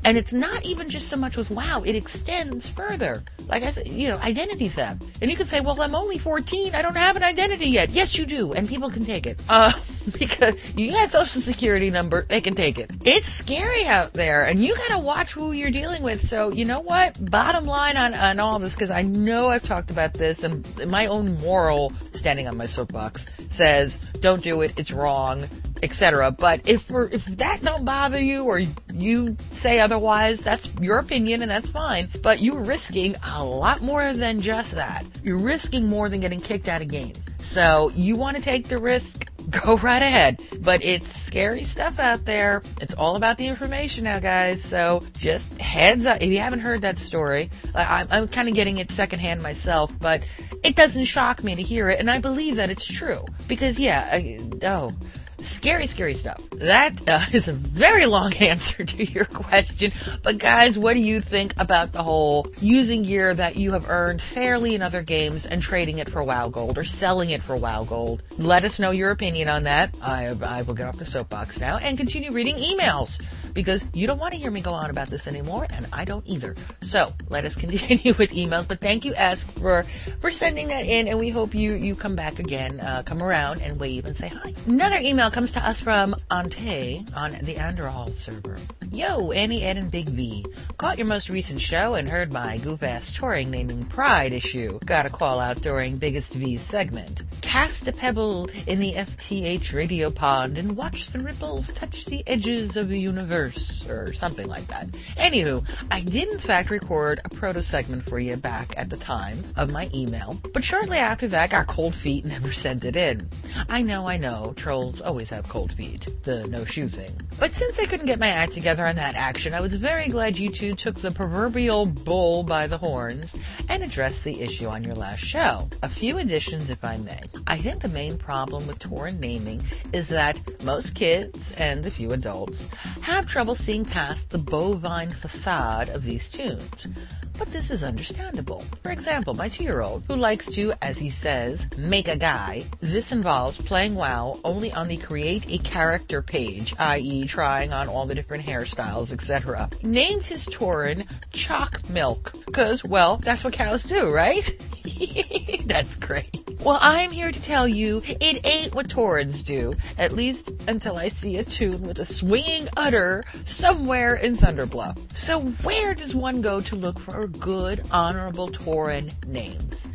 and it's not even just so much with WoW, it extends further. Like I said, you know, identity theft. And you could say, well, I'm only 14, I don't have an identity yet. Yes, you do, and people can take it. Uh, because you got social security number, they can take it. It's scary out there, and you gotta watch who you're dealing with. So, you know what? Bottom line on, on all this, because I know I've talked about this, and my own moral standing on my soapbox says, don't do it, it's wrong etc. But if if that don't bother you or you say otherwise, that's your opinion and that's fine. But you're risking a lot more than just that. You're risking more than getting kicked out of game. So you want to take the risk, go right ahead. But it's scary stuff out there. It's all about the information now, guys. So just heads up. If you haven't heard that story, I'm, I'm kind of getting it secondhand myself, but it doesn't shock me to hear it, and I believe that it's true. Because yeah, I, oh Scary, scary stuff. That uh, is a very long answer to your question. But guys, what do you think about the whole using gear that you have earned fairly in other games and trading it for WoW Gold or selling it for WoW Gold? Let us know your opinion on that. I, I will get off the soapbox now and continue reading emails because you don't want to hear me go on about this anymore, and I don't either. So let us continue with emails. But thank you, Ask, for for sending that in, and we hope you you come back again, uh, come around and wave and say hi. Another email comes to us from Ante on the Andorhal server. Yo, Annie, Ed, and Big V. Caught your most recent show and heard my goof-ass Tauren naming Pride issue. Got a call out during Biggest V's segment. Cast a pebble in the FTH radio pond and watch the ripples touch the edges of the universe, or something like that. Anywho, I did in fact record a proto segment for you back at the time of my email, but shortly after that got cold feet and never sent it in. I know, I know, trolls always have cold feet, the no shoe thing. But since I couldn't get my act together on that action, I was very glad you two took the proverbial bull by the horns and addressed the issue on your last show. A few additions, if I may. I think the main problem with Tauren naming is that most kids and a few adults have trouble seeing past the bovine facade of these tunes. But this is understandable. For example, my two-year-old, who likes to, as he says, make a guy, this involves playing WoW only on the create a character page, i.e. trying on all the different hairstyles, etc. Named his Tauren Chalk Milk, because, well, that's what cows do, right? that's great. Well, I'm here to tell you it ain't what Tauren do, at least until I see a tune with a swinging udder somewhere in Thunder Bluff. So where does one go to look for good, honorable Tauren names?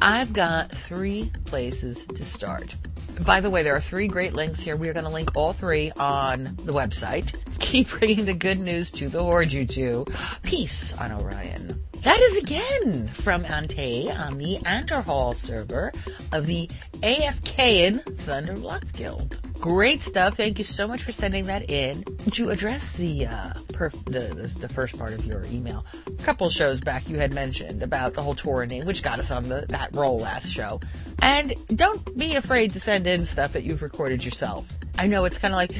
I've got three places to start. By the way, there are three great links here. We are going to link all three on the website. Keep bringing the good news to the horde, you two. Peace on Orion. That is again from Ante on the Andorhal server of the AFKN Thunder Block Guild. Great stuff. Thank you so much for sending that in. To address the, uh, perf- the, the, the first part of your email, a couple shows back you had mentioned about the whole Tauren name, which got us on the, that roll last show. And don't be afraid to send in stuff that you've recorded yourself. I know it's kind of like,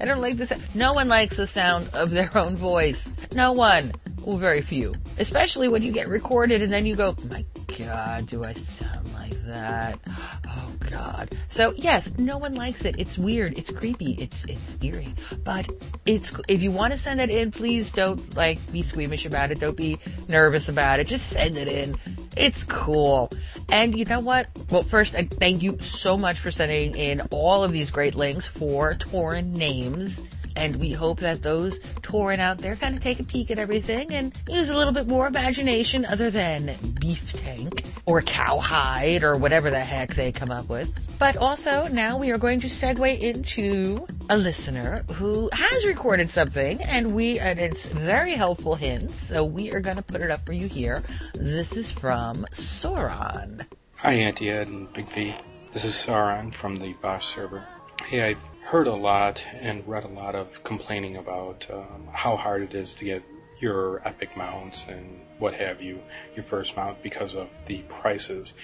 I don't like this. No one likes the sound of their own voice. No one. Well, very few. Especially when you get recorded and then you go, my God, do I sound like that? Oh God. So yes, no one likes it. It's weird. It's creepy. It's, it's eerie. But it's, if you want to send it in, please don't like be squeamish about it. Don't be nervous about it. Just send it in. It's cool. And you know what? Well, first, I thank you so much for sending in all of these great links for Tauren names. And we hope that those Tauren out there kind of take a peek at everything and use a little bit more imagination other than beef tank or cowhide or whatever the heck they come up with. But also now we are going to segue into a listener who has recorded something and we, and it's very helpful hints. So we are going to put it up for you here. This is from Sauron. Hi, Auntie Ed and Big V. This is Sauron from the Bosch server. Hey, I've heard a lot and read a lot of complaining about um, how hard it is to get your epic mounts and what have you, your first mount, because of the prices.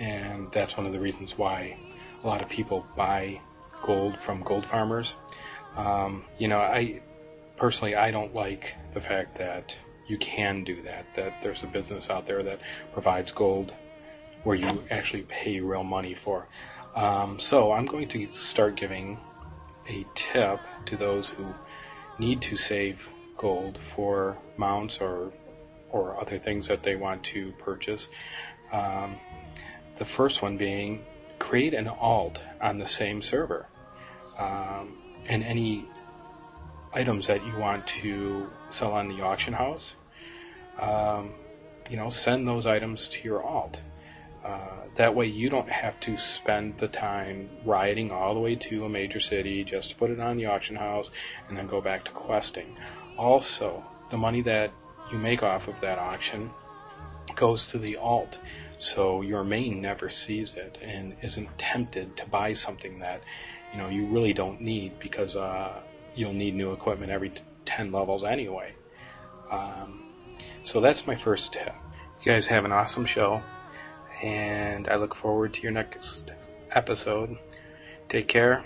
And that's one of the reasons why a lot of people buy gold from gold farmers. Um, you know, I personally I don't like the fact that you can do that. That there's a business out there that provides gold where you actually pay real money for. Um, so I'm going to start giving a tip to those who need to save gold for mounts or or other things that they want to purchase. Um, the first one being create an alt on the same server, um, and any items that you want to sell on the auction house. Um, you know, send those items to your alt. Uh, that way you don't have to spend the time riding all the way to a major city just to put it on the auction house and then go back to questing. Also, the money that you make off of that auction goes to the alt, so your main never sees it and isn't tempted to buy something that you know you really don't need because uh, you'll need new equipment every t- 10 levels anyway. Um, so that's my first tip. You guys have an awesome show and I look forward to your next episode. Take care,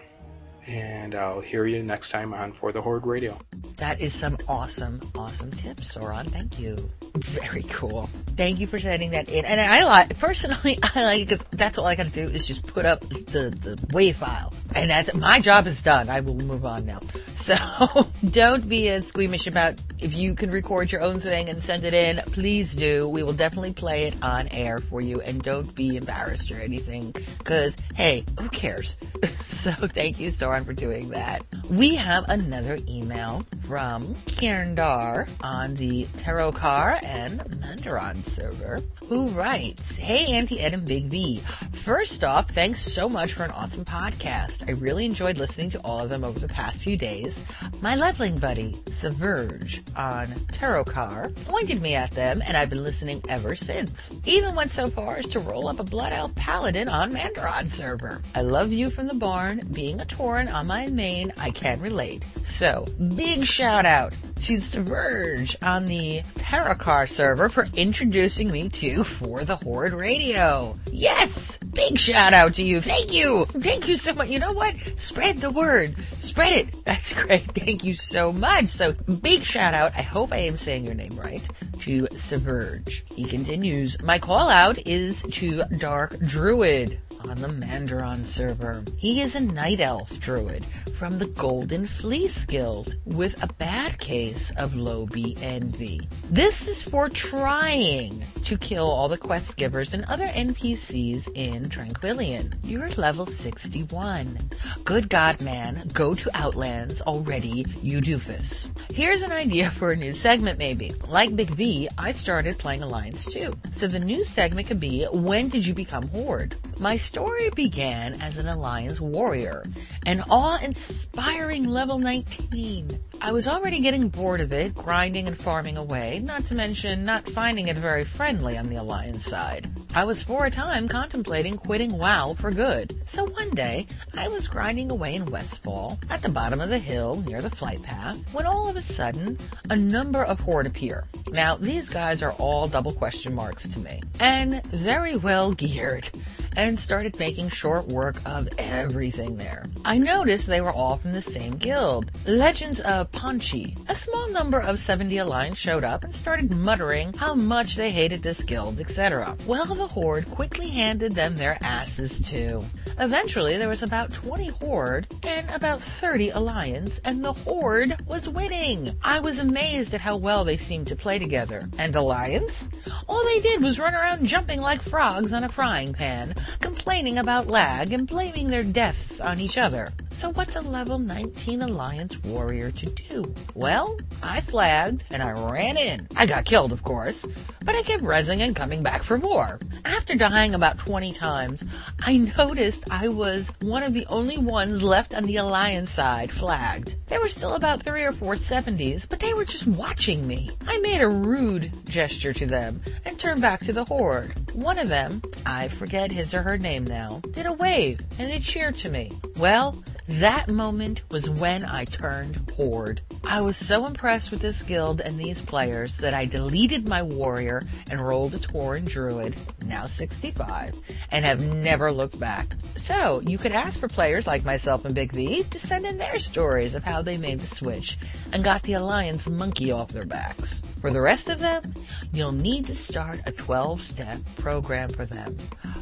and I'll hear you next time on For the Horde Radio. That is some awesome, awesome tips, Sauron. Thank you. Very cool. Thank you for sending that in. And I like, personally, I like it because that's all I gotta do is just put up the, the WAV file. And that's, my job is done. I will move on now. So, don't be as squeamish about if you can record your own thing and send it in, please do. We will definitely play it on air for you and don't be embarrassed or anything because, hey, who cares? so thank you, Soren, for doing that. We have another email from Kierndar on the Terokkar and Mandaron server who writes, Hey Auntie Ed and Big V. First off, thanks so much for an awesome podcast. I really enjoyed listening to all of them over the past few days. My leveling buddy, Subverge, on Terokkar, pointed me at them and I've been listening ever since. Even went so far as to roll up a Blood Elf Paladin on Mandaron server. I love you from the barn. Being a Tauren on my main, I can relate. So, big shout out to Subverge on the Terokkar server for introducing me to For the Horde Radio. Yes! Big shout out to you. Thank you. Thank you so much. You know what? Spread the word. Spread it. That's great. Thank you so much. So big shout out. I hope I am saying your name right to Subverge. He continues, my call out is to Dark Druid. On the Mandaron server. He is a night elf druid from the Golden Fleece Guild with a bad case of low B envy. This is for trying to kill all the quest givers and other NPCs in Tranquillien. You're level 61. Good God, man, go to Outlands already, you doofus. Here's an idea for a new segment maybe. Like Big V, I started playing Alliance 2. So the new segment could be, when did you become Horde? My story began as an Alliance warrior, an awe-inspiring level 19. I was already getting bored of it, grinding and farming away, not to mention not finding it very friendly on the Alliance side. I was for a time contemplating quitting WoW for good. So one day, I was grinding away in Westfall, at the bottom of the hill near the flight path, when all of a sudden, a number of Horde appear. Now, these guys are all double question marks to me, and very well geared and started making short work of everything there. I noticed they were all from the same guild, Legends of Panchi. A small number of 70 Alliance showed up and started muttering how much they hated this guild, etc. Well, the Horde quickly handed them their asses too. Eventually, there was about 20 Horde and about 30 Alliance, and the Horde was winning. I was amazed at how well they seemed to play together. And Alliance? All they did was run around jumping like frogs on a frying pan, complaining about lag and blaming their deaths on each other. So what's a level 19 Alliance warrior to do? Well, I flagged and I ran in. I got killed, of course, but I kept resing and coming back for more. After dying about 20 times, I noticed I was one of the only ones left on the Alliance side flagged. There were still about three or four 70s, but they were just watching me. I made a rude gesture to them and turned back to the Horde. One of them, I forget his or her name now, did a wave and they cheered to me. Well, that moment was when I turned Horde. I was so impressed with this guild and these players that I deleted my warrior and rolled a Tauren Druid, now 65, and have never looked back. So, you could ask for players like myself and Big V to send in their stories of how they made the switch and got the Alliance monkey off their backs. For the rest of them, you'll need to start a 12-step program for them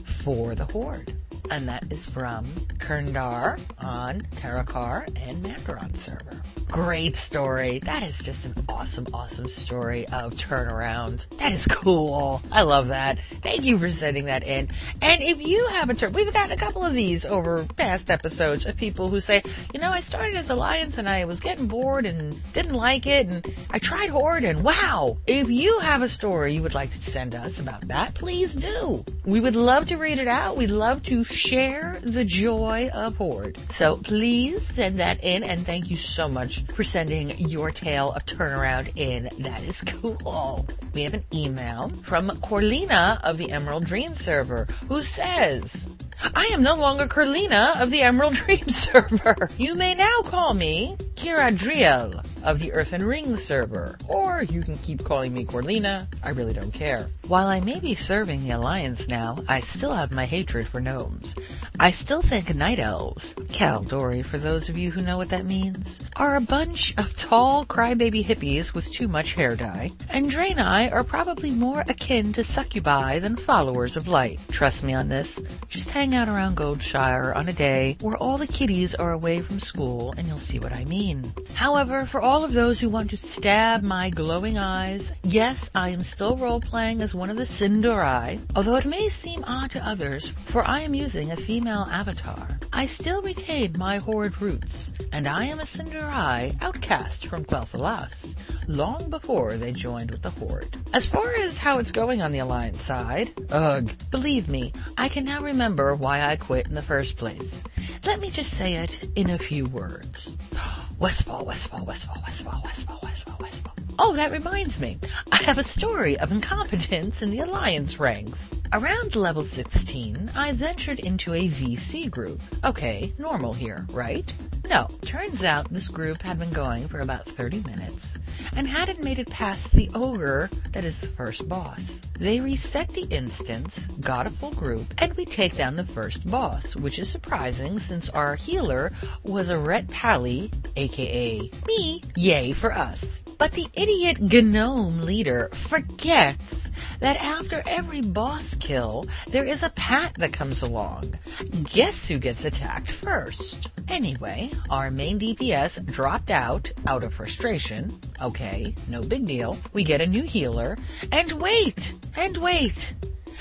for the Horde and that is from Kerndar on Terokkar and Mandaron server. Great story. That is just an awesome, awesome story of turnaround. That is cool. I love that. Thank you for sending that in. And if you have a turn, we've gotten a couple of these over past episodes of people who say, you know, I started as Alliance and I was getting bored and didn't like it and I tried Horde and wow. If you have a story you would like to send us about that, please do. We would love to read it out. We'd love to share the joy of Horde. So please send that in and thank you so much for sending your tale of turnaround in. That is cool. We have an email from Corlina of the Emerald Dream server who says, I am no longer Corlina of the Emerald Dream server. You may now call me Kiradriel of the Earthen Ring server, or you can keep calling me Corlina. I really don't care. While I may be serving the Alliance now, I still have my hatred for gnomes. I still think night elves, Kaldorei for those of you who know what that means, are a bunch of tall crybaby hippies with too much hair dye, and Draenei are probably more akin to succubi than followers of light. Trust me on this. Just hang out around Goldshire on a day where all the kiddies are away from school and you'll see what I mean. However, for all of those who want to stab my glowing eyes, yes, I am still role-playing as one of the Sin'dorei, although it may seem odd to others, for I am using a female avatar. I still retain my Horde roots, and I am a Sin'dorei outcast from Quel'Thalas, long before they joined with the Horde. As far as how it's going on the Alliance side, ugh, believe me, I can now remember why I quit in the first place. Let me just say it in a few words. Westfall, Westfall, Westfall, Westfall, Westfall, Westfall, Westfall. Oh, that reminds me. I have a story of incompetence in the Alliance ranks. Around level 16, I ventured into a VC group. Okay, normal here, right? No, turns out this group had been going for about 30 minutes and hadn't made it past the ogre that is the first boss. They reset the instance, got a full group, and we take down the first boss, which is surprising since our healer was a Ret Pally, aka me. Yay for us. But the idiot gnome leader forgets that after every boss kill, there is a pat that comes along. Guess who gets attacked first? Anyway, our main DPS dropped out, out of frustration. Okay, no big deal. We get a new healer, and wait, and wait,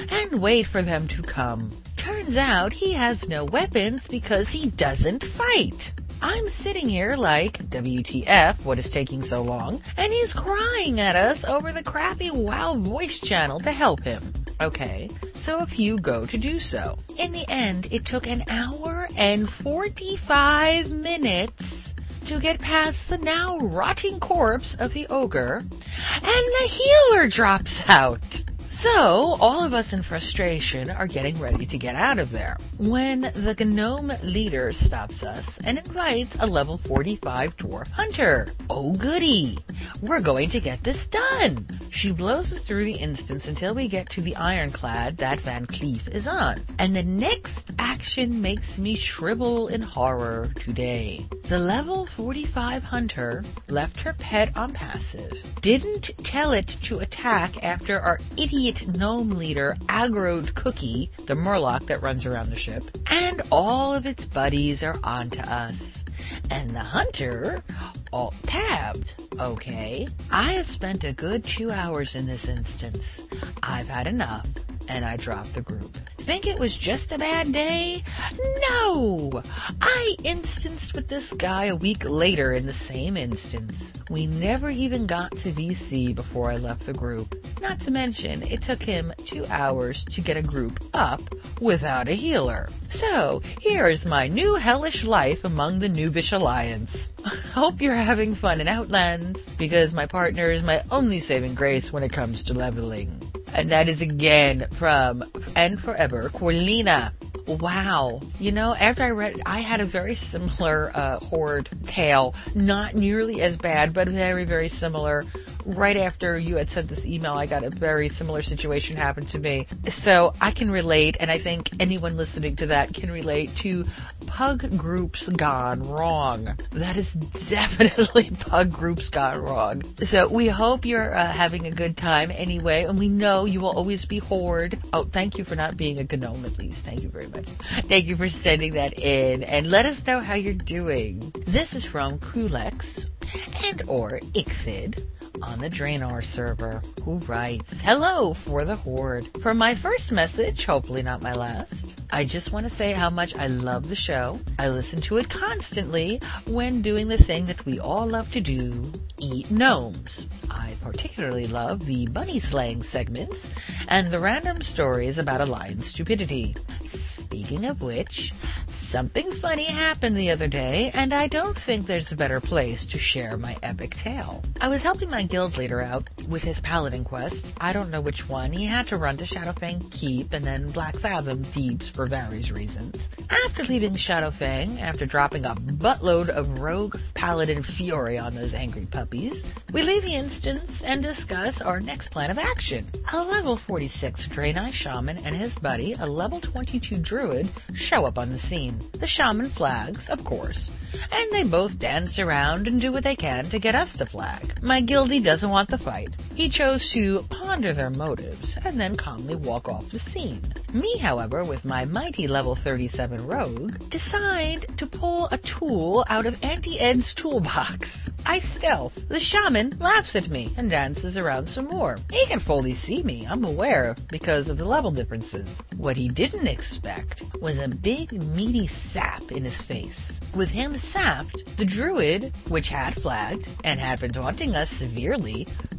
and wait for them to come. Turns out he has no weapons because he doesn't fight. I'm sitting here like, WTF, what is taking so long? And he's crying at us over the crappy WoW voice channel to help him. Okay, so if you go to do so. In the end, it took an hour and 45 minutes to get past the now rotting corpse of the ogre, and the healer drops out. So, all of us in frustration are getting ready to get out of there when the gnome leader stops us and invites a level 45 dwarf hunter. Oh goody! We're going to get this done! She blows us through the instance until we get to the ironclad that VanCleef is on. And the next action makes me shrivel in horror today. The level 45 hunter left her pet on passive, didn't tell it to attack after our idiot gnome leader aggroed Cookie, the murloc that runs around the ship, and all of its buddies are onto us. And the hunter alt tabbed. Okay. I have spent a good two hours in this instance. I've had enough, and I dropped the group. Think it was just a bad day? No! I instanced with this guy a week later in the same instance. We never even got to VC before I left the group. Not to mention, it took him two hours to get a group up without a healer. So, here is my new hellish life among the Noobish Alliance. Hope you're having fun in Outlands, because my partner is my only saving grace when it comes to leveling. And that is again from And Forever, Corlina. Wow. You know, after I read, I had a very similar uh, horde tale. Not nearly as bad, but very, very similar. Right after you had sent this email, I got a very similar situation happen to me. So I can relate, and I think anyone listening to that can relate to pug groups gone wrong. That is definitely pug groups gone wrong. So we hope you're uh, having a good time anyway, and we know you will always be horde. Oh, thank you for not being a gnome at least. Thank you very much. Thank you for sending that in, and let us know how you're doing. This is from Kulex and or Ichthid on the Draenor server, who writes, Hello for the Horde. For my first message, hopefully not my last, I just want to say how much I love the show. I listen to it constantly when doing the thing that we all love to do, eat gnomes. I particularly love the bunny slang segments and the random stories about a lion's stupidity. Speaking of which, something funny happened the other day, and I don't think there's a better place to share my epic tale. I was helping my guild leader out with his paladin quest. I don't know which one. He had to run to Shadowfang Keep and then Blackfathom Deeps for various reasons. After leaving Shadowfang, after dropping a buttload of rogue paladin fury on those angry puppies, we leave the instance and discuss our next plan of action. A level 46 Draenei shaman and his buddy, a level 22 druid, show up on the scene. The shaman flags, of course, and they both dance around and do what they can to get us to flag. My doesn't want the fight. He chose to ponder their motives and then calmly walk off the scene. Me, however, with my mighty level 37 rogue, decide to pull a tool out of Auntie Ed's toolbox. I stealth. The shaman laughs at me and dances around some more. He can fully see me, I'm aware, because of the level differences. What he didn't expect was a big meaty sap in his face. With him sapped, the druid, which had flagged and had been taunting us severely,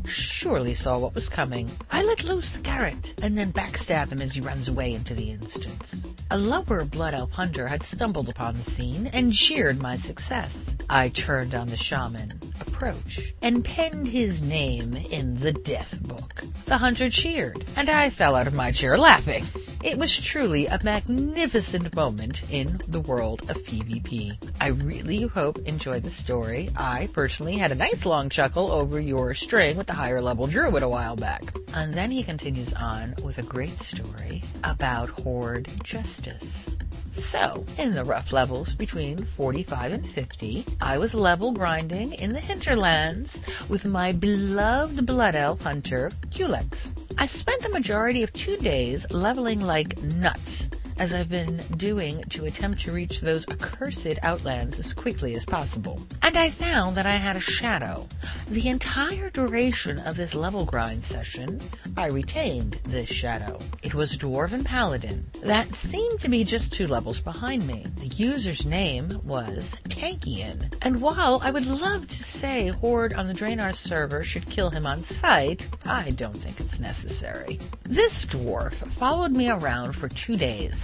surely saw what was coming. I let loose Garrote and then backstab him as he runs away into the instance. A lower blood elf hunter had stumbled upon the scene and cheered my success. I turned on the shaman, approach, and penned his name in the death book. The hunter cheered, and I fell out of my chair laughing. It was truly a magnificent moment in the world of PvP. I really hope enjoyed the story. I personally had a nice long chuckle over your string with the higher level druid a while back. And then he continues on with a great story about Horde Justice. So, in the rough levels between 45 and 50, I was level grinding in the hinterlands with my beloved blood elf hunter, Culex. I spent the majority of two days leveling like nuts, as I've been doing to attempt to reach those accursed outlands as quickly as possible. And I found that I had a shadow. The entire duration of this level grind session, I retained this shadow. It was a Dwarven Paladin that seemed to be just two levels behind me. The user's name was Tankian, and while I would love to say Horde on the Draenor server should kill him on sight, I don't think it's necessary. This dwarf followed me around for two days,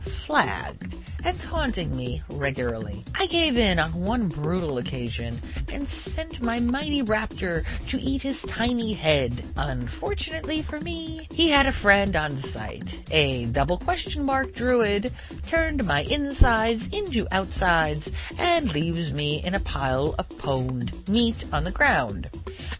flagged, and taunting me regularly. I gave in on one brutal occasion and sent my mighty raptor to eat his tiny head. Unfortunately for me, he had a friend on site. A double question mark druid turned my insides into outsides and leaves me in a pile of pwned meat on the ground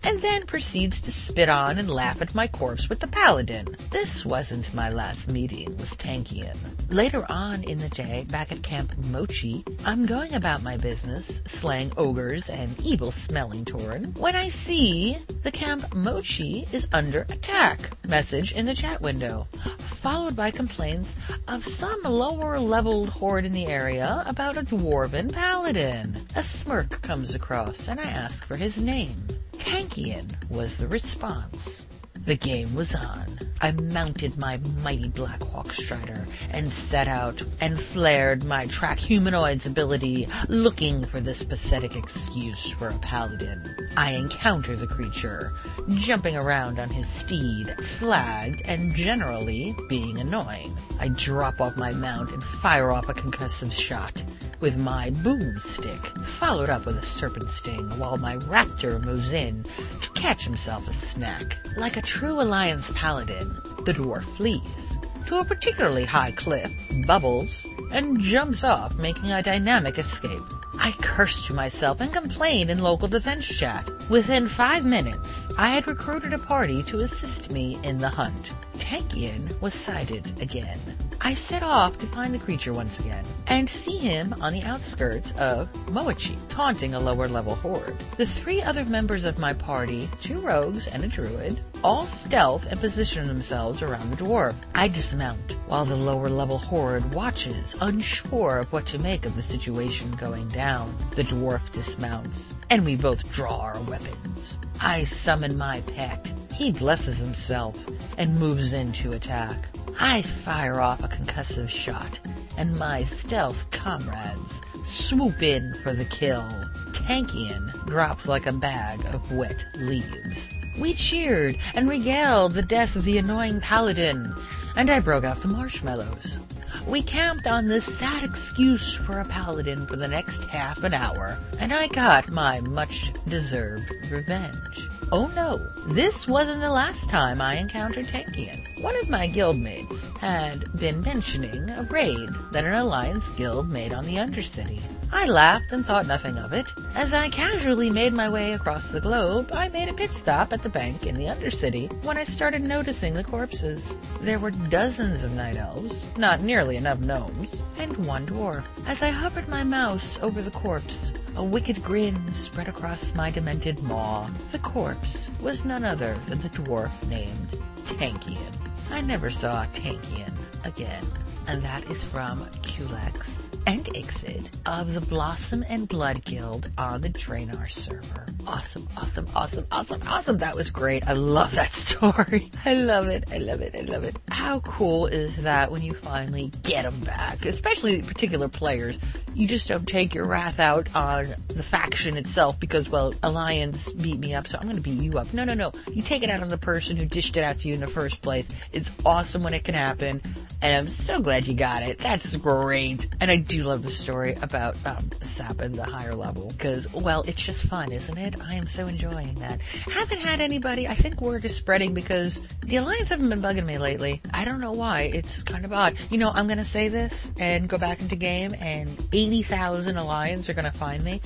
and then proceeds to spit on and laugh at my corpse with the paladin. This wasn't my last meeting with Tankian. Later on in the day, back at Camp Mochi, I'm going about my business, slaying ogres and evil-smelling Tauren, when I see the Camp Mochi is under attack. Message in the chat window, followed by complaints of some lower-leveled horde in the area about a dwarven paladin. A smirk comes across, and I ask for his name. Tankian was the response. The game was on. I mounted my mighty Black Hawkstrider and set out and flared my track humanoid's ability, looking for this pathetic excuse for a paladin. I encounter the creature, jumping around on his steed, flagged and generally being annoying. I drop off my mount and fire off a concussive shot with my boomstick, followed up with a serpent sting while my raptor moves in to catch himself a snack. Like a true Alliance paladin, the dwarf flees to a particularly high cliff, bubbles, and jumps off, making a dynamic escape. I curse to myself and complain in local defense chat. Within five minutes, I had recruited a party to assist me in the hunt. Tankian was sighted again. I set off to find the creature once again and see him on the outskirts of Moachi, taunting a lower level horde. The three other members of my party, two rogues and a druid, all stealth and position themselves around the dwarf. I dismount while the lower level horde watches, unsure of what to make of the situation going down. The dwarf dismounts, and we both draw our weapons. I summon my pet. He blesses himself and moves in to attack. I fire off a concussive shot, and my stealth comrades swoop in for the kill. Tankian drops like a bag of wet leaves. We cheered and regaled the death of the annoying paladin, and I broke out the marshmallows. We camped on this sad excuse for a paladin for the next half an hour, and I got my much deserved revenge. Oh no, this wasn't the last time I encountered Tankian. One of my guildmates had been mentioning a raid that an alliance guild made on the Undercity. I laughed and thought nothing of it. As I casually made my way across the globe, I made a pit stop at the bank in the Undercity when I started noticing the corpses. There were dozens of night elves, not nearly enough gnomes, and one dwarf. As I hovered my mouse over the corpse, a wicked grin spread across my demented maw. The corpse was none other than the dwarf named Tankian. I never saw Tankian again. And that is from Culex and Ixid of the Blossom and Blood Guild on the Draenor server. Awesome, awesome, awesome, awesome, awesome. That was great. I love that story. I love it. I love it. I love it. How cool is that when you finally get them back? Especially particular players. You just don't take your wrath out on the faction itself because, well, Alliance beat me up, so I'm going to beat you up. No, no, no. You take it out on the person who dished it out to you in the first place. It's awesome when it can happen. And I'm so glad you got it. That's great. And I do love the story about um, Sapin, the higher level, because, well, it's just fun, isn't it? I am so enjoying that. Haven't had anybody, I think word is spreading because the Alliance haven't been bugging me lately. I don't know why. It's kind of odd. You know, I'm to say this and go back into game, and 80,000 Alliance are to find me,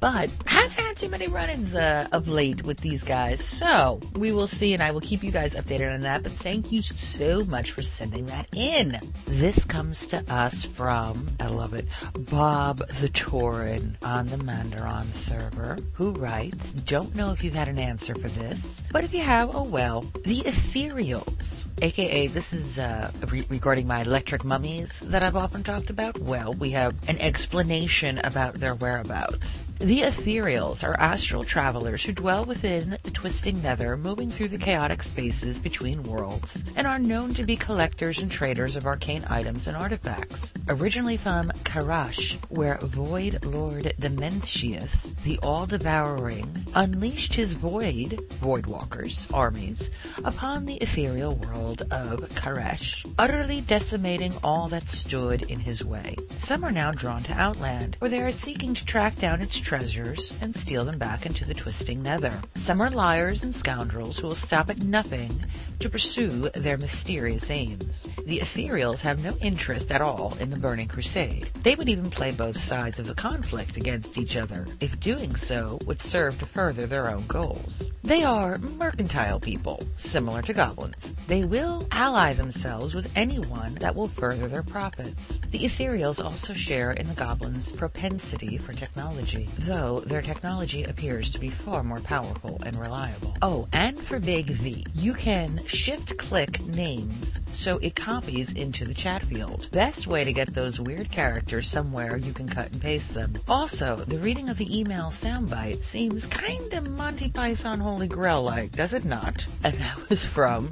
but I haven't had too many run-ins uh, of late with these guys. So we will see, and I will keep you guys updated on that. But thank you so much for sending that in. This comes to us from, I love it, Bob the Tauren on the Mandaron server, who writes, don't know if you've had an answer for this, but if you have, oh well. The Ethereals, aka this is uh, re- regarding my electric mummies that I've often talked about. Well, we have an explanation about their whereabouts. The Ethereals are astral travelers who dwell within the twisting nether, moving through the chaotic spaces between worlds, and are known to be collectors and traders of arcane items and artifacts. Originally from K'aresh, where Void Lord Dimensius, the All-Devouring, unleashed his Void, Voidwalkers, armies, upon the ethereal world of K'aresh, utterly decimating all that stood in his way. Some are now drawn to Outland, where they are seeking to track down its treasures and steal them back into the twisting nether. Some are liars and scoundrels who will stop at nothing to pursue their mysterious aims. The Ethereals have no interest at all in the Burning Crusade. They would even play both sides of the conflict against each other, if doing so would serve to further their own goals. They are mercantile people, similar to goblins. They will ally themselves with anyone that will further their profits. The Ethereals also share in the goblins' propensity for technology, though their technology appears to be far more powerful and reliable. Oh, and for Big V, you can shift click names so it copies into the chat field. Best way to get those weird characters somewhere you can cut and paste them. Also, the reading of the email soundbite seems kinda Monty Python Holy Grail like, does it not? And that was from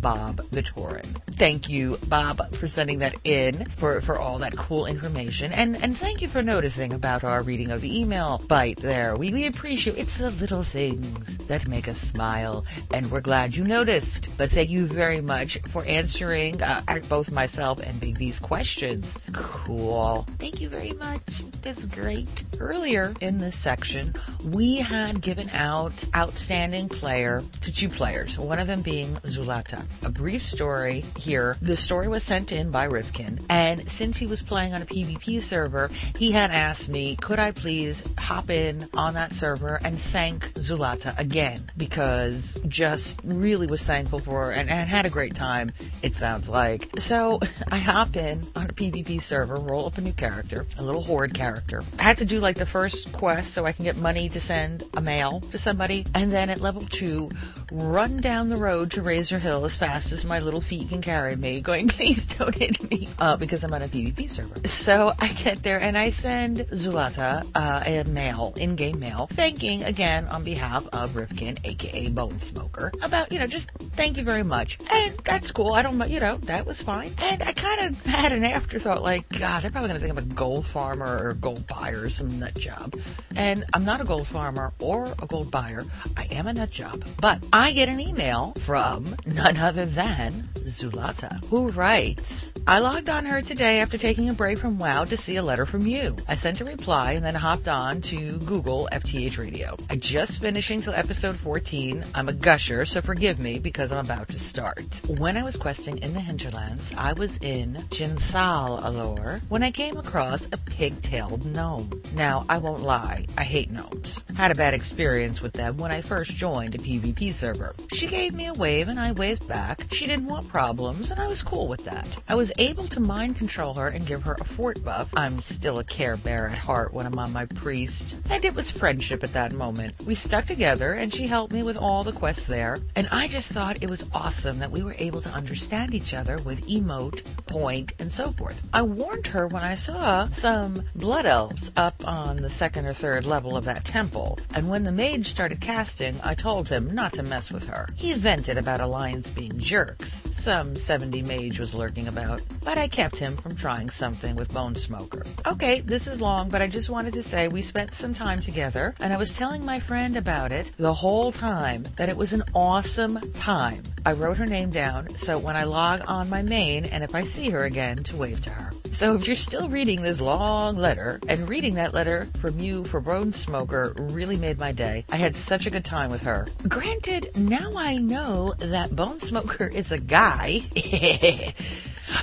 Bob the Tauren. Thank you, Bob, for sending that in for, for all that cool information. And and thank you for noticing about our reading of the email bite there. We we appreciate it's the little things that make us smile, and we're glad you noticed. But thank you very much for answering uh, both myself and Big V's questions. Cool. Thank you very much. That's great. Earlier in this section, we had given out outstanding player to two players, one of them being Zulata. A brief story here. The story was sent in by Rifkin, and since he was playing on a PvP server, he had asked me, could I please hop in on that server and thank Zulata again? Because just really was thankful for her and, and had a great time, it sounds like. So I hop in on a PvP server, roll up a new character, a little horde character. I had to do like the first quest so I can get money to send a mail to somebody, and then at level two, run down the road to Razor Hill as fast as my little feet can carry me, going, please don't hit me, uh, because I'm on a PvP server. So I get there and I send Zulata uh, a mail, in-game mail, thanking again on behalf of Rifkin, aka Bone Smoker, about, you know, just thank you very much. And that's cool. I don't, you know, that was fine. And I kind of had an afterthought like, God, they're probably going to think I'm a gold farmer or gold buyer or some nut job. And I'm not a gold farmer or a gold buyer. I am a nut job. But I get an email from none other than Zulata, who writes, I logged on her today after taking a break from WoW to see a letter from you. I sent a reply and then hopped on to Google FTH Radio. I just finishing till episode 14. I'm a gusher, so forgive me because I'm about to start. When I was questing in the hinterlands, I was in Jintha'Alor when I came across a pig-tailed gnome. Now, I won't lie, I hate gnomes. Had a bad experience with them when I first joined a PvP server. She gave me a wave and I waved back. She didn't want problems and I was cool with that. I was able to mind control her and give her a fort buff. I'm still a care bear at heart when I'm on my priest. And it was friendship at that moment. We stuck together and she helped me with all the quests there. And I just thought it was awesome that we were able to understand each other with emote, point, and so forth. I warned her when I saw some blood elves up on the second or third level of that temple. And when the mage started casting, I told him not to mess with her. He vented about alliance being jerks. Some 70 mage was lurking about, but I kept him from trying something with Bone Smoker. Okay, this is long, but I just wanted to say we spent some time together, and I was telling my friend about it the whole time that it was an awesome time. I wrote her name down so when I log on my main and if I see her again to wave to her. So if you're still reading this long letter and reading that letter from you for Bone Smoker really made my day. I had such a good time with her. Granted, now I know that Bone Smoker is a guy.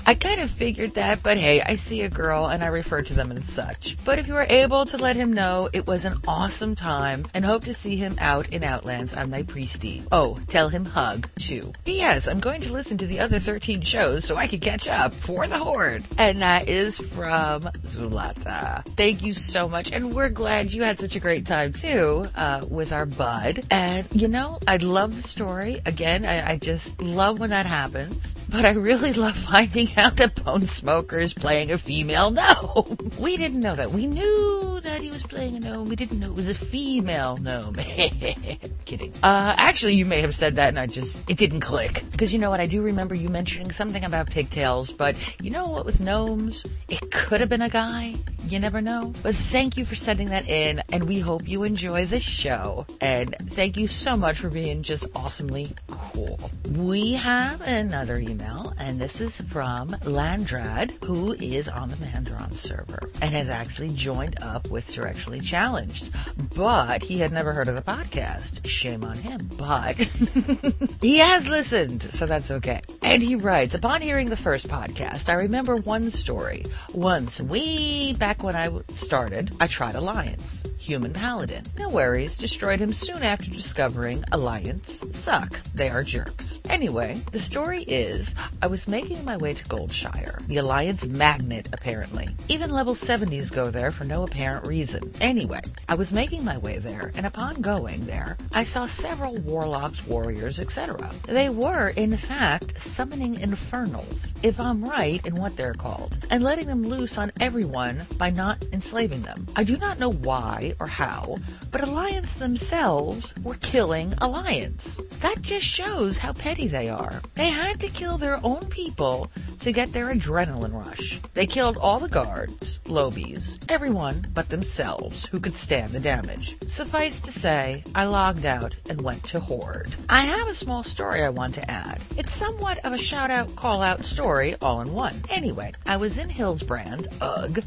I kind of figured that, but hey, I see a girl and I refer to them as such. But if you were able to let him know it was an awesome time and hope to see him out in Outlands on my Priesty. Oh, tell him hug, too. P.S. I'm going to listen to the other 13 shows so I can catch up for the Horde. And that is from Zulata. Thank you so much. And we're glad you had such a great time too, uh, with our bud. And you know, I love the story. Again, I, I just love when that happens. But I really love finding out that Bone Smoker is playing a female gnome. We didn't know that. We knew that he was playing a gnome. We didn't know it was a female gnome. Kidding. Uh, actually, you may have said that and I just, it didn't click. Because you know what? I do remember you mentioning something about pigtails, but you know what with gnomes? It could have been a guy. You never know. But thank you for sending that in and we hope you enjoy the show. And thank you so much for being just awesomely cool. We have another email and this is from Landrad, who is on the Mandaron server and has actually joined up with Directionally Challenged. But he had never heard of the podcast. Shame on him. But he has listened, so that's okay. And he writes, upon hearing the first podcast, I remember one story. Once, way back when I started, I tried Alliance. Human Paladin. No worries, destroyed him soon after discovering Alliance suck. They are jerks. Anyway, the story is, I was making my way to Goldshire, the Alliance magnet apparently. Even level 70s go there for no apparent reason. Anyway, I was making my way there, and upon going there, I saw several warlocks, warriors, etc. They were, in fact, summoning infernals, if I'm right in what they're called, and letting them loose on everyone by not enslaving them. I do not know why or how, but Alliance themselves were killing Alliance. That just shows how petty they are. They had to kill their own people to get their adrenaline rush. They killed all the guards, lobies, everyone but themselves who could stand the damage. Suffice to say, I logged out and went to Horde. I have a small story I want to add. It's somewhat of a shout out, call out story all in one. Anyway, I was in Hillsbrad, ugh,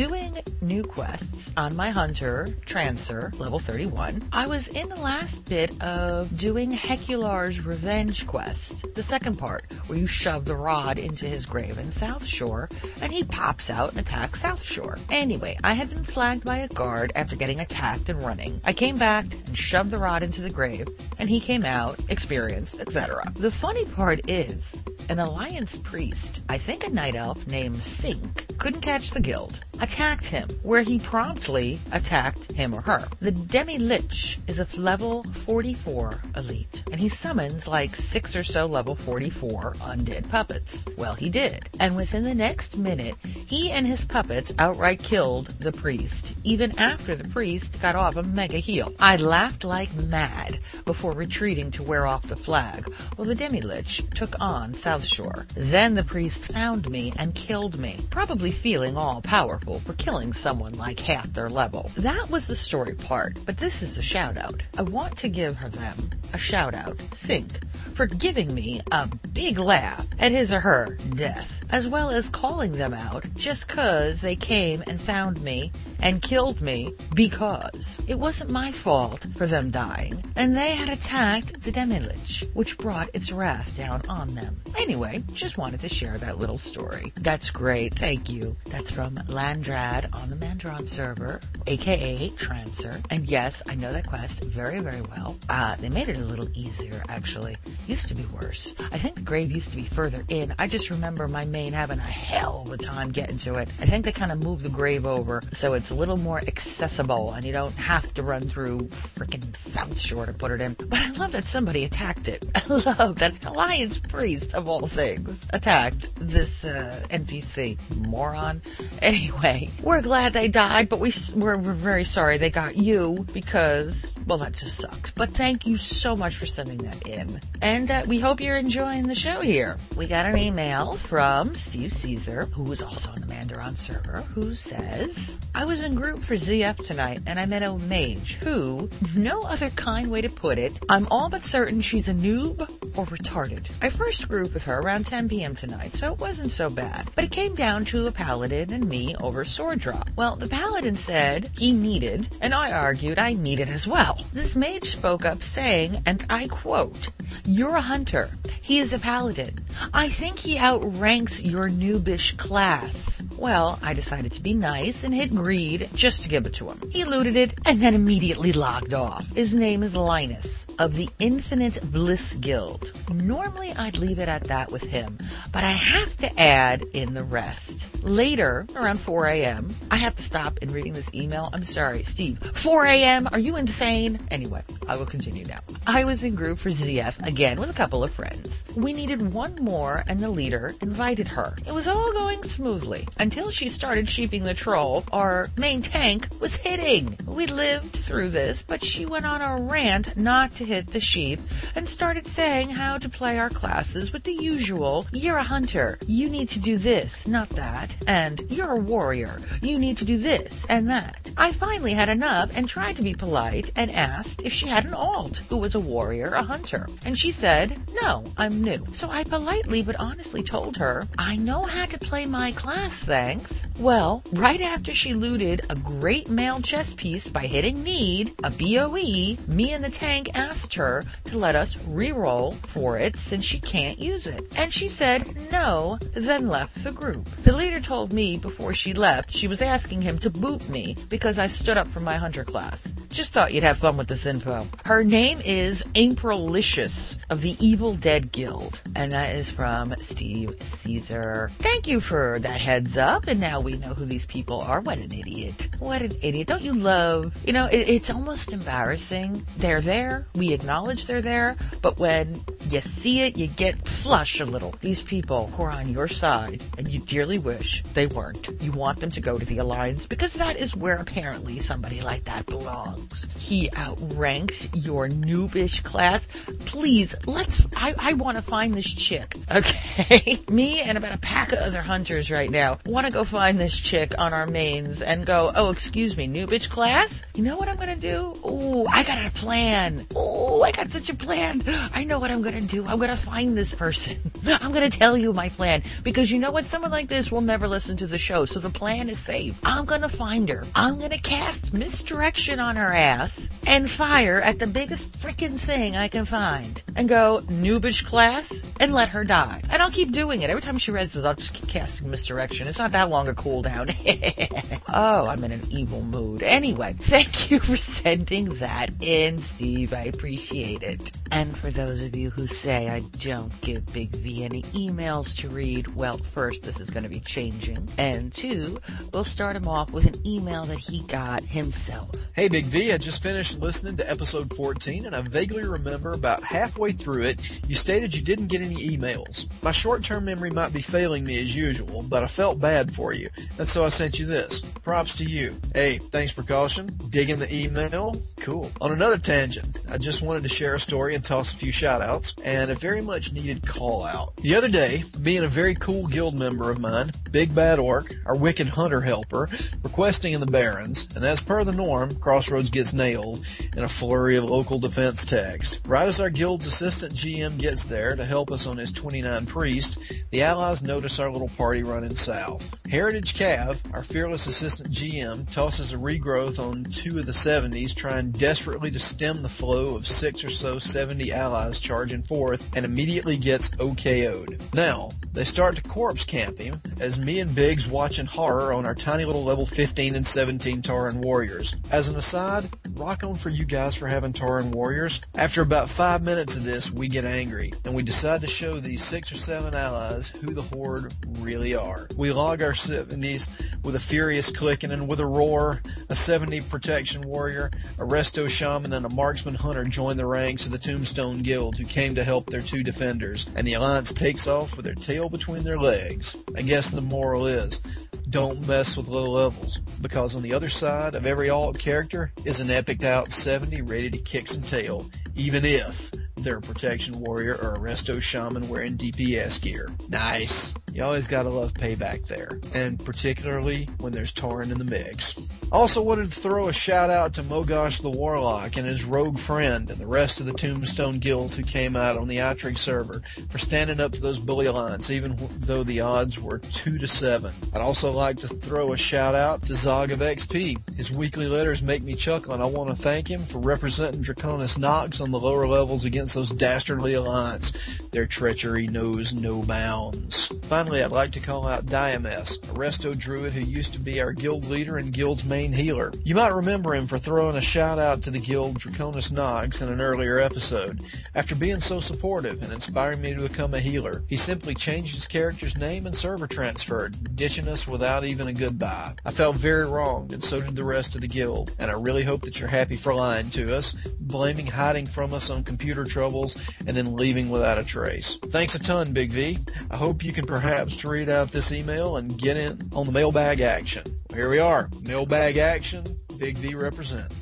doing new quests on my hunter, Trancer, level 31. I was in the last bit of doing Helcular's revenge quest, the second part, where you shove the rod into his grave in South Shore, and he pops out and attacks South Shore. Anyway, I had been flagged by a guard after getting attacked and running. I came back and shoved the rod into the grave, and he came out, experienced, etc. The funny part is, an alliance priest, I think a night elf named Sink, couldn't catch the guild, attacked him, where he promptly attacked him or her. The Demi Lich is a level 44 elite, and he summons like six or so level 44 undead puppets. Well, he did. And within the next minute, he and his puppets outright killed the priest, even after the priest got off a mega heal. I laughed like mad before retreating to wear off the flag, while the Demi-Lich took on South Shore. Then the priest found me and killed me, probably feeling all powerful for killing someone like half their level. That was the story part, but this is a shout out. I want to give her them a shout out, Sink, for giving me a big laugh at his or her death, as well as calling them out just cause they came and found me and killed me because it wasn't my fault for them dying, and they had attacked the Demilich, which brought its wrath down on them. Anyway, just wanted to share that little story. That's great, thank you. That's from Landrad on the Mandaron server, aka Trancer. And yes, I know that quest very, very well. Uh, they made it a little easier, actually. Used to be worse. I think the grave used to be further in. I just remember my main having a hell of a time getting to it. I think they kind of moved the grave over so it's a little more accessible and you don't have to run through freaking South Shore to put it in. But I love that somebody attacked it. I love that Alliance Priest of all things, attacked this uh, NPC moron. Anyway, we're glad they died, but we we're, we're very sorry they got you because well, that just sucks. But thank you so much for sending that in, and uh, we hope you're enjoying the show here. We got an email from Steve Caesar, who is also on the Mandaron server, who says, "I was in group for ZF tonight, and I met a mage who, no other kind way to put it, I'm all but certain she's a noob or retarded. I first grouped with her around 10 p.m. tonight, so it wasn't so bad. But it came down to a paladin and me over sword drop. Well, the paladin said he needed, and I argued I needed as well. This mage spoke up saying, and I quote, You're a hunter. He is a paladin. I think he outranks your noobish class. Well, I decided to be nice and hit greed just to give it to him. He looted it and then immediately logged off. His name is Linus of the Infinite Bliss Guild. Normally I'd leave it at that with him, but I have to add in the rest. Later, around 4 a.m., I have to stop in reading this email. I'm sorry, Steve. 4 a.m.? Are you insane? Anyway, I will continue now. I was in group for ZF again with a couple of friends. We needed one more and the leader invited her. It was all going smoothly until she started sheeping the troll. Our main tank was hitting. We lived through this, but she went on a rant not to hit the sheep and started saying how to play our classes with the usual, you're a hunter, you need to do this, not that, and you're a warrior, you need to do this and that. I finally had enough and tried to be polite and asked if she had an alt who was a warrior, a hunter. And she said, no, I'm new. So I politely but honestly told her, I know how to play my class, thanks. Well, right after she looted a great mail chess piece by hitting need, a BOE, me and the tank asked her to let us re-roll for it since she can't use it. And she said no, then left the group. The leader told me before she left she was asking him to boot me because I stood up for my hunter class. Just thought you'd have fun with this info. Her name is Aprilicious of the Evil Dead Guild. And that is from Steve Caesar. Thank you for that heads up. And now we know who these people are. What an idiot. What an idiot. Don't you love, you know, it, it's almost embarrassing. They're there. We acknowledge they're there. But when you see it, you get flush a little. These people who are on your side and you dearly wish they weren't. You want them to go to the Alliance because that is where apparently somebody like that belongs. He outranks your noobish class. Please, let's, I, I want to find this chick, okay? Me and about a pack of other hunters right now want to go find this chick on our mains and go, oh, excuse me, noobish class? You know what I'm going to do? Ooh, I got a plan. Ooh, I got such a plan. I know what I'm going to do. I'm going to find this person. I'm going to tell you my plan because you know what? Someone like this will never listen to the show. So the plan is safe. I'm going to find her. I'm going to cast misdirection on her ass and fire at the biggest freaking thing I can find and go noobish class and let her die. And I'll keep doing it. Every time she reads this, I'll just keep casting misdirection. It's not that long a cooldown. Oh, oh, I'm in an evil mood. Anyway, thank you for sending that in, Steve. I appreciate it. And for those of you who say I don't give Big V any emails to read, well, first, this is going to be changing. And two, we'll start him off with an email that he got himself. Hey Big V, I just finished listening to episode 14 and I vaguely remember about halfway through it, you stated you didn't get any emails. My short-term memory might be failing me as usual, but I felt bad for you, and so I sent you this. Props to you. Hey, thanks for caution. Digging the email? Cool. On another tangent, I just wanted to share a story and toss a few shout-outs, and a very much needed call-out. The other day, being a very cool guild member of mine, Big Bad Orc, our wicked hunter helper, requesting in the Barrens, and as per the norm, Crossroads gets nailed in a flurry of local defense tags. Right as our guild's assistant GM gets there to help us on his 29 priest, the allies notice our little party running south. Heritage Cav, our fearless assistant GM, tosses a regrowth on two of the 70s, trying desperately to stem the flow of six or so 70 allies charging forth, and immediately gets OKO'd. Now, They start to corpse camp him as me and Biggs watch in horror on our tiny little level 15 and 17 Tauren warriors. As an aside, rock on for you guys for having Tauren warriors. After about five minutes of this, we get angry and we decide to show these six or seven allies who the Horde really are. We log our 70s with a furious clicking and with a roar, a 70 protection warrior, a resto shaman, and a marksman hunter join the ranks of the Tombstone Guild who came to help their two defenders, and the alliance takes off with their tail between their legs. I guess the moral is, don't mess with low levels, because on the other side of every alt character is an epic out 70 ready to kick some tail, even if they're a protection warrior or a resto shaman wearing DPS gear. Nice. You always gotta love payback there, and particularly when there's Tauren in the mix. Also wanted to throw a shout out to Mogosh the Warlock and his rogue friend and the rest of the Tombstone Guild who came out on the Outrig server for standing up to those bully alliance even though the odds were 2 to 7. I'd also like to throw a shout out to Zog of XP. His weekly letters make me chuckle and I want to thank him for representing Draconis Nox on the lower levels against those dastardly alliance. Their treachery knows no bounds. Finally, I'd like to call out Diames, a resto druid who used to be our guild leader and guild's main healer. You might remember him for throwing a shout out to the guild Draconis Nox in an earlier episode. After being so supportive and inspiring me to become a healer, he simply changed his character's name and server transferred, ditching us without even a goodbye. I felt very wronged, and so did the rest of the guild, and I really hope that you're happy for lying to us, blaming hiding from us on computer troubles, and then leaving without a trace. Thanks a ton, Big V. I hope you can perhaps read out this email and get in on the mailbag action. Here we are, mailbag action, Big V represent.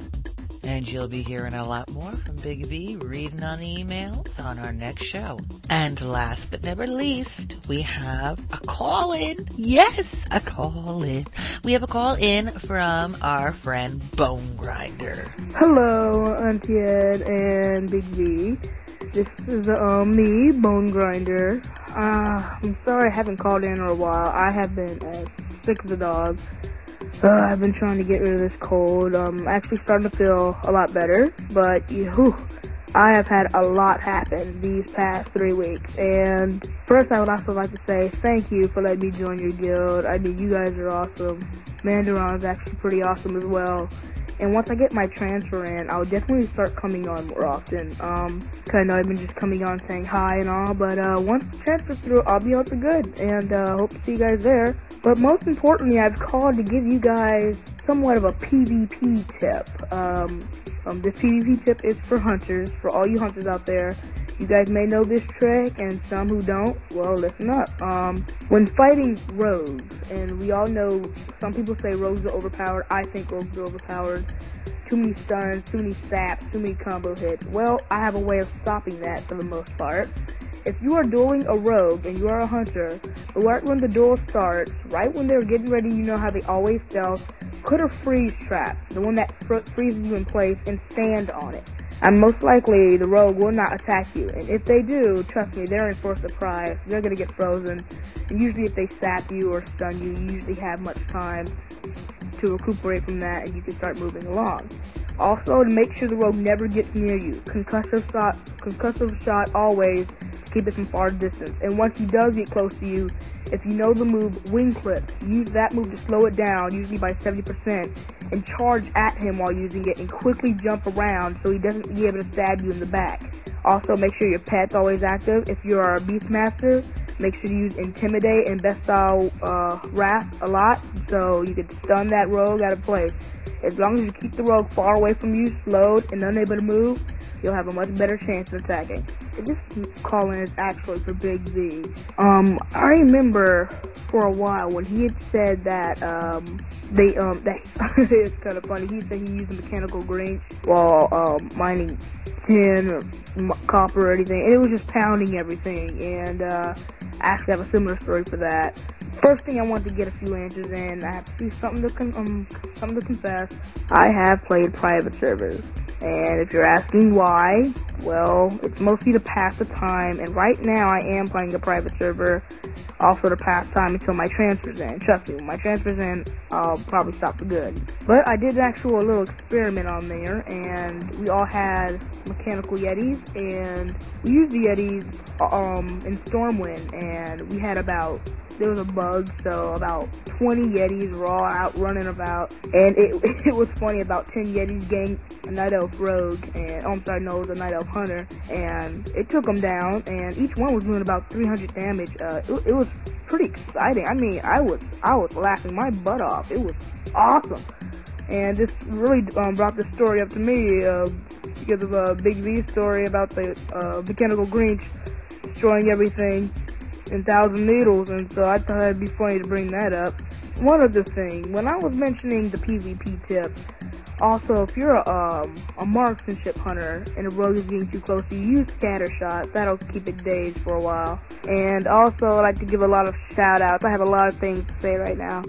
And you'll be hearing a lot more from Big V reading on emails on our next show. And last but never least, we have a call in. Yes, a call in. We have a call in from our friend Bone Grinder. Hello, Auntie Ed and Big V. This is um, me, Bone Grinder. Uh, I'm sorry I haven't called in in a while. I have been as sick as a dog. Uh, I've been trying to get rid of this cold. Um, I'm actually starting to feel a lot better, but whew, I have had a lot happen these past three weeks. And first, I would also like to say thank you for letting me join your guild. I mean, you guys are awesome. Mandaron is actually pretty awesome as well. And once I get my transfer in, I'll definitely start coming on more often. Um, cause I know I've been just coming on saying hi and all, but, uh, once the transfer's through, I'll be out to good. And, uh, hope to see you guys there. But most importantly, I've called to give you guys somewhat of a PvP tip. Um, um, this PvP tip is for hunters, for all you hunters out there. You guys may know this trick, and some who don't, well, listen up. Um, when fighting rogues, and we all know some people say rogues are overpowered. I think rogues are overpowered. Too many stuns, too many saps, too many combo hits. Well, I have a way of stopping that for the most part. If you are dueling a rogue and you are a hunter, right when the duel starts, right when they're getting ready, you know how they always stealth, put a freeze trap, the one that fr- freezes you in place, and stand on it. And most likely the rogue will not attack you. And if they do, trust me, they're in for a surprise. They're gonna get frozen. And usually if they sap you or stun you, you usually have much time to recuperate from that and you can start moving along. Also, to make sure the rogue never gets near you. Concussive shot, concussive shot always to keep it from far distance. And once he does get close to you, if you know the move wing clip, use that move to slow it down, usually by 70%, and charge at him while using it and quickly jump around so he doesn't be able to stab you in the back. Also, make sure your pet's always active. If you are a Beastmaster, make sure to use Intimidate and Bestial uh, Wrath a lot so you can stun that rogue out of place. As long as you keep the rogue far away from you, slowed, and unable to move, you'll have a much better chance of attacking. This calling is actually for Big Z. Um, I remember for a while when he had said that um, they um that it's kind of funny. He said he used a mechanical grinch while um, mining tin or copper or anything, and it was just pounding everything. And uh, I actually have a similar story for that. First thing I wanted to get a few answers in. I have to something to con- um something to confess. I have played private servers. And if you're asking why, well, it's mostly to pass the time. And right now I am playing a private server also to pass time until my transfer's in. Trust me, when my transfer's in, I'll probably stop for good. But I did an actual little experiment on there, and we all had mechanical Yetis, and we used the Yetis um, in Stormwind, and we had about there was a bug, so about 20 Yetis were all out running about, and it it was funny. About 10 Yetis ganked a Night Elf Rogue, and oh, I'm sorry, no, it was a Night Elf Hunter, and it took them down, and each one was doing about 300 damage. Uh, it, it was pretty exciting. I mean, I was I was laughing my butt off. It was awesome, and this really um, brought the story up to me uh, because of a uh, Big V story about the uh, mechanical Grinch destroying everything in Thousand Needles, and so I thought it'd be funny to bring that up. One other thing, when I was mentioning the PvP tip, also if you're a, um, a marksmanship hunter and a rogue is getting too close, you use scatter shot. That'll keep it dazed for a while. And also, I like to give a lot of shout outs. I have a lot of things to say right now.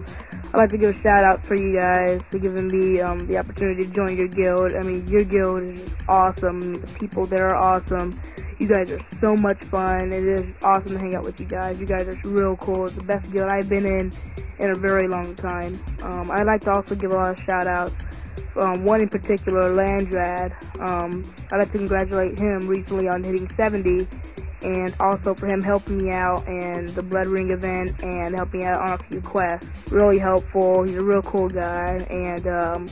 I'd like to give a shout out for you guys for giving me um, the opportunity to join your guild. I mean, your guild is awesome. The people there are awesome. You guys are so much fun. It is awesome to hang out with you guys. You guys are real cool. It's the best guild I've been in in a very long time. Um, I'd like to also give a lot of shout outs. Um, one in particular, Landrad. Um, I'd like to congratulate him recently on hitting 70 and also for him helping me out in the Blood Ring event and helping out on a few quests. Really helpful. He's a real cool guy and um,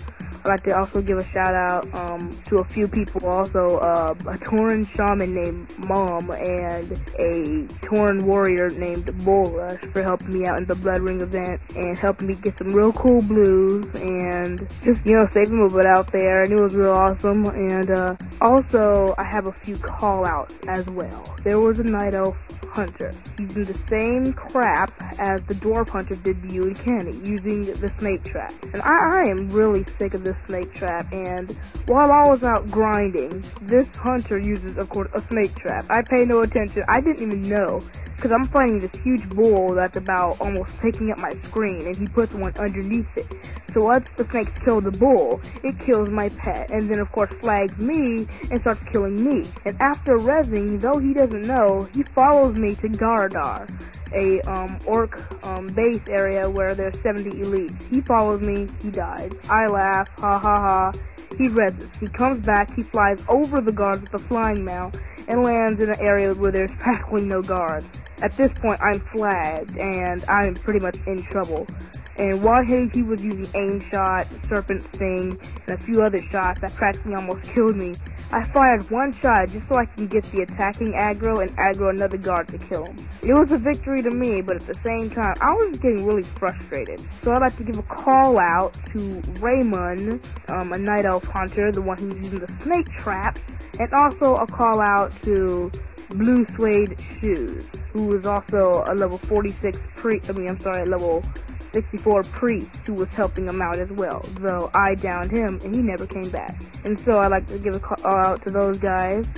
like to also give a shout out um, to a few people also, uh, a Tauren shaman named Mom and a Tauren warrior named Bulrush for helping me out in the Blood Ring event and helping me get some real cool blues and just, you know, saving a bit out there and it was real awesome and uh, also I have a few call outs as well. There was a Night Elf Hunter using the same crap as the Dwarf Hunter did to you and Kenny using the snake trap. And I, I am really sick of this snake trap and while I was out grinding, this hunter uses of course a snake trap. I pay no attention. I didn't even know because I'm fighting this huge bull that's about almost taking up my screen and he puts one underneath it. So once the snakes kill the bull, it kills my pet and then of course flags me and starts killing me. And after rezzing, though he doesn't know, he follows me to Garadar a um, orc um, base area where there's 70 elites. He follows me, he dies. I laugh, ha ha ha. He rezzes. He comes back, he flies over the guards with a flying mount and lands in an area where there's practically no guards. At this point, I'm flagged and I'm pretty much in trouble. And while he, he was using aim shot, serpent sting, and a few other shots that practically almost killed me, I fired one shot just so I can get the attacking aggro and aggro another guard to kill him. It was a victory to me, but at the same time, I was getting really frustrated. So I'd like to give a call out to Raymond, um, a night elf hunter, the one who's using the snake traps, and also a call out to Blue Suede Shoes, who is also a level 46 pre, I mean, I'm sorry, level 64 priest who was helping him out as well, though I downed him and he never came back. And so I'd like to give a call out to those guys.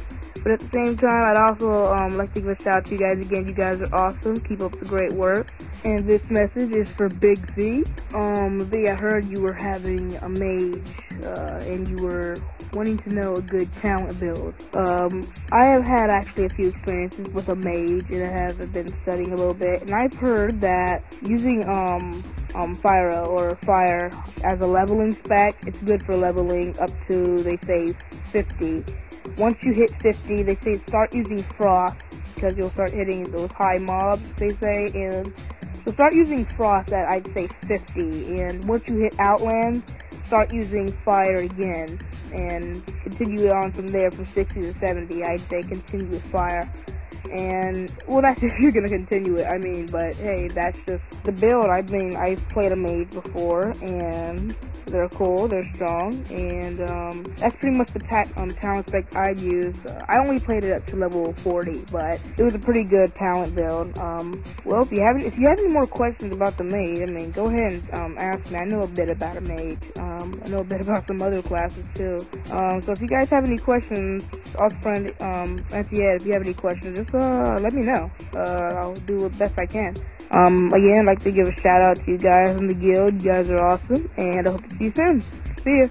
But at the same time, I'd also um, like to give a shout out to you guys again. You guys are awesome. Keep up the great work. And this message is for Big V. Um, V, I heard you were having a mage, uh, and you were wanting to know a good talent build. Um, I have had actually a few experiences with a mage and I have been studying a little bit and I've heard that using um um Fyra or fire as a leveling spec, it's good for leveling up to they say 50. Once you hit 50, they say start using frost because you'll start hitting those high mobs, they say, and so start using frost at I'd say 50, and once you hit outland, start using fire again and continue on from there from 60 to 70. I'd say continue with fire. And, well, that's if you're gonna continue it, I mean, but hey, that's just the build. I mean, I've played a mage before, and they're cool, they're strong, and um, that's pretty much the ta- um, talent spec I've used. Uh, I only played it up to level 40, but it was a pretty good talent build. Um, well, if you have if you have any more questions about the mage, I mean, go ahead and um, ask me. I know a bit about a mage. Um, I know a bit about some other classes too. Um, so if you guys have any questions, also friend um, Antied, if you have any questions, just uh, let me know. Uh, I'll do the best I can. Um, again, I'd like to give a shout out to you guys in the guild. You guys are awesome, and I hope to see you soon. See ya.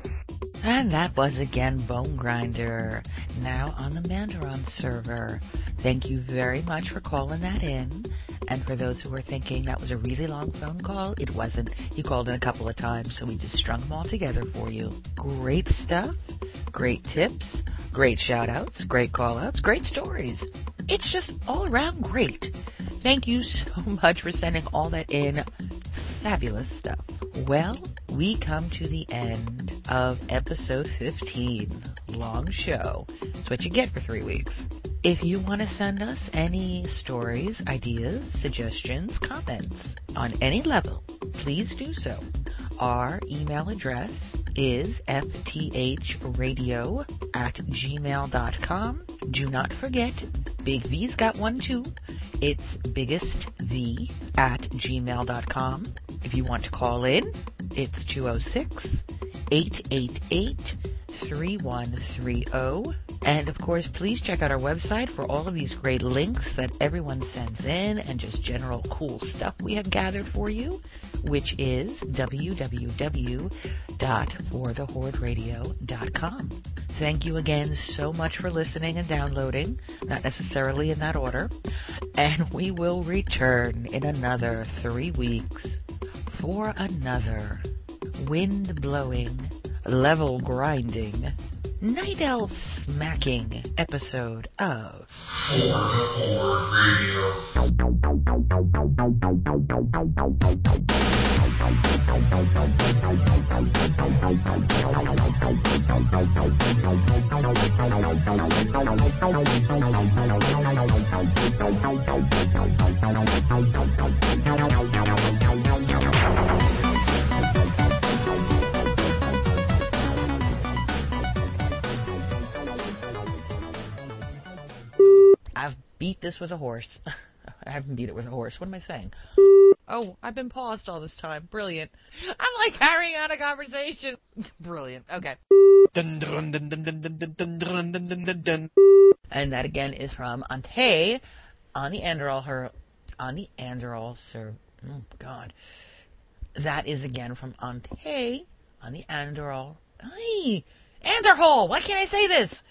And that was again Bone Grinder, now on the Mandaron server. Thank you very much for calling that in. And for those who are thinking that was a really long phone call, it wasn't. He called in a couple of times, so we just strung them all together for you. Great stuff, great tips, great shout outs, great call outs, great stories. It's just all around great. Thank you so much for sending all that in. Fabulous stuff. Well, we come to the end of episode 15. Long show. It's what you get for three weeks. If you want to send us any stories, ideas, suggestions, comments on any level, please do so. Our email address is fthradio at gmail.com. Do not forget, Big V's got one too. It's biggestv at gmail.com. If you want to call in, it's 206 888 3130. And of course, please check out our website for all of these great links that everyone sends in and just general cool stuff we have gathered for you, which is www.forthehorderadio.com. Thank you again so much for listening and downloading, not necessarily in that order. And we will return in another three weeks for another. Wind blowing, level grinding, night elf smacking episode of beat this with a horse. I haven't beat it with a horse. What am I saying? Oh, I've been paused all this time. Brilliant. I'm like carrying on a conversation. Brilliant. Okay. And that again is from Ante on the Anderol her on the Anderol sir oh god. That is again from Ante on the Andorhal. Hey, Andorhal, Why can't I say this?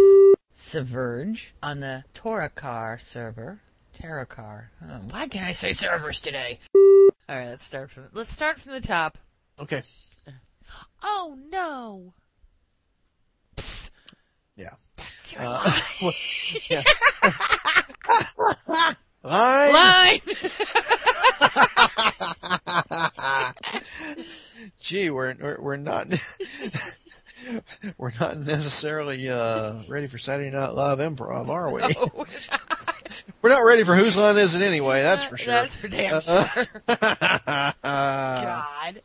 Subverge on the Toracar server. Terokkar. Oh, why can't I say servers today? Alright, let's start from let's start from the top. Okay. Oh no. Psst, Yeah. it's your Uh, line. well, yeah. Line. line. Gee, we're we're, we're not we're not necessarily uh, ready for Saturday Night Live improv, are we? Oh, We're not ready for whose line is it anyway. That's for sure. That's for damn sure. God.